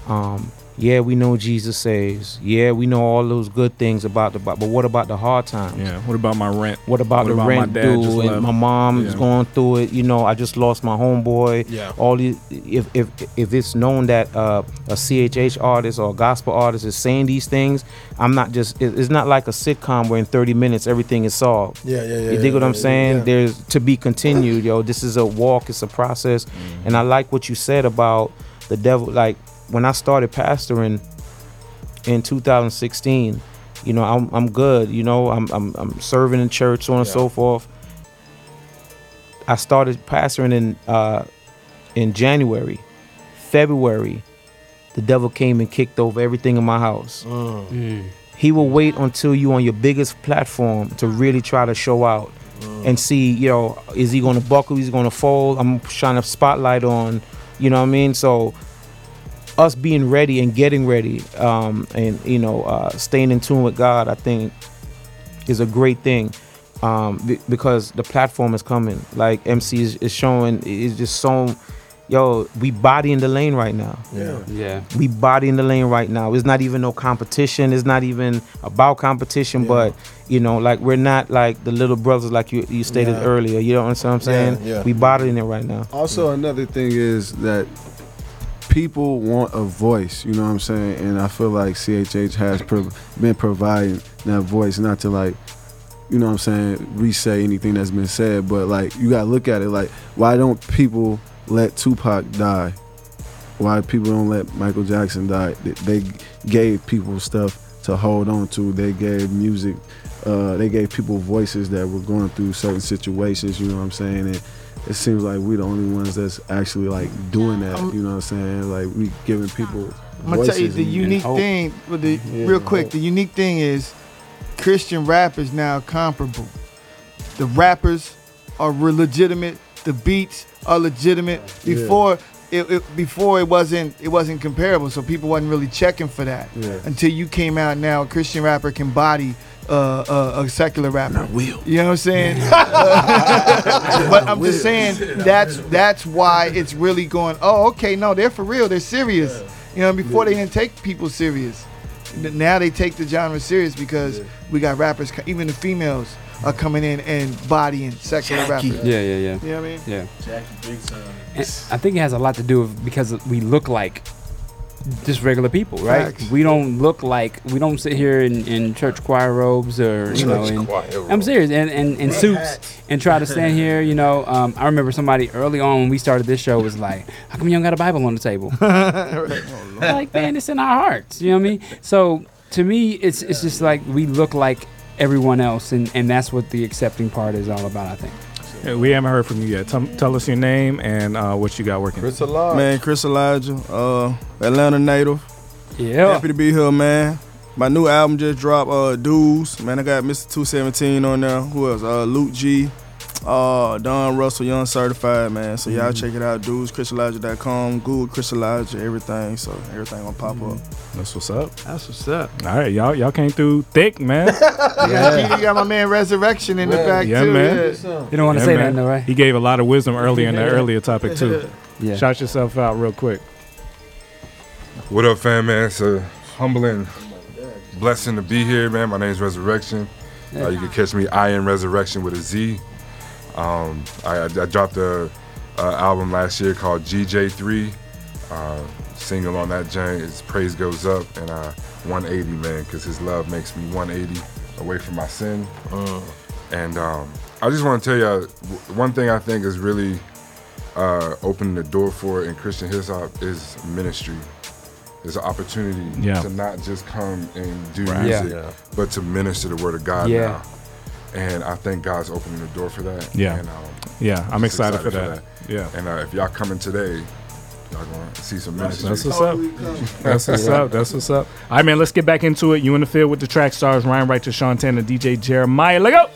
um, yeah, we know Jesus saves. Yeah, we know all those good things about the Bible. But what about the hard times? Yeah. What about my rent? What about What the about my rent dad due? just And left? my mom is going through it. You know, I just lost my homeboy. Yeah. All these, if if if it's known that uh, a CHH artist or a gospel artist is saying these things, I'm not just. it- It's not like a sitcom where in 30 minutes everything is solved. Yeah, yeah, yeah. You dig what I'm yeah, saying? yeah. There's to be continued, yo. This is a walk. It's a process, Mm-hmm. and I like what you said about the devil. Like when I started pastoring in 2016, you know, I'm I'm good. You know, I'm I'm, I'm serving in church, so on and so forth. I started pastoring in uh, in January, February. The devil came and kicked over everything in my house. Mm. He will wait until you on your biggest platform to really try to show out and see, you know, is he going to buckle? He's going to fold. I'm shining a spotlight on, you know what I mean? So, us being ready and getting ready, um, and you know, uh, staying in tune with God, I think, is a great thing, um, be- because the platform is coming. Like MC is, is showing, is just so, yo, we body in the lane right now. Yeah. Yeah. We body in the lane right now. It's not even no competition. It's not even about competition, but you know, like we're not like the little brothers like you you stated Yeah. earlier. You know what I'm saying? yeah. We bodying it right now. Also, another thing is that people want a voice. You know what I'm saying? And I feel like CHH has been providing that voice, not to like, you know what I'm saying, re-say anything that's been said, but like you gotta look at it like, why don't people let Tupac die? Why people don't let Michael Jackson die? They, they gave people stuff to hold on to. They gave music. Uh, they gave people voices that were going through certain situations. You know what I'm saying? And it seems like we the only ones that's actually like doing that. you know what I'm saying? Like we giving people. I'm gonna tell you the and- unique and thing with the Yeah, real quick. hope. The unique thing is Christian rap is now comparable. The rappers are legitimate. The beats are legitimate. Yeah. Before it, it before it wasn't it wasn't comparable, so people wasn't really checking for that Yeah. until you came out. Now a Christian rapper can body. Uh, uh, a secular rapper. will. You know what I'm saying? but I'm just saying that's that's why it's really going. Oh, okay, no, they're for real. They're serious. You know, before they didn't take people serious. Now they take the genre serious because we got rappers, even the females are coming in and bodying secular Jackie. rappers. Yeah, yeah, yeah. You know what I mean? Yeah. Jackie Big Time. And I think it has a lot to do with because we look like just regular people, right? Facts. We don't look like we don't sit here in, in church choir robes or you know. In, choir I'm serious, and and, and suits, and try to stand here. You know, um, I remember somebody early on when we started this show was like, "How come you don't got a Bible on the table?" like, man, it's in our hearts. You know what I mean? So to me, it's it's just like we look like everyone else, and and that's what the accepting part is all about. I think. Yeah, we haven't heard from you yet. Tell, tell us your name and uh, what you got working. Chris Elijah. Man, Chris Elijah, uh, Atlanta native. Yeah. Happy to be here, man. My new album just dropped, uh, Dudes. Man, I got Mr. 217 on there. Who else? Uh, Luke G, uh, Don Russell, Young Certified, man. So y'all Mhm. check it out, dudes, ChrisElijah.com, Google Chris Elijah, everything. So everything gonna pop up. That's what's up. That's what's up. All right, y'all y'all came through thick, man. Yeah. You got my man Resurrection in the back yeah, too. man. yeah. You don't wanna Yeah, say man. that, though, right? He gave a lot of wisdom early in the earlier topic too. Yeah. Shout yourself out real quick. What up, fam, man? It's a humbling blessing to be here, man. My name's Resurrection. Yeah. Uh, you can catch me I Am Resurrection with a Z. Um, I, I, I dropped a, a album last year called GJ3. Uh, single on that joint is Praise Goes Up and uh, 180, man, because His love makes me 180 away from my sin. And um, I just want to tell you one thing I think is really uh, opening the door for in Christian hip hop is ministry. There's an opportunity Yeah. to not just come and do Right. music, Yeah. but to minister the word of God Yeah. now. And I think God's opening the door for that. Yeah. And, um, Yeah, I'm just excited for that. Yeah. And uh, if y'all coming today, y'all going to see some ministry. That's what's up. That's what's up. That's what's up. All right, man. Let's get back into it. You in the field with the track stars Ryan Righteous Sean Tanner, DJ Jeremiah. Let go.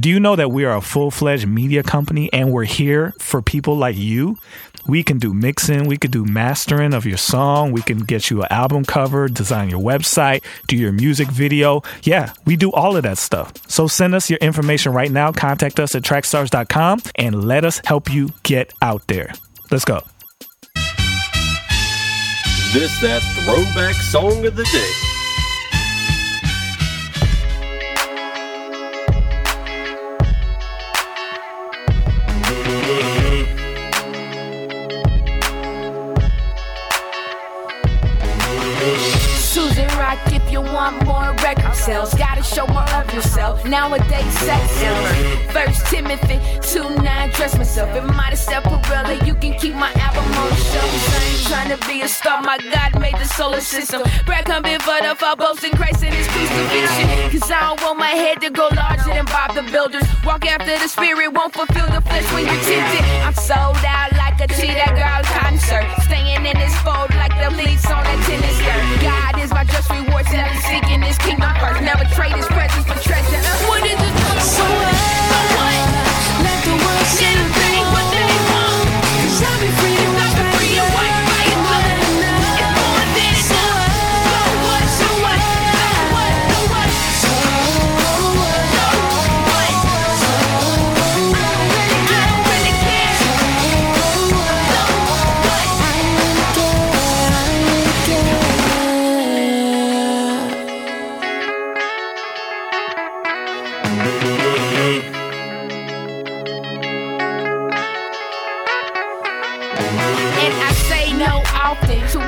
Do you know that we are a full fledged media company and we're here for people like you? We can do mixing, we can do mastering of your song, we can get you an album cover, design your website, do your music video. Yeah, we do all of that stuff. So send us your information right now. Contact us at trackstars.com and let us help you get out there. Let's go. This that throwback song of the day. You want more record sales, gotta show more of yourself. Nowadays, sex sells. First Timothy 2 9, dress myself. It might have you can keep my album on. I ain't trying to be a star, my God made the solar system. Brad come before the fall, boasting Christ and his crucifixion. Cause I don't want my head to go larger than Bob the Builders. Walk after the spirit, won't fulfill the flesh when you're tempted. I'm sold out like a cheetah girl concert. Staying in this fold like the leads on a tennis skirt. God is my just reward, never seeking his kingdom first. Never trade his presence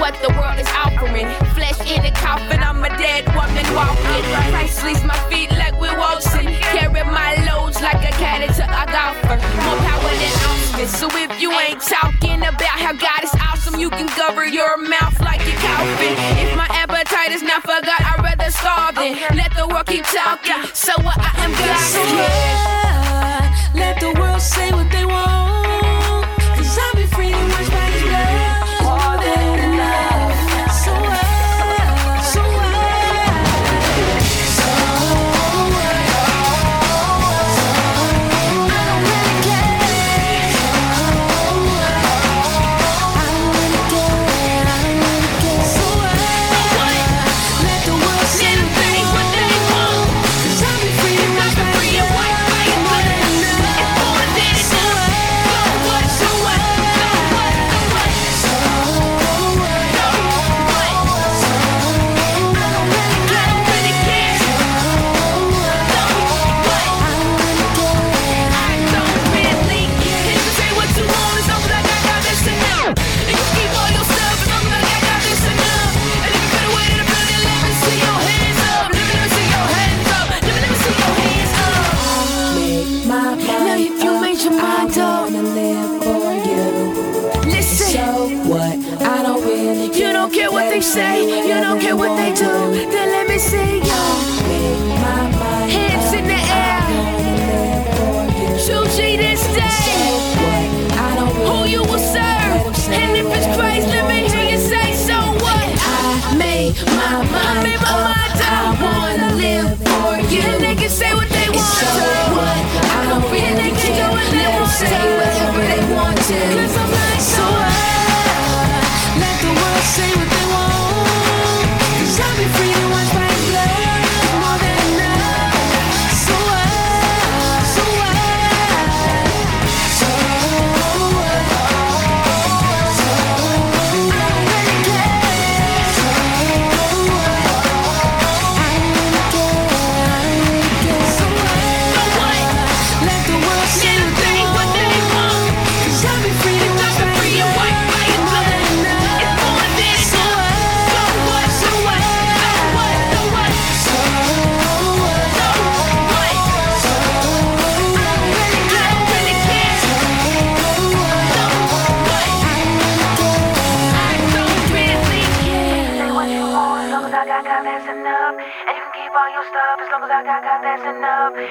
what the world is offering. Flesh in a coffin, I'm a dead woman walking. Christ leads my feet like we're waltzing. Carry my loads like a caddy to a golfer. More power than Austin. So if you ain't talking about how God is awesome, you can cover your mouth like you're coughing. If my appetite is not for God, I'd rather starve than let the world keep talking. So what I am God. So yeah, let the world say what they want.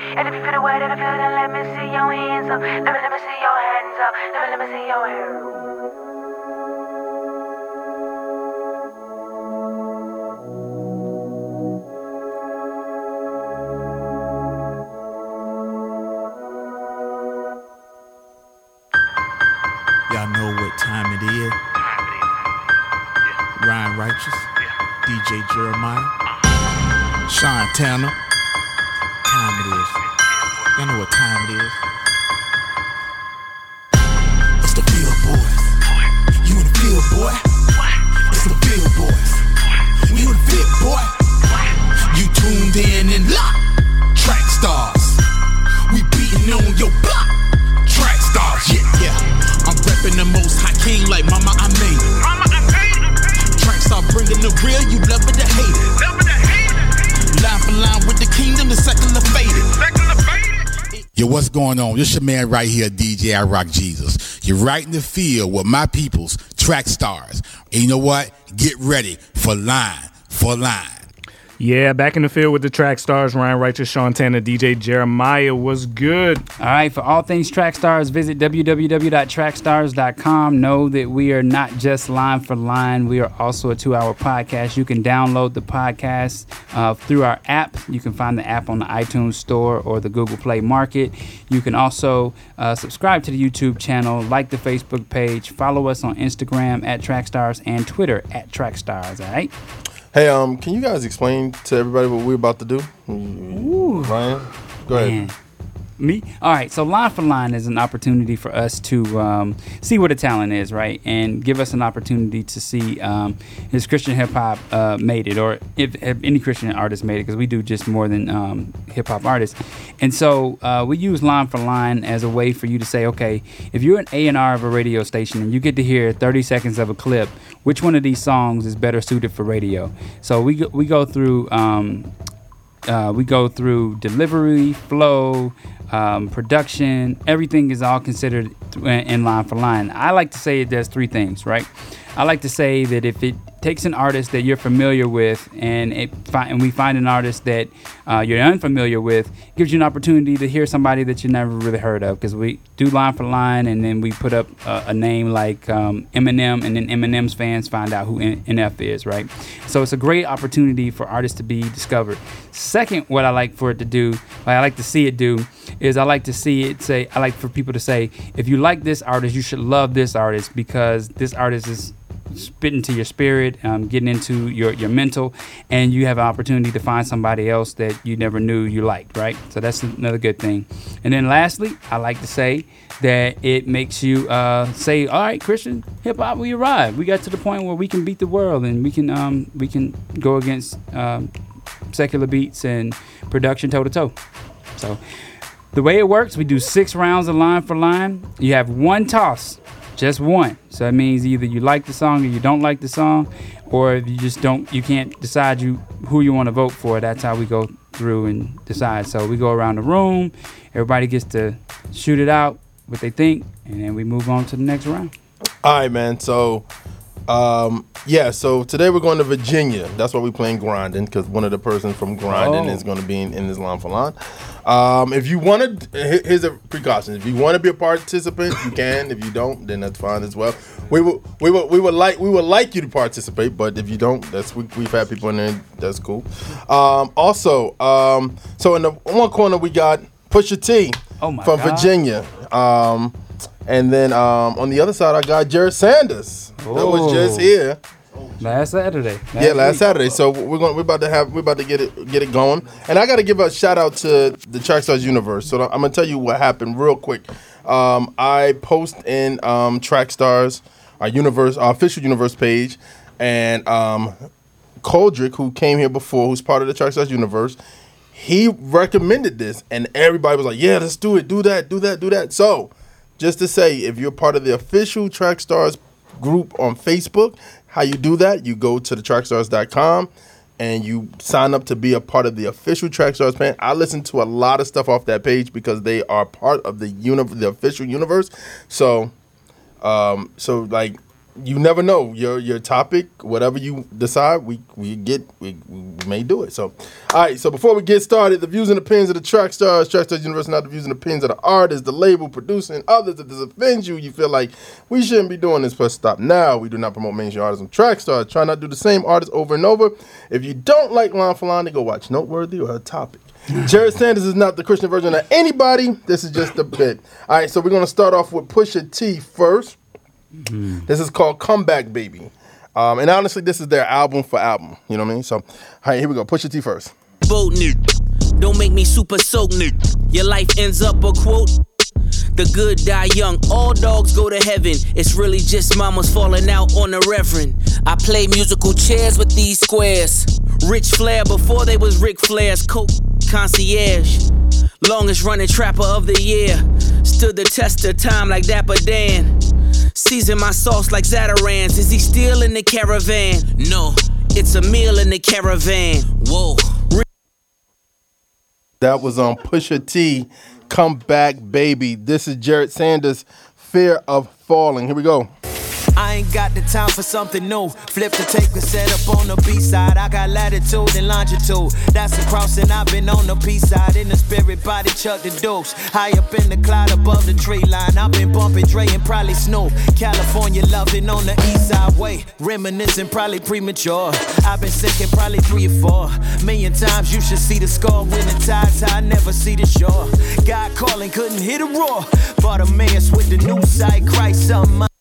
And if you feel the way that I feel, then let me see your hands up. Let me, let me see your hands up. Let me, let me see your hands. Y'all know what time it is. Ryan Righteous, DJ Jeremiah, Sean Tanner. Time it is. Y'all know what time it is. It's the field boys. You in the field, boy. It's the field boys. You in the field, boy. You tuned in and locked. Track stars. We beating on your block. Track stars, yeah, yeah. I'm repping the most high king like mama, I made it. Mama, I made it. Track star bringing the real, you love it to hate it. Line for line with the kingdom, the secular faded. Secular faded. Yo, what's going on? This your man right here, DJ I Rock Jesus. You're right in the field with my peoples, track stars. And you know what? Get ready for line for line. Yeah, back in the field with the track stars, Ryan Righteous, Sean Tanner, DJ Jeremiah was good. All right, for all things track stars, visit www.trackstars.com. Know that we are not just line for line, we are also a two hour podcast. You can download the podcast uh, through our app. You can find the app on the iTunes Store or the Google Play Market. You can also uh, subscribe to the YouTube channel, like the Facebook page, follow us on Instagram at Trackstars and Twitter at Trackstars. All right. Hey, um, can you guys explain to everybody what we're about to do? Ryan, go ahead. Man. Me? All right. So line for line is an opportunity for us to um, see what a talent is, right, and give us an opportunity to see um, if Christian hip hop uh, made it, or if, if any Christian artist made it, because we do just more than um, hip hop artists. And so uh, we use line for line as a way for you to say, okay, if you're an A and R of a radio station and you get to hear 30 seconds of a clip, which one of these songs is better suited for radio? So we we go through. Um, uh, we go through delivery, flow, um, production. Everything is all considered in line for line. I like to say there's three things, right? I like to say that if it takes an artist that you're familiar with and it fi- and we find an artist that uh, you're unfamiliar with, gives you an opportunity to hear somebody that you never really heard of because we do line for line and then we put up a, a name like um, Eminem and then Eminem's fans find out who N- NF is, right? So it's a great opportunity for artists to be discovered. Second, what I like for it to do, what I like to see it do, is I like to see it say, I like for people to say, if you like this artist, you should love this artist because this artist is spitting to your spirit, um, getting into your, your mental, and you have an opportunity to find somebody else that you never knew you liked, right? So that's another good thing. And then lastly, I like to say that it makes you uh, say, all right, Christian hip hop, we arrived. We got to the point where we can beat the world and we can um, we can go against um, secular beats and production toe to toe. So the way it works, we do six rounds of line for line. You have one toss, just one. So that means either you like the song or you don't like the song, or you just don't, you can't decide you who you want to vote for. That's how we go through and decide. So we go around the room. Everybody gets to shoot it out. what they think, and then we move on to the next round. All right, man. So, um, yeah. So today we're going to Virginia. That's why we're playing grinding because one of the persons from grinding Oh. is going to be in, in Islam Falan. Um, if you want to, here's a precaution. If you want to be a participant, you can. If you don't, then that's fine as well. We would, we would, we would like, we would like you to participate, but if you don't, that's we, we've had people in there. That's cool. Um, also, um, so in the one corner we got Pusha T Oh my from God. Virginia. Um, and then um, on the other side, I got Jered Sanders. That was just here. Last Saturday. yeah, last week. Saturday. So we're going. We're about to have. We're about to get it. Get it going. And I got to give a shout out to the Track Stars universe. So I'm gonna tell you what happened real quick. Um, I post in um, Trackstars, our universe, our official universe page, and um, Koldrick, who came here before, who's part of the Track Stars universe, he recommended this, and everybody was like, "Yeah, let's do it. Do that. Do that. Do that." So, just to say, if you're part of the official Track Stars group on Facebook, how you do that? You go to the trackstars.com and you sign up to be a part of the official Trackstars fan. I listen to a lot of stuff off that page because they are part of the uni- the official universe. So, um, so like you never know your your topic, whatever you decide, we we get we, we may do it. So, all right. So before we get started, the views and opinions of the track stars, track stars universe, not the views and opinions of the artist, the label, producer, and others. If this offends you, you feel like we shouldn't be doing this. Press stop now. We do not promote mainstream artists on track stars. Try not to do the same artist over and over. If you don't like Lon Falani, go watch Noteworthy or her topic. Jered Sanders is not the Christian version of anybody. This is just a bit. All right, so we're gonna start off with Pusha T first. This is called Comeback Baby. Um, and honestly, this is their album for album. You know what I mean? So, all right, here we go. Pusha T first. boat nigga. Don't make me super soak nigga. Your life ends up a quote. The good die young, all dogs go to heaven. It's really just mamas falling out on the reverend. I play musical chairs with these squares. Rich Flair before they was Ric Flair's coke concierge. Longest running trapper of the year. Stood the test of time like Dapper Dan. Season my sauce like Zatarain's. Is he still in the caravan? No, it's a meal in the caravan. Whoa. That was on Pusha T, Come back, Baby. This is Jered Sanders, Fear of Falling. Here we go. Ain't got the time for something new. Flip the tape and set up on the B side. I got latitude and longitude. That's a crossing. I've been on the P side. In the spirit body, chuck the dukes. High up in the cloud above the tree line. I've been bumping Dre and probably Snoop. California loving on the east side way. Reminiscing, probably premature. I've been sinking probably three or four. Million times you should see the score when the tide's high. Never see the shore. God calling, couldn't hit a roar. Bartimaeus with the new sight. Christ, something.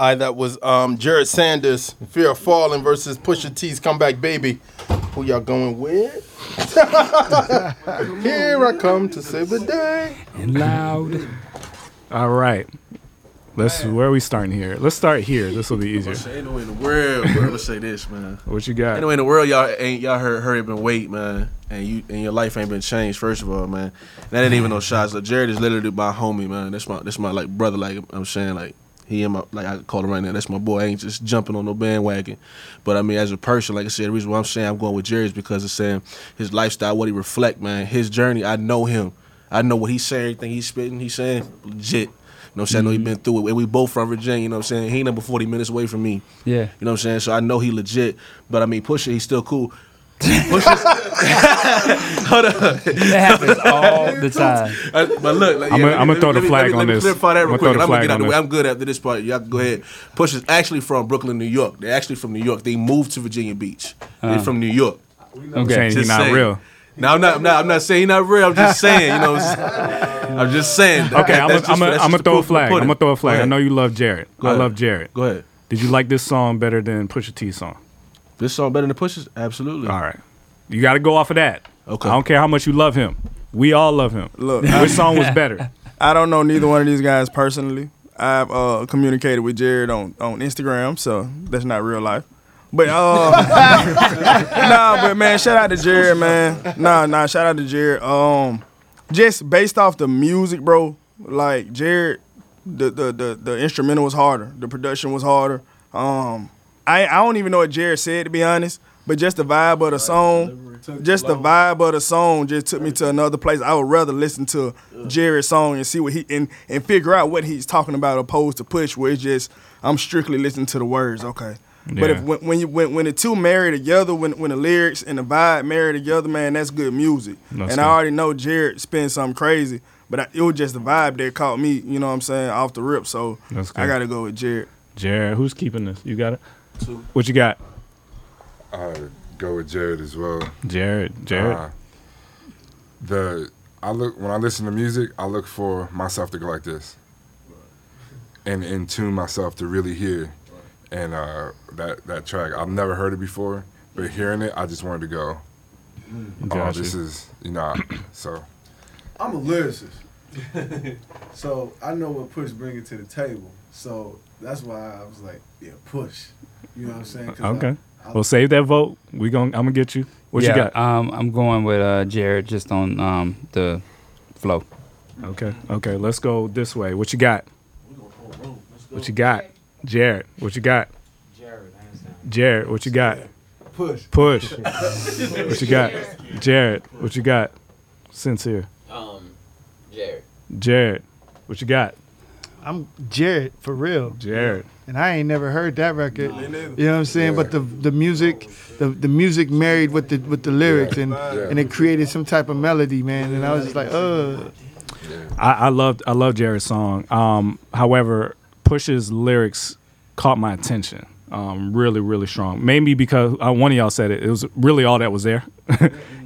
I that was um, Jered Sanders, Fear of Falling versus Pusha T's Comeback Baby. Who y'all going with? Here I come to save the day. And loud. All right. Let's where are we starting here? Let's start here. This will be easier. Ain't no way in the world, bro. Let's say this, man. What you got? Ain't no way in the world y'all ain't y'all heard hurry up and wait, man. And you and your life ain't been changed, first of all, man. That ain't even no shots. Like, Jered is literally my homie, man. That's my that's my like brother, like I'm saying, like he and my like I call him right now. That's my boy. I ain't just jumping on no bandwagon. But I mean, as a person, like I said, the reason why I'm saying I'm going with Jered is because it's saying his lifestyle, what he reflect, man. His journey, I know him. I know what he's saying, everything he's spitting, he's saying legit. You know what I'm saying? I know he mm-hmm. been through it. And we both from Virginia, you know what I'm saying? He ain't number 40 minutes away from me. Yeah. You know what I'm saying? So I know he legit. But I mean, Pusha, he's still cool. Hold on. That happens all the time. Uh, but look, like, I'ma- let me- I'ma let throw me- the let me- flag let me- on let me this. clarify that I'ma real throw quick. the I'm gonna flag get out on the way. this. I'm good after this part. Y'all can go ahead. Push is actually from Brooklyn, New York. They're actually from New York. They moved to Virginia Beach. They're Uh. from New York. Okay. Saying he Just not saying. real. No, I'm not. I'm not. I'm not saying he not real. I'm just saying. You know. I'm saying? I'm just saying. Okay, That- I'm that's just- gonna that's throw a proof of the flag. I'm pudding. gonna throw a Go flag. I ahead. know you love Jered. I ahead. love Jered. Go ahead. Did you like this song better than Pusha T song? This song better than Pusha's? Absolutely. All right. You got to go off of that. Okay. I don't care how much you love him. We all love him. Look, which song was better? I don't know neither one of these guys personally. I've uh, communicated with Jered on, on Instagram, so that's not real life. But uh, nah, but man, shout out to Jered, man. Nah, nah, shout out to Jered. Um, just based off the music, bro. Like Jered, the the the, the instrumental was harder. The production was harder. Um, I I don't even know what Jered said to be honest, but just the vibe of the song, just the vibe of the song just took me to another place. I would rather listen to Jered's song and see what he and, and figure out what he's talking about opposed to Push, where it's just I'm strictly listening to the words. Okay. But if when, when you when, when the two marry together, when when the lyrics and the vibe marry together, man, that's good music. That's and I already know Jered spins something crazy, but I, it was just the vibe that caught me. You know what I'm saying off the rip. So I got to go with Jered. Jered, who's keeping this? You got it. Two. What you got? I go with Jered as well. Jered, Jered. Uh, the I look when I listen to music, I look for myself to go like this, and in tune myself to really hear, and uh, that that track I've never heard it before, but hearing it, I just wanted to go. Oh, Gotcha. this is you know, so I'm a lyricist, so I know what Push bringing to the table. So that's why I was like, yeah, Push. You know what I'm saying? 'Cause I- Okay. I- well, save that vote. We gon' I'm gonna get you. What yeah, you got? Um, I'm going with uh, Jered just on um, the flow. Okay. Okay. Let's go this way. What you got? What you got? Jered. What you got? Jered. What you got? Push. Push. what you got? Jered. What you got? Sincere. Um, Jered. Jered. What you got? I'm Jered for real. Jered. And I ain't never heard that record. You know what I'm saying? But the the music, the the music married with the with the lyrics and and it created some type of melody, man. And I was just like, uh I, I loved I love Jered's song. Um, however, Push's lyrics caught my attention. Um, really, really strong. Maybe because uh, one of y'all said it. It was really all that was there.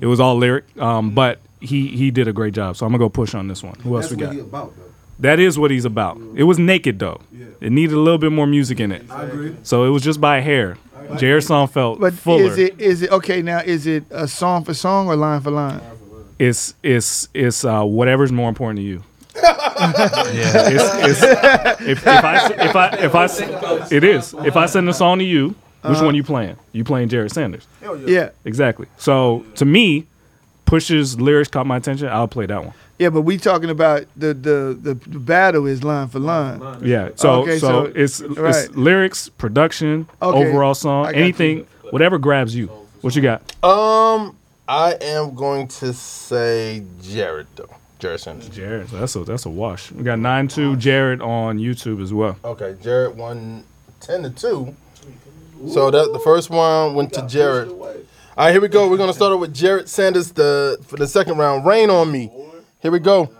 it was all lyric. Um, but he he did a great job. So I'm gonna go push on this one. Who else That's we what got? he about, though. That is what he's about. It was naked though. It needed a little bit more music in it. I agree. So it was just by a hair. Jered's song felt But fuller. is it is it okay now? Is it a song for song or line for line? it's it's it's uh, whatever's more important to you. yeah, it's, it's, if, if I s- if I if I s- it is if I send a song to you, which Uh-huh. one you playing? You playing Jered Sanders? Hell yeah. Yeah. exactly. So to me, Push's lyrics caught my attention. I'll play that one. Yeah, but we talking about the the the, the battle is line for line. Yeah. So Okay, so, so- it's right. it's lyrics, production, Okay, overall song, I got anything, whatever grabs you. What you got? Um, I am going to say Jered though. Jered Sanders. Jered. That's a that's a wash. We got nine two Jered on YouTube as well. Okay, Jered won ten to two. So that the first one went to Jered. All right, here we go. We're gonna start off with Jered Sanders the for the second round. Rain on me. Here we go.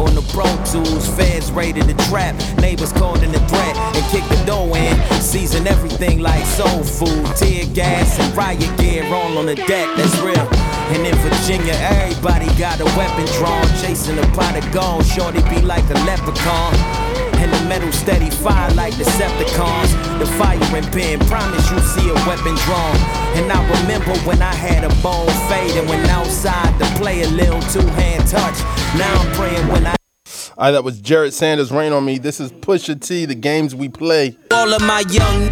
On the Pro Tools, feds raided the trap. Neighbors called in threat and kicked the door in. Season everything like soul food, tear gas, and riot gear all on the deck. That's real. And in Virginia, everybody got a weapon drawn. Chasing a pot of gold, shorty be like a leprechaun. Metal steady fire like Decepticons. The firing pin, promise you see a weapon drawn. And I remember when I had a bone fade and went outside to play a little two hand touch. Now I'm praying when I. All right, that was Jered Sanders. Rain on me. This is Pusha T. The games we play. All of my young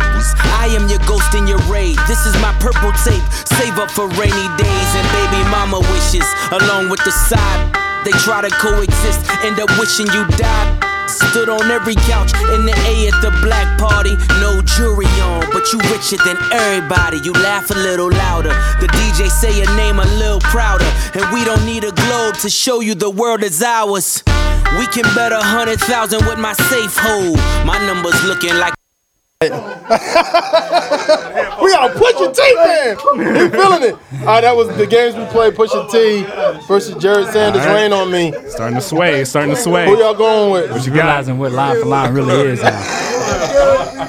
I am your ghost in your raid. This is my purple tape. Save up for rainy days and baby mama wishes. Along with the side, they try to coexist. End up wishing you died. Stood on every couch in the A at the black party. No jury on, but you richer than everybody. You laugh a little louder. The DJ say your name a little prouder. And we don't need a globe to show you the world is ours. We can bet a hundred thousand with my safe hold. My numbers looking like. We got Pusha T, man. We feeling it. All right, that was the games we played. Pusha T versus Jered Sanders. All right. Rain on me. Starting to sway. Starting to sway. Who y'all going with? What you realizing what line for line really is now.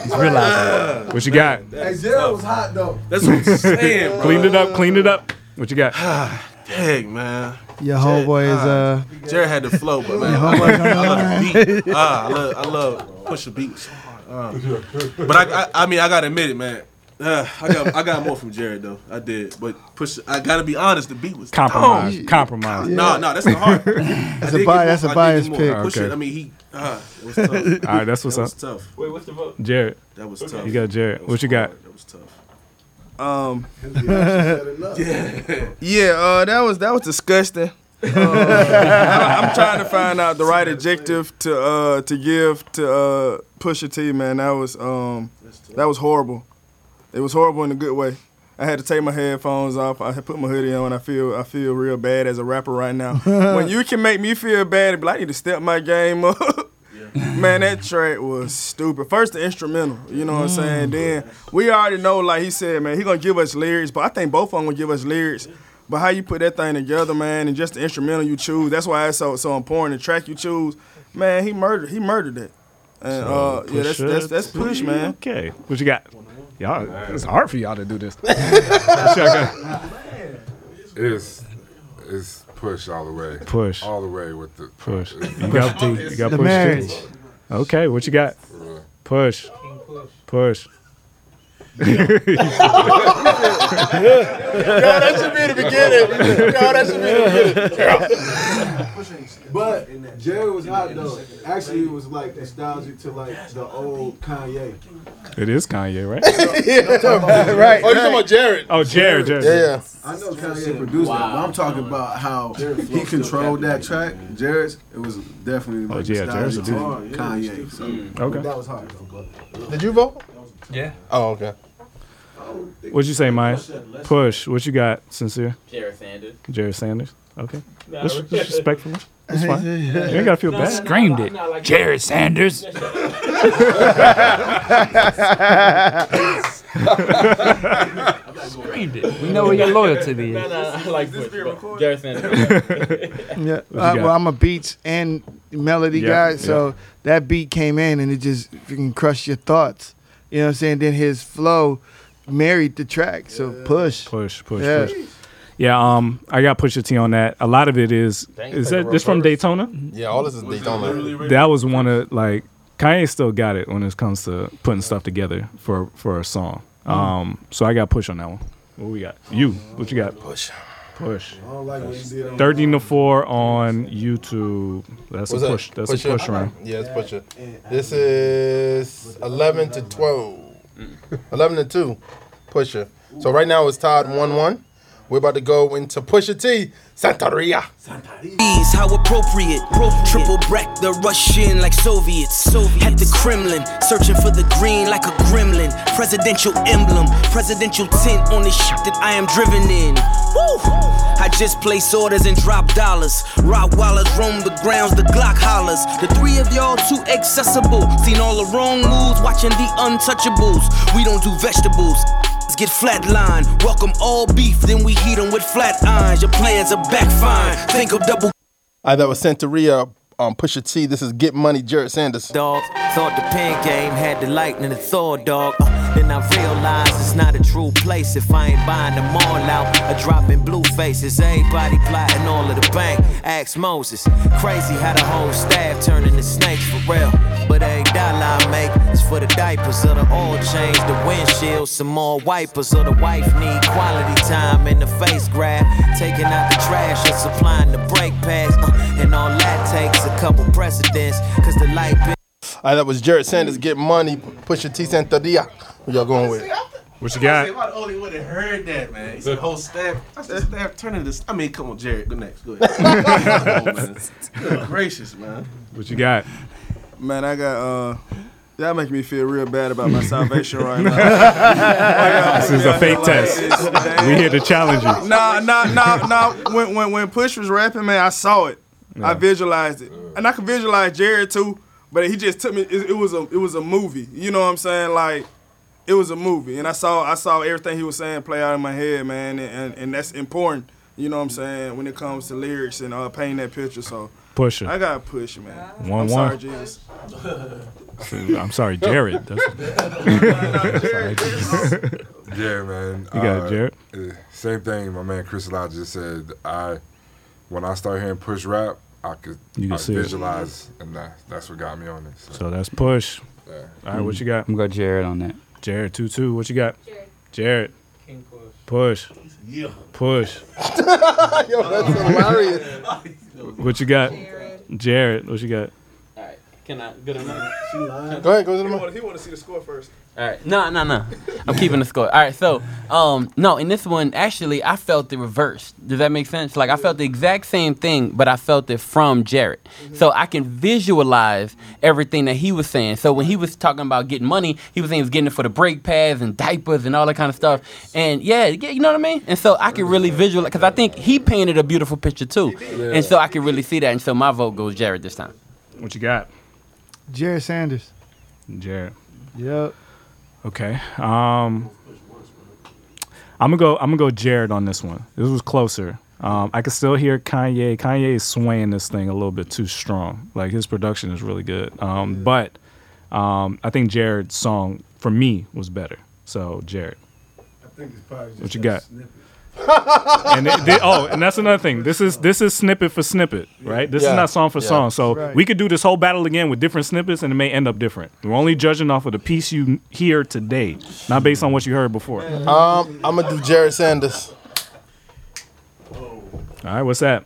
He's realizing. What you got? Hey, Jered was hot though. That's what I'm saying, bro. Cleaned it up. Cleaned it up. What you got? Dang, man. Your homeboy is uh Jered had the flow, but man, I love, on I the love the beat. Ah, I love, I love push the beat so hard. Uh, but I, I, I mean, I gotta admit it, man. Uh, I got, I got more from Jered though. I did, but push. I gotta be honest. The beat was Compromise. dumb. Compromise. No, no, that's the hard. That's a bi- that's a biased pick. Push Okay. it. I mean, he. Uh, it was tough. All right, that's what's that up. Was tough. Wait, what's the vote? Jered. That was tough. You got Jered. What you got? That was tough. Um, Yeah. yeah, uh, that was that was disgusting. Uh, I, am trying to find out the right adjective to uh to give to uh Pusha T. Man, that was um that was horrible. It was horrible in a good way. I had to take my headphones off. I had put my hoodie on. I feel I feel real bad as a rapper right now. when you can make me feel bad, but I need to step my game up. Man, that track was stupid. First the instrumental, you know what I'm saying. Then we already know, like he said, man, he gonna give us lyrics, but I think both of them gonna give us lyrics. But how you put that thing together, man, and just the instrumental you choose, that's why it's so so important. The track you choose, man, he murdered he murdered it. And uh, yeah, that's that's that's push, man. Okay, what you got? Y'all, it's hard for y'all to do this. What y'all got? It's it's push all the way. Push. all the way with the Push. You got, you got The push marriage. too. Okay, what you got? Push. Push. Yeah, that should be the beginning. Yeah, that should be the beginning. But Jerry was hot though. Actually, it was like nostalgic to like the old Kanye. It is Kanye, right? yeah, right. Oh, you talking about Jered? Oh, Jered, Jered. Yeah, I know Kanye produced that, but I'm talking about how he controlled that track. Jered's, it was definitely Oh, like yeah, Jered's a nostalgic to dude. Kanye. So Okay. that was hard though. Did you vote? Yeah. Oh, okay. What'd you say, Maya? Push. What you got, sincere? Jered Sanders. Jered Sanders. Okay. Nah, That's respect- disrespectful. That's fine. You ain't gotta feel No, bad. no, Screamed it. like- Jered Sanders. Screamed it. We know where your loyalty is. No, no, I like Bush, but Jered Sanders. Yeah, uh, got? well, I'm a beats and melody Yeah, guy, yeah. so that beat came in and it just freaking crushed your thoughts. You know what I'm saying? Then his flow married the track, so push, Push, push, Yeah. push. Yeah, um, I got Pusha T on that. A lot of it is is that this from Daytona? Yeah, all this is Daytona. That was one of like Kanye still got it when it comes to putting stuff together for for a song. Mm. Um, so I got Push on that one. What we got? You? What you got? Push. Push. I don't like what he did on Thirteen to four on YouTube. That's What's a that? push. That's Push a it? push round. Yeah, it's push it. This is 11 to 12. 11 to 2. Pusher. So right now it's tied 1 1. We're about to go into Pusha T. Santeria. Ease, how appropriate. Triple break the Russian like Soviets. Soviets. At the Kremlin, searching for the green like a gremlin. Presidential emblem, presidential tint on the ship that I am driven in. Woo! I just place orders and drop dollars. Rottweilers roam the grounds, the Glock hollers. The three of y'all too accessible. Seen all the wrong moves, watching the untouchables. We don't do vegetables. Let's get flatline. Welcome all beef, then we heat 'em with flat irons. Your plans are backfiring. Think of double. I that was Santeria. Um, Pusha T. This is Get Money, Jered Sanders. Dog, thought the pen game had the lightning and Thor, dog. Uh, then I realized it's not a true place if I ain't buying them all out. A drop in blue faces, everybody plotting all of the bank. Ask Moses. Crazy how the whole staff turn into snakes for real. But every dollar I make is for the diapers or the oil change, the windshield, some more wipers or the wife need quality time in the face grab. Taking out the trash or supplying the brake pads. Uh, and all that takes a couple precedents. Cause the light bill. I that was Jered Sanders. Get Money, Pusha T. Santeria. Who y'all going with? What you got? I'm the only one that heard that, man. He said whole staff. I said staff turning this. I mean, come on, Jered. Go next. Go ahead. Come on. Good gracious, man. What you got? Man, I got uh y'all making me feel real bad about my salvation right now. This is a fake test. We here to challenge you. Nah, nah, nah, nah. When when when Push was rapping, man, I saw it. I visualized it, and I can visualize Jered too. But he just took me. It, it was a it was a movie. You know what I'm saying? Like it was a movie, and I saw I saw everything he was saying play out in my head, man, and and, and that's important. You know what I'm saying when it comes to lyrics and uh, painting that picture. So Pusha. I got push, man. One, I'm one. sorry, Jesus. I'm sorry, Jered. That's- Yeah, man. You got it, Jered? uh, Same thing my man Chris Lodge just said. I when I started hearing push rap, I could, You could I see it. visualize, and that, that's what got me on it. So. So that's push. Yeah. All right, what you got? I'm gonna go Jered on that. Jered two two. What you got? Jered. King Push. Yeah. Push. Yo, that's hilarious. What you got? Jered. What you got? Can I? Good enough. Go ahead, go to the mic. He want to see the score first. All right. No, no, no. I'm keeping the score. All right. So, um, no, in this one, actually, I felt the reverse. Does that make sense? Like, I felt the exact same thing, but I felt it from Jered. So I can visualize everything that he was saying. So when he was talking about getting money, he was saying he was getting it for the brake pads and diapers and all that kind of stuff. And yeah, yeah you know what I mean? And so I can really visualize, because I think he painted a beautiful picture too. And so I can really see that. And so my vote goes Jered this time. What you got? Jered Sanders. Jered. Yep. Okay. Um, I'm gonna go. I'm gonna go Jered on this one. This was closer. Um, I can still hear Kanye. Kanye is swaying this thing a little bit too strong. Like his production is really good. Um, But um, I think Jered's song for me was better. So Jered. I think it's probably just What you got? snippet. And it, they- oh, and that's another thing. This is this is snippet for snippet, right? This Yeah. is not song for Yeah. song. So Right. we could do this whole battle again with different snippets, and it may end up different. We're only judging off of the piece you hear today, not based on what you heard before. Um, I'm gonna do Jered Sanders. All right, what's that?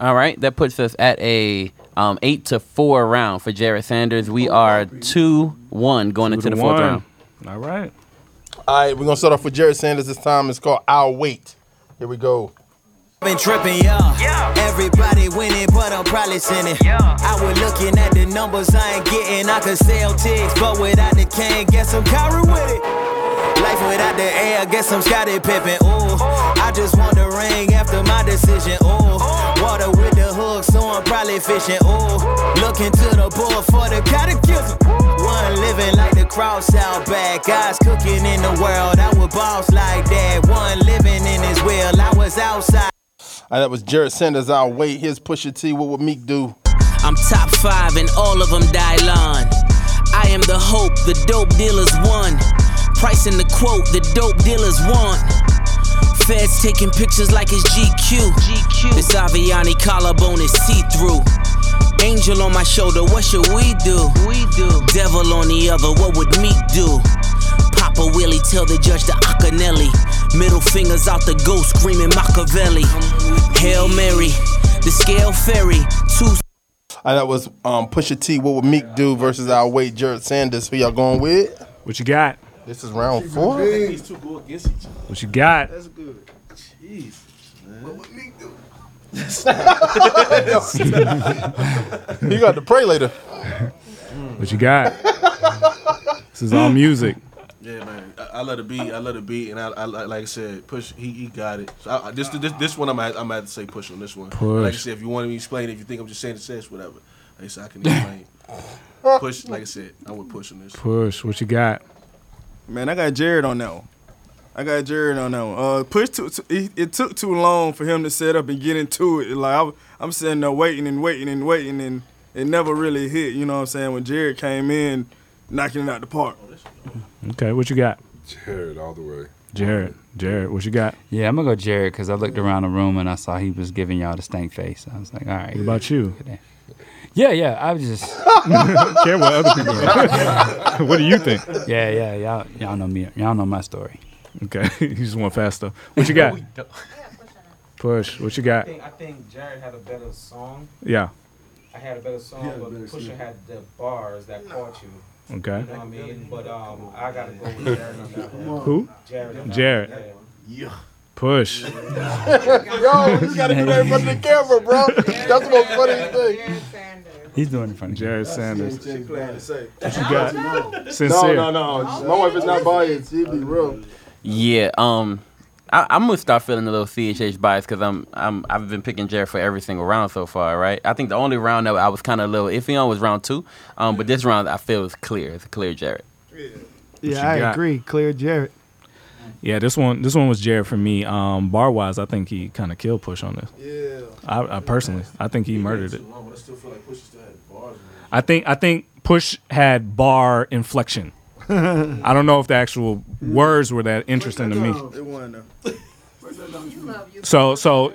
All right, that puts us at a um, eight to four round for Jered Sanders. We are two one going into the fourth one. round. All right. All right, we're gonna start off with Jered Sanders this time. It's called I'll Wait. Here we go. Been tripping, yeah. Everybody winning, but I'm probably sinning. I was looking at the numbers I ain't getting. I could sell ticks, but without the can, guess I'm Kyrie with it. Life without the air, guess I'm Scottie Pippen. Ooh, I just want the ring after my decision. Ooh, water with the hook, so I'm probably fishing. Ooh, looking to the board for the catechism. One living like the cross out back. Guys cooking in the world, I was boss like that. One living in his will, I was outside. All right, that was Jered Sanders. I'll wait. Here's Pusha T. What would Meek do? I'm top five and all of them Dylon. I am the hope, the dope dealers won. Pricing the quote, the dope dealers want. Feds taking pictures like it's GQ. GQ. This Avianne collarbone is see through. Angel on my shoulder, what should we do? We do. Devil on the other, what would Meek do? Papa Willie tell the judge the Acanelli. Middle fingers out the ghost screaming Machiavelli. Hail Mary, the scale fairy. Two All right, that was um, Pusha T. What would Meek do versus I'll wait. Jered Sanders. Who y'all going with? What you got? This is round four. These two go against each other. What you got? That's good. Jesus, man. What would Meek do? you got to pray later. What you got? this is all music. Yeah, man. I, I let it be. I let it be, and I, I like I said, push. He, he got it. So I, I- this, this this one I'm at, I'm at to say push on this one. Push. Like I said, if you want me to explain, if you think I'm just saying the sense, whatever. Like I said, I can explain. push. Like I said, I would push on this. Push. What you got? Man, I got Jered on that one. I got Jered on that one. Uh, push too, too- it, it took too long for him to set up and get into it. Like I, I'm sitting there waiting and waiting and waiting, and it never really hit. You know what I'm saying? When Jered came in, knocking it out the park. Okay, what you got? Jered all the way. Jered. Jered, what you got? Yeah, I'm gonna go Jered because I looked around the room and I saw he was giving y'all the stank face. I was like, all right. What about you? Yeah, yeah. I was just care what other people think. what do you think? Yeah, yeah. Y'all, y'all know me. Y'all know my story. Okay, you just want faster. What you got? Push. What you I got? think, I think Jered had a better song. Yeah. I had a better song, He had a but better Pusha song. had the bars that caught you. Okay. You know what I mean? But um, I gotta go with Jered on that one. Who? Jered. on Jered. Yeah. Push. Yo, you gotta do that in front of the camera, bro. That's the most funny thing. He's doing it funny. Jered Sanders. She playing. What you got? No, Sincere. no, no. My wife is not biased. She'd be real. Yeah, um, I, I'm gonna start feeling a little CHH bias because I'm I'm I've been picking Jered for every single round so far, right? I think the only round that I was kind of a little iffy on was round two, um, but this round I feel is clear. It's a clear Jered. Yeah, I got? agree. Clear Jered. Yeah, this one this one was Jered for me. Um, bar wise, I think he kind of killed Push on this. Yeah. I, I personally, I think he murdered it. Long, I like Pusha still had bars. I think I think Push had bar inflection. I don't know if the actual words were that interesting to me. It wasn't. So so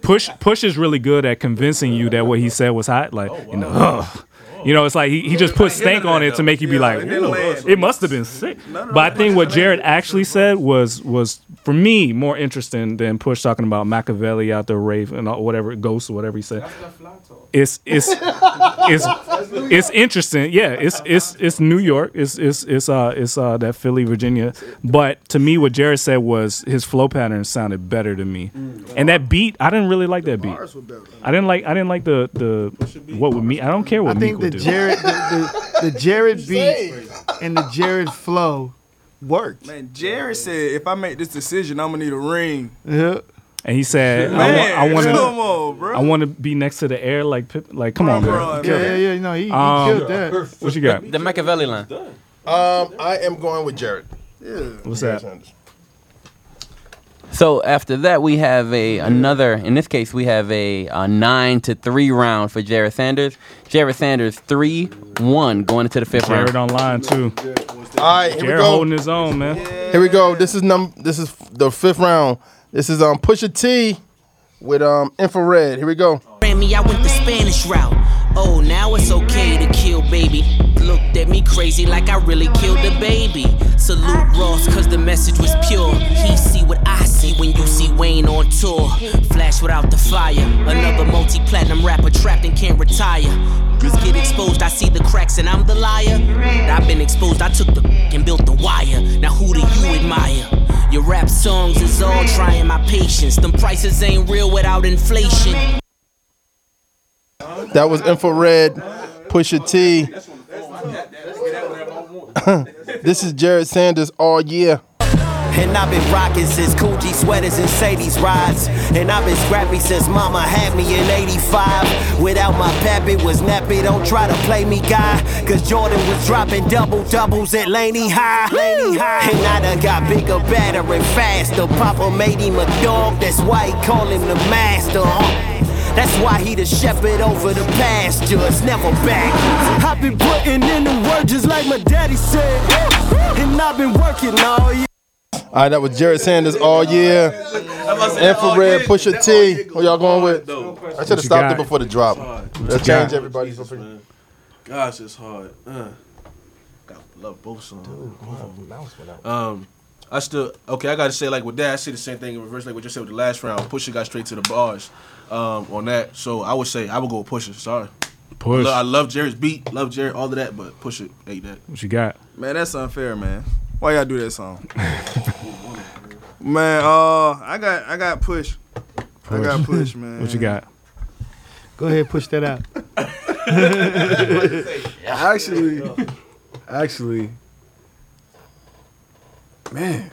push push is really good at convincing you that what he said was hot. Like you know, ugh. You know, it's like he, he just put stank on it to make you be like, it didn't "Ooh, land. it must have been sick. But I think what Jered actually said was was for me more interesting than Push talking about Machiavelli out there rave and all- whatever ghosts or whatever he said. It's it's it's it's interesting. Yeah, it's it's it's New York. It's it's it's uh it's uh that Philly, Virginia. But to me, what Jered said was his flow pattern sounded better to me, and that beat I didn't really like that beat. I didn't like I didn't like the the what would me. I don't care I what think Meek the would do. Jered, the, the, the Jered beat and the Jered flow worked. Man, Jered said if I make this decision, I'm gonna need a ring. Yeah. And he said, Man, "I want, I come want on, to, bro. I want to be next to the air like, Pip, like, come on, man. Yeah, yeah, yeah. No, he, he Um, killed that. What you got? The Machiavelli line. Um, I am going with Jered. Yeah. What's Jered that? Sanders. So after that, we have a another. In this case, we have a, a nine to three round for Jered Sanders. Jered Sanders three one going into the fifth Jered round. online too. All right, here Jered we go. holding his own, man. Here we go. This is num. This is the fifth round. This is um Pusha T with um infrared. Here we go. Me, I went the Spanish route. Oh, now it's okay to kill baby. Looked at me crazy like I really killed the baby. Salute Ross, cause the message was pure. He see what I see when you see Wayne on tour. Flash without the fire. Another multi platinum rapper trapped and can't retire. Just get exposed, I see the cracks and I'm the liar. I've been exposed, I took the and built the wire. Now who do you admire? Your rap songs is all trying my patience. Them prices ain't real without inflation. That was infrared. Pusha T. this is Jered Sanders all year. And I've been rocking since Coogi sweaters and Sadie's rides. And I've been scrappy since mama had me in 85. Without my pappy was nappy, don't try to play me guy. Cause Jordan was dropping double doubles at Laney High. Laney High. And I done got bigger, better, and faster. Papa made him a dog, that's why he call him the master. That's why he the shepherd over the pasture. It's never back. I've been putting in the work just like my daddy said. And I've been working all year. All right, that was Jered Sanders all year. Infrared, Pusha T. Who y'all going with? I should have stopped got? it before the drop. What Let's change got? everybody's Jesus, opinion. man. Gosh, it's hard. Uh, got love both songs. Both of them. Um, I still okay. I gotta say like with that, I see the same thing in reverse, like what you said with the last round. Pusha got straight to the bars um, on that, so I would say I would go with Pusha. Sorry, Push. I, love Jered's beat, love Jered, all of that, but Pusha ain't that. What you got? Man, that's unfair, man. Why y'all do that song? man, uh, I got I got push. I got push, man. What you got? Go ahead, push that out. actually, actually, man,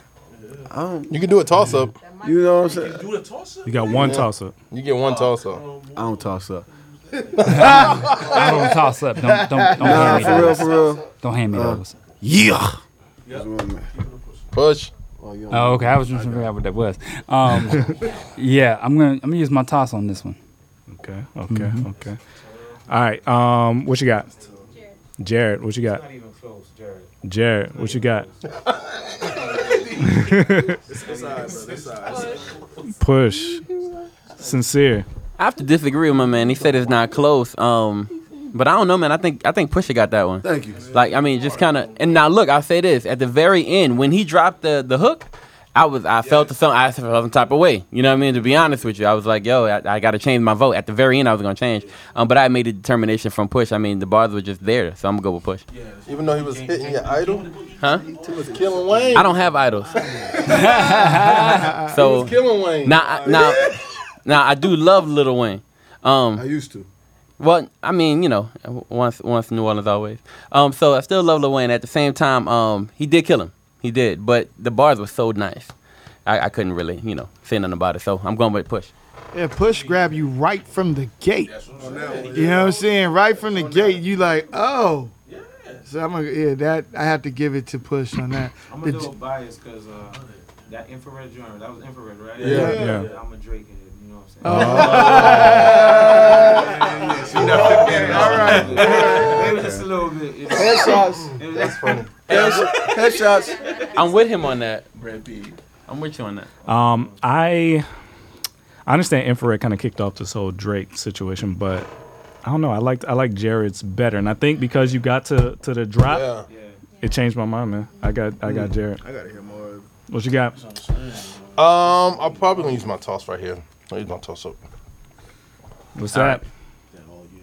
I don't. You can do a toss up. You know what I'm saying? Do the toss up. You got one toss up. You get one toss up. I don't toss up. I don't toss up. Don't don't don't Nah, hand me for real, those. for real. Don't hand me Uh, those. Yeah. Push. Oh, okay. I was trying to figure out what that was. Um, yeah, I'm gonna I'm gonna use my toss on this one. Okay. Okay. Mhm. Okay. All right. Um, what you got? Jered. What you got? Jered. What you got? It's all right, bro. It's all right. Push. Sincere. I have to disagree with my man. He said it's not close. Um, but I don't know, man. I think I think Pusha got that one. Thank you. Like I mean, just kind of. And now look, I'll say this: at the very end, when he dropped the the hook, I was I felt the some I felt some type of way. You know what I mean? To be honest with you, I was like, yo, I, I got to change my vote. At the very end, I was gonna change. Um, but I made a determination from Push. I mean, the bars were just there, so I'm gonna go with Push. Yeah, Even though he was hitting your idol, Huh? he was killing Wayne. I don't have idols. He so was killing Wayne. Now, I- now, now I do love Little Wayne. Um, I used to. Well, I mean, you know, once once New Orleans always. Um, so I still love Lil Wayne. At the same time, um, he did kill him. He did, but the bars were so nice. I, I couldn't really, you know, say nothing about it. So I'm going with Push. Yeah, push grab you right from the gate. You know what I'm saying? Right from the gate, you like, oh. Yeah. So I'm gonna yeah, that I have to give it to push on that. I'm The a j- little biased because uh, that infrared joint, that was infrared, right? Yeah. Yeah. I'm a Drake head, you know what I'm saying? Oh. All right. Maybe just a little bit. you know. Headshots. That's funny. Headshots. I'm with him on that. Brad Pitt. I'm with you on that. Um, I I understand infrared kind of kicked off this whole Drake situation, but I don't know. I liked I like Jered's better, and I think because you got to to the drop, Yeah. it changed my mind, man. I got I got Jered. I gotta hear more. What you got? Um, I'm probably gonna use my toss right here. I'll use my toss up. What's All that?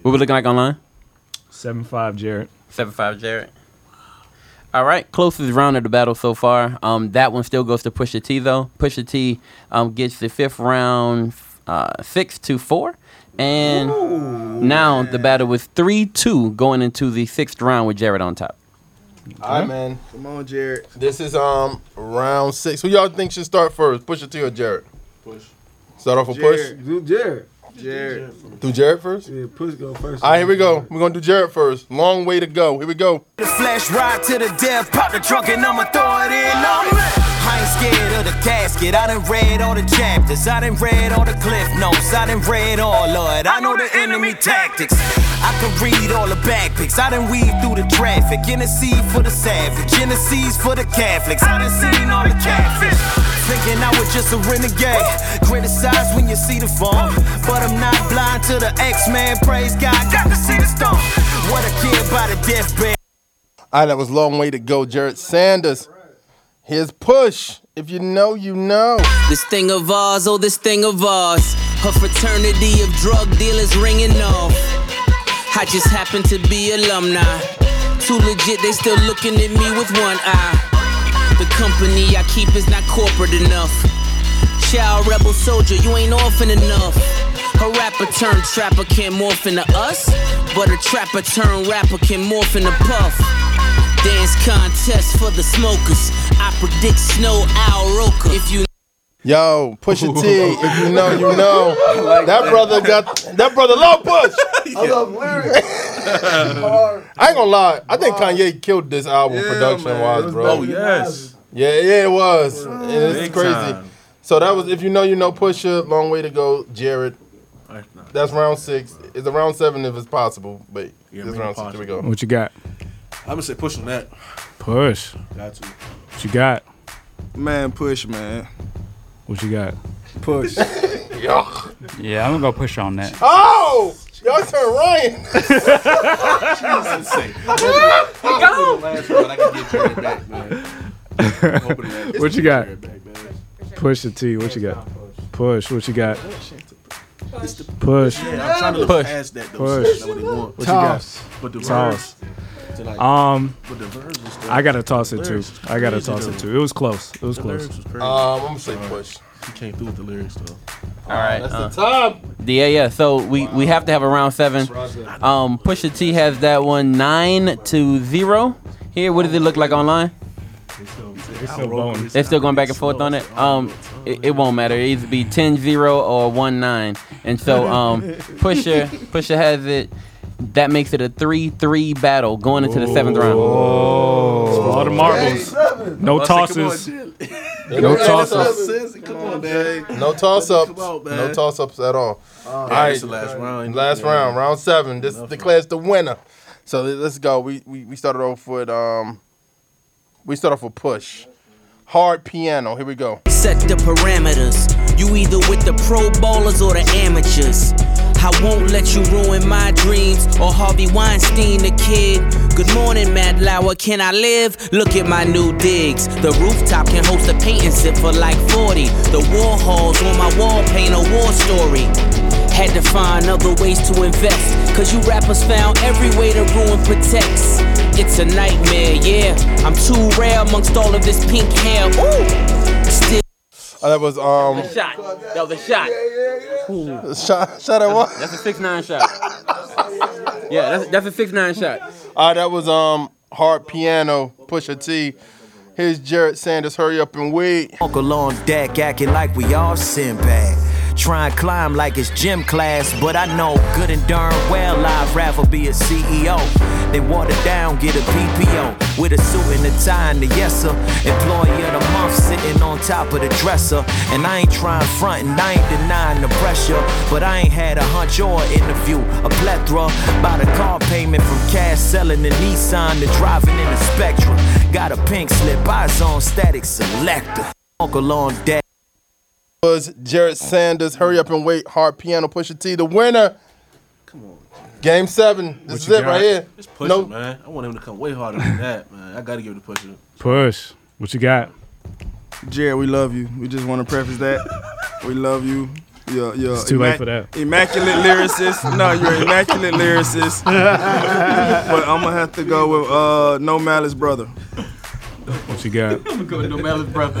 What we looking like online? Seven five, Jered. Seven five, Jered. All right, closest round of the battle so far. Um, that one still goes to Pusha T though. Pusha T um gets the fifth round, uh, six to four, and now the battle was three two going into the sixth round with Jered on top. All right, man. Come on, Jered. This is um round six. Who y'all think should start first? Pusha T or Jered? Push. Start off with Jered. Push. Do Jered. Jered. Do Jered first? Yeah, Push go first. All right, here we go. We're gonna do Jered first. Long way to go. Here we go. The flash ride to the death, pop the trunk and I'ma throw it in on me. I ain't scared of the casket. I done read all the chapters. I done read all the cliff notes. I done read all it. I know the enemy tactics. I can read all the backpicks. I done weave through the traffic. Genesee for the savage. Genesee's for the Catholics. I done seen all the catfish. Thinking I was just a renegade. Criticize when you see the form. But I'm not blind to the X-Man. Praise God. Got to see the storm. What a kid by the deathbed. All right, that was long way to go, Jered Sanders. Here's Push. If you know, you know. This thing of ours, oh, this thing of ours. A fraternity of drug dealers ringing off. I just happen to be alumni. Too legit, they still looking at me with one eye. The company I keep is not corporate enough. Child rebel soldier, you ain't orphan enough. A rapper turned trapper can't morph into us, but a trapper turned rapper can morph into puff. Dance contest for the smokers. I predict snow Al Roker. If you Yo, push a T. If you know, you know. that brother got that brother love Push. I love lyrics. I ain't gonna lie. I think Kanye killed this album Yeah, production man. Wise, bro. Oh, yes. Yeah, yeah, it was. And it's Big crazy. time. So that was if you know, you know. Pusha, long way to go, Jered. That's round six. It's a round seven if it's possible, but Yeah, this make it round six. Here we go. What you got? I'm gonna say push on that. Push. Got to. What you got? Man, push, man. What you got? Push. Yeah, Yeah, I'm gonna go push on that. Oh, y'all turn Ryan. what you got? Push the T. What you got? Push. What you got? Push. Yeah, I'm trying to Push. past that, though. Push. That's what he you got? But the Toss. Verse, to like- Um, but the verse was still- I gotta toss it too. I gotta crazy, toss it too. It was close. It was The close. was. Um, I'm gonna say push. He came through with the lyrics though. All right. that's uh, the time. Yeah, yeah. So we, we have to have a round seven. Um, Pusha T has that one nine to zero. Here, what does it look like online? still blowing. They're still going back and forth on it. Um, it, it won't matter. It either be 10-0 or one nine. And so um, Pusha Pusha has it. That makes it a three-three battle going into the seventh round. Oh, all the marbles. No tosses. No tosses. Come on, man. No toss ups. Come on, man. No toss ups at all. all Yeah, it's the last round. Last Yeah. round, round seven. This declares the winner. So let- let's go. We, we we started off with um. We start off with push. Hard piano. Here we go. Set the parameters. You either with the pro bowlers or the amateurs. I won't let you ruin my dreams or Harvey Weinstein the kid. Good morning, Matt Lauer. Can I live? Look at my new digs. The rooftop can host a painting zip for like 40. The Warhols on my wall paint a war story. Had to find other ways to invest. Cause you rappers found every way to ruin protects. It's a nightmare, yeah. I'm too rare amongst all of this pink hair. Ooh. Still Uh, that was um. Shot. That was a shot. Shot. Shot at what? That's a six nine shot. Yeah, that's that's a six nine shot. All right, that was um hard piano. Pusha T. Here's Jered Sanders. Hurry up and wait. Uncle on deck acting like we all Sinbad. Try and climb like it's gym class, but I know good and darn well I'd rather be a CEO than water down, get a PPO with a suit and a tie and a yes sir. Employee of the month sitting on top of the dresser, and I ain't trying front and I ain't denying the pressure, but I ain't had a hunch or an interview, a plethora by the car payment from cash selling the Nissan to driving in the Spectra. Got a pink slip, eyes on static selector. Uncle on deck. Was Jered Sanders. Hurry up and wait. Hard piano. Pusha T. The winner. Come on. Game seven. This What is it got? right here. It's push No- it, man. I want him to come way harder than that, man. I gotta give it to push it. Push. What you got? Jered, we love you. We just want to preface that. we love you. You're, you're It's too late for that. Immaculate lyricist. No, you're immaculate lyricist. but I'm gonna have to go with uh, No Malice Brother. What you got? I'm gonna go with No Malice Brother.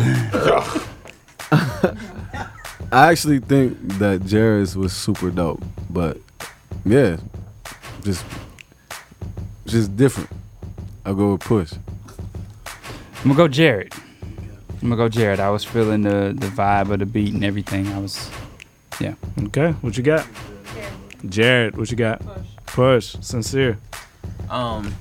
I actually think that Jered's was super dope, but yeah, just just different. I'll go with Push. I'm gonna go Jered. I'm gonna go Jered. I was feeling the the vibe of the beat and everything. I was, yeah. Okay, what you got? Jered, what you got? Push. Push. Sincere. Um,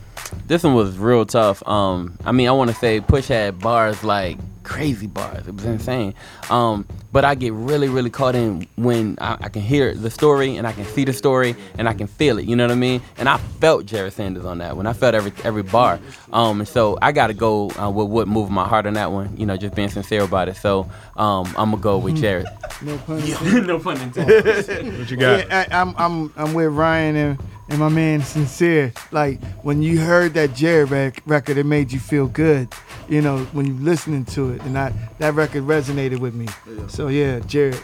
this one was real tough. Um, I mean, I want to say Push had bars like crazy bars. It was insane. Um, but I get really, really caught in when I, I can hear the story and I can see the story and I can feel it. You know what I mean? And I felt Jered Sanders on that one. I felt every every bar. Um, and so I got to go uh, with what moved my heart on that one. You know, just being sincere about it. So um, I'm gonna go with Jered. No pun no pun intended. What you Yeah, I, I'm I'm I'm with Ryan and, and my man Sincere. Like when you heard that Jered rec- record, it made you feel good. You know, when you listening to it, and I, that record resonated with me. So yeah, Jered.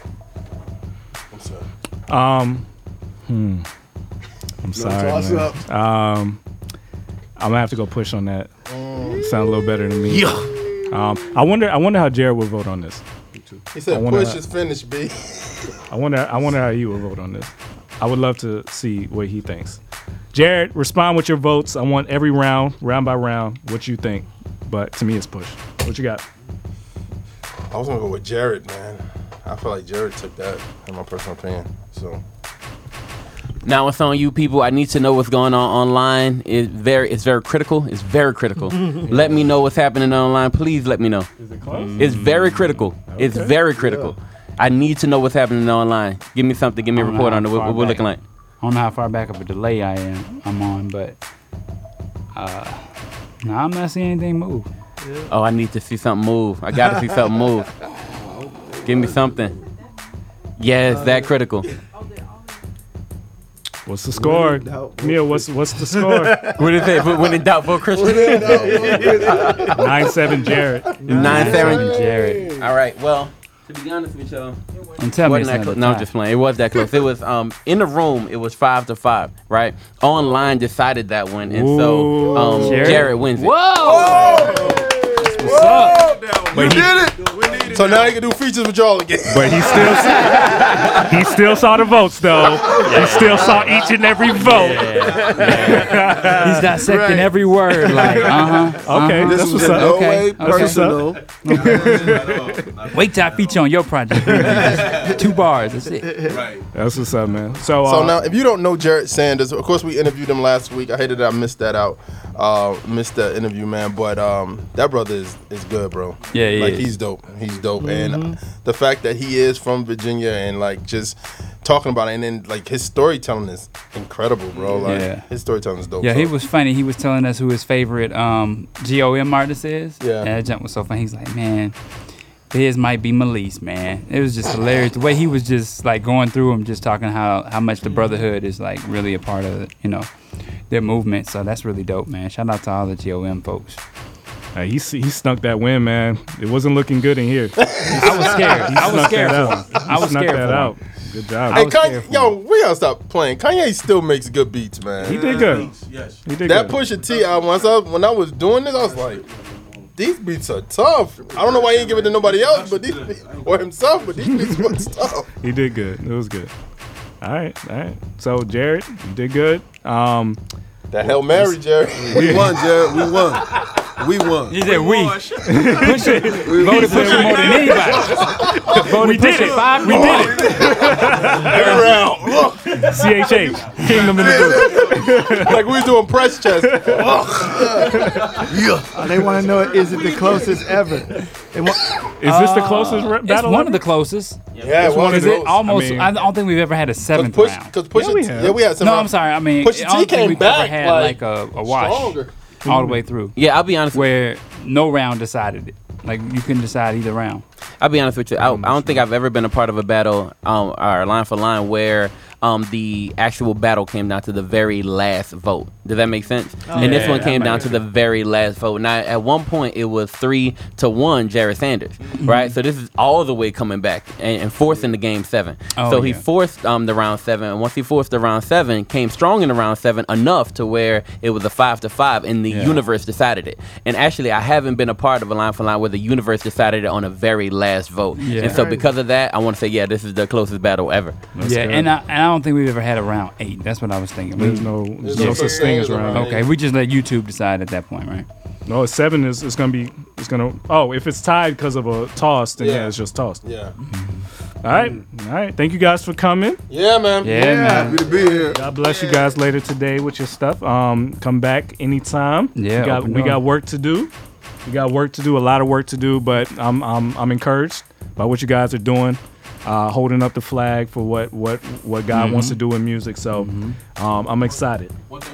Um, hmm. I'm sorry. toss man. up. Um, I'm gonna have to go push on that. Mm. Sound a little better than me. Yeah. Um, I wonder. I wonder how Jered would vote on this. He said I wonder Push how- is finished, B. I wonder. I wonder how you would vote on this. I would love to see what he thinks. Jered, respond with your votes. I want every round, round by round, what you think. But to me, it's push. What you got? I was gonna go with Jered, man. I feel like Jered took that, in my personal opinion. So Now it's on you people. I need to know what's going on online. It's very it's very critical. It's very critical. let me know what's happening online. Please let me know. Is it close? It's very critical. Mm. It's very critical. I need to know what's happening online. Give me something. Give me a report on it. What, what we're looking like. I don't know how far back of a delay I am. I'm on, but uh, no, I'm not seeing anything move. Oh, I need to see something move. I gotta see something move. Give me something. Yeah, it's that critical. What's the score? Neil, what's what's the score? What is it? When in doubt for Christian? Nine seven Jered. Nine seven Jered. All right. Well, to be honest with y'all, And tell me wasn't it's that close. No, I'm just playing. It was that close. It was um in the room. It was five to five. Right. Online decided that one, and so um Jered? Jered, wins it. Whoa! What's up? we But he, did it. So now you can do features with y'all again. but he still he still saw the votes though. He still saw each and every vote. He's dissecting every word. Like, uh huh. Okay, This that's was what's up. no Okay, way okay. personal. Wait till I feature on your project. Two bars. That's it. Right. That's what's up, man. So, uh, So now, if you don't know Jered Sanders, of course we interviewed him last week. I hated that I missed that out, uh, missed that interview, man. But um, that brother is is good, bro. Yeah, he like is. he's dope. He's dope, and the fact that he is from Virginia and like just talking about it, and then like his storytelling is incredible, bro. Like Yeah. his storytelling is dope. Yeah, so. he was funny. He was telling us who his favorite um, GOM artist is. Yeah. And that jump was so funny. He's like, man, his might be Malice, man. It was just hilarious. The way he was just like going through him, just talking how, how much the brotherhood is like really a part of, it, you know, their movement. So that's really dope, man. Shout out to all the GOM folks. uh, he he snuck that win, man. It wasn't looking good in here. I was scared. He I was scared for out. him. I was snuck scared that for him. out. Good job. Hey, was Kanye, yo, we gotta stop playing. Kanye still makes good beats, man. He did good. Yes. He did That good. Pusha T album, once I, when I was doing this, I was like, these beats are tough. I don't know why he didn't give it to nobody else, but these beats, or himself, but these beats was tough. He did good. It was good. All right, all right. So Jered, you did good. Um, That Hail Mary, Jerry. We won, Jered. We won. We won. He said we. Push it. Voted Push it more than anybody. Voted we did it. Five we did it. Every round. Look, CHH, Kingdom in the Book. like we was doing press chest. Uh, they want to know is it the closest ever? They want, Is this the closest ra- It's one ever? of the closest. Yeah, It's one one of of the- those. It almost. I I, don't think we've ever had a seventh push, round. cause Pusha, Yeah, we T- have. yeah, we had some. No, I'm sorry. I mean, Pusha I don't think we've back ever had like, like, a, a wash stronger. All the way through, Yeah, I'll be honest. where no round decided it. Like you couldn't decide either round. I'll be honest with you. I, I don't think I've ever been a part of a battle, um, or line for line, where um, the actual battle came down to the very last vote. Does that make sense? Oh, and this one came down to the very last vote. Now, at one point, it was three to one, Jered Sanders, Mm-hmm. right? So this is all the way coming back and, and forcing the game seven. Oh, so he yeah. forced um, the round seven, and once he forced the round seven, came strong in the round seven enough to where it was a five to five, and the Yeah. universe decided it. And actually, I haven't been a part of a line for line where the universe decided it on a very last vote. Yeah. And so because of that, I want to say, yeah, this is the closest battle ever. yeah, and I, and I don't think we've ever had a round eight. That's what I was thinking. There's no- there's no such thing as round eight. Okay, we just let YouTube decide at that point, right? No, seven is, it's gonna be it's gonna oh if it's tied because of a toss then yeah. Yeah. it's just tossed. Yeah. All right, all right. Thank you guys for coming. Yeah, man. Yeah, Yeah, man. happy to be here. God bless you guys later today with your stuff. Um, come back anytime. Yeah, we got we got work to do. We got work to do. A lot of work to do, but I'm I'm I'm encouraged by what you guys are doing. Uh, holding up the flag for what what what God wants Mhm. to do in music. So um, I'm excited.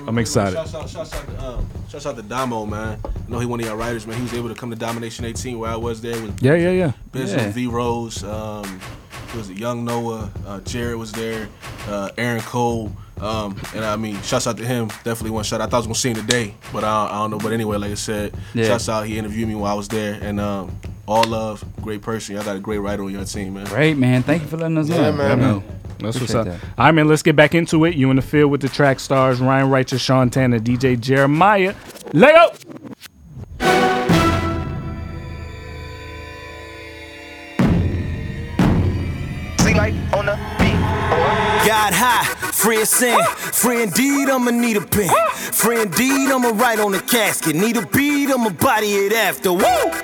I'm excited. Shout out, shouts out, to, um, shouts out to Damo, man. I know he one of y'all writers, man. He was able to come to Domination 18 where I was there with Yeah, yeah, yeah. Biz Yeah. V Rose. Um, it was Young Noah. Uh, Jered was there. Uh, Aaron Cole. Um, and I mean, shouts out to him. Definitely one shout. I thought I was gonna see him today, but I don't, I don't know. But anyway, like I said, Yeah. shouts out. He interviewed me while I was there, and um, all love, great person. Y'all got a great writer on your team, man. Great, man. Thank you for letting us know. Yeah, man. Yeah, man. That's what's up. that. All right, man. Let's get back into it. You in the field with the track stars Ryan Righteous, Sean Tanner, DJ Jeremiah. Lay up. on the God high, free of sin, free indeed, I'ma need a pen. Free indeed, I'ma write on the casket. Need a beat, I'ma body it after. Woo!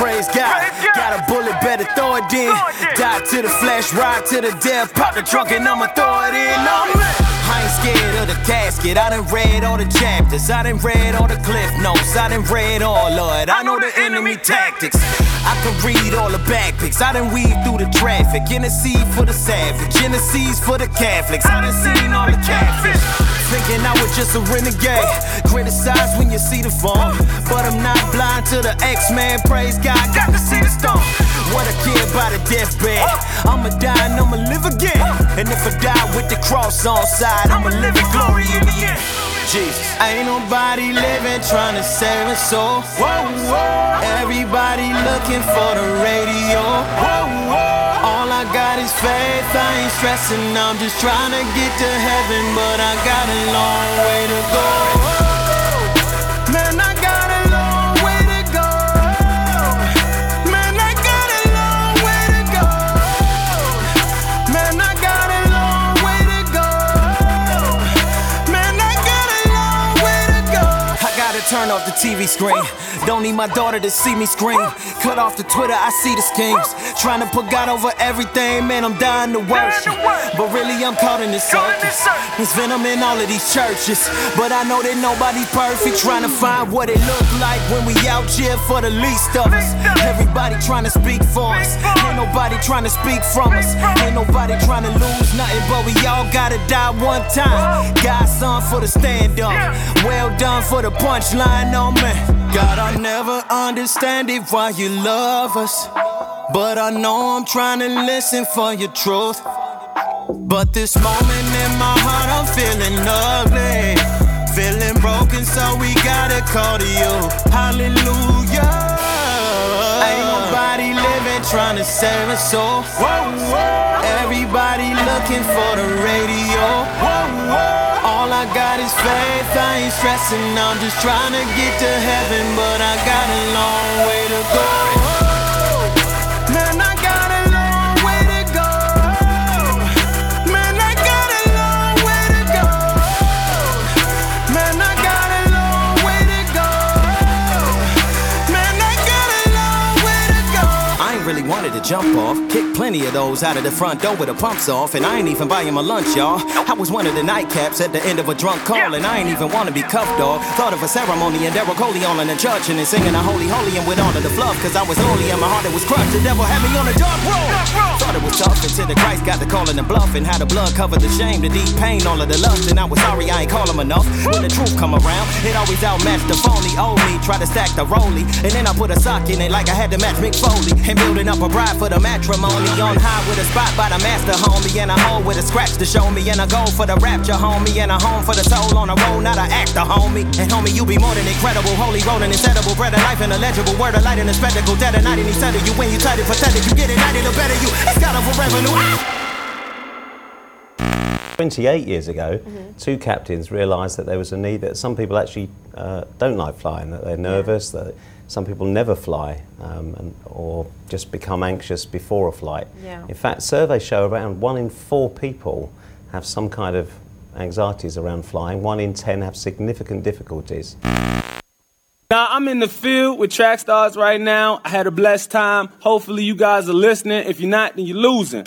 Praise God, got a bullet, better throw it in. Die to the flesh, ride to the death, pop the trunk and I'ma throw it in. No. I ain't scared of the casket. I done read all the chapters. I done read all the cliff notes. I done read all of it. I know the enemy tactics. I can read all the backpicks. I done weed through the traffic. Tennessee for the savage. Tennessee's for the Catholics. I done seen all the catfish. Thinking I was just a renegade. Criticize when you see the phone. But I'm not blind to the X-Man. Praise God, got to see the stone. What I care about a deathbed. I'ma die and I'ma live again. And if I die with the cross on side, I'ma live in glory in the end. Jesus. Ain't nobody living trying to save a soul. Whoa, whoa. Everybody looking for the radio. Whoa, whoa. All I got is faith. I ain't stressing. I'm just trying to get to heaven, but I got a long way to go. Turn off the TV screen. Don't need my daughter to see me scream. Cut off the Twitter, I see the schemes. Trying to put God over everything, man, I'm dying to worship. But really, I'm caught in this circus. There's venom in all of these churches. But I know that nobody's perfect. Trying to find what it look like when we out here for the least of us. Everybody trying to speak for us. Ain't nobody trying to speak from us. Ain't nobody trying to lose nothing, but we all gotta die one time. God's son for the stand up. Well done for the punchline, no man. God, I never understand it why you love us. But I know I'm trying to listen for your truth. But this moment in my heart, I'm feeling ugly. Feeling broken, so we gotta call to you. Hallelujah. Living trying to save a soul. Everybody looking for the radio. All I got is faith, I ain't stressing. I'm just trying to get to heaven, but I got a long way to go. Wanted to jump off. Kick plenty of those out of the front door with the pumps off. And I ain't even buying my lunch, y'all. I was one of the nightcaps at the end of a drunk call. And I ain't even wanna be cuffed, dog. Thought of a ceremony and Daryl Coley on in the church. And then singing a holy, holy and with all of the fluff. Cause I was lonely and my heart it was crushed. The devil had me on a dark road. Thought it was tough until the Christ got the calling and bluff. And how the blood covered the shame, the deep pain, all of the lust. And I was sorry I ain't call him enough. When the truth come around, it always outmatched the phony. Old me, try to stack the rollie. And then I put a sock in it like I had to match Mick Foley. And building up a bride for the matrimony. On high with a spot by the master, homie. And a hole with a scratch to show me. And a goal for the rapture, homie. And a home for the soul on a road, not an actor, homie. And homie, you be more than incredible. Holy rolling, incredible. Bread of life and illegible. Word of light and a spectacle. Dead at night and he said it. You when you tight it pathetic. You get it, night the better you. It's got a for revenue. Ah! 28 years ago, two captains realised that there was a need that some people actually uh, don't like flying, that they're nervous, that some people never fly um, and, or just become anxious before a flight. Yeah. In fact, surveys show around one in four people have some kind of anxieties around flying, one in 10 have significant difficulties. Now I'm in the field with track stars right now. I had a blessed time. Hopefully you guys are listening. If you're not, then you're losing.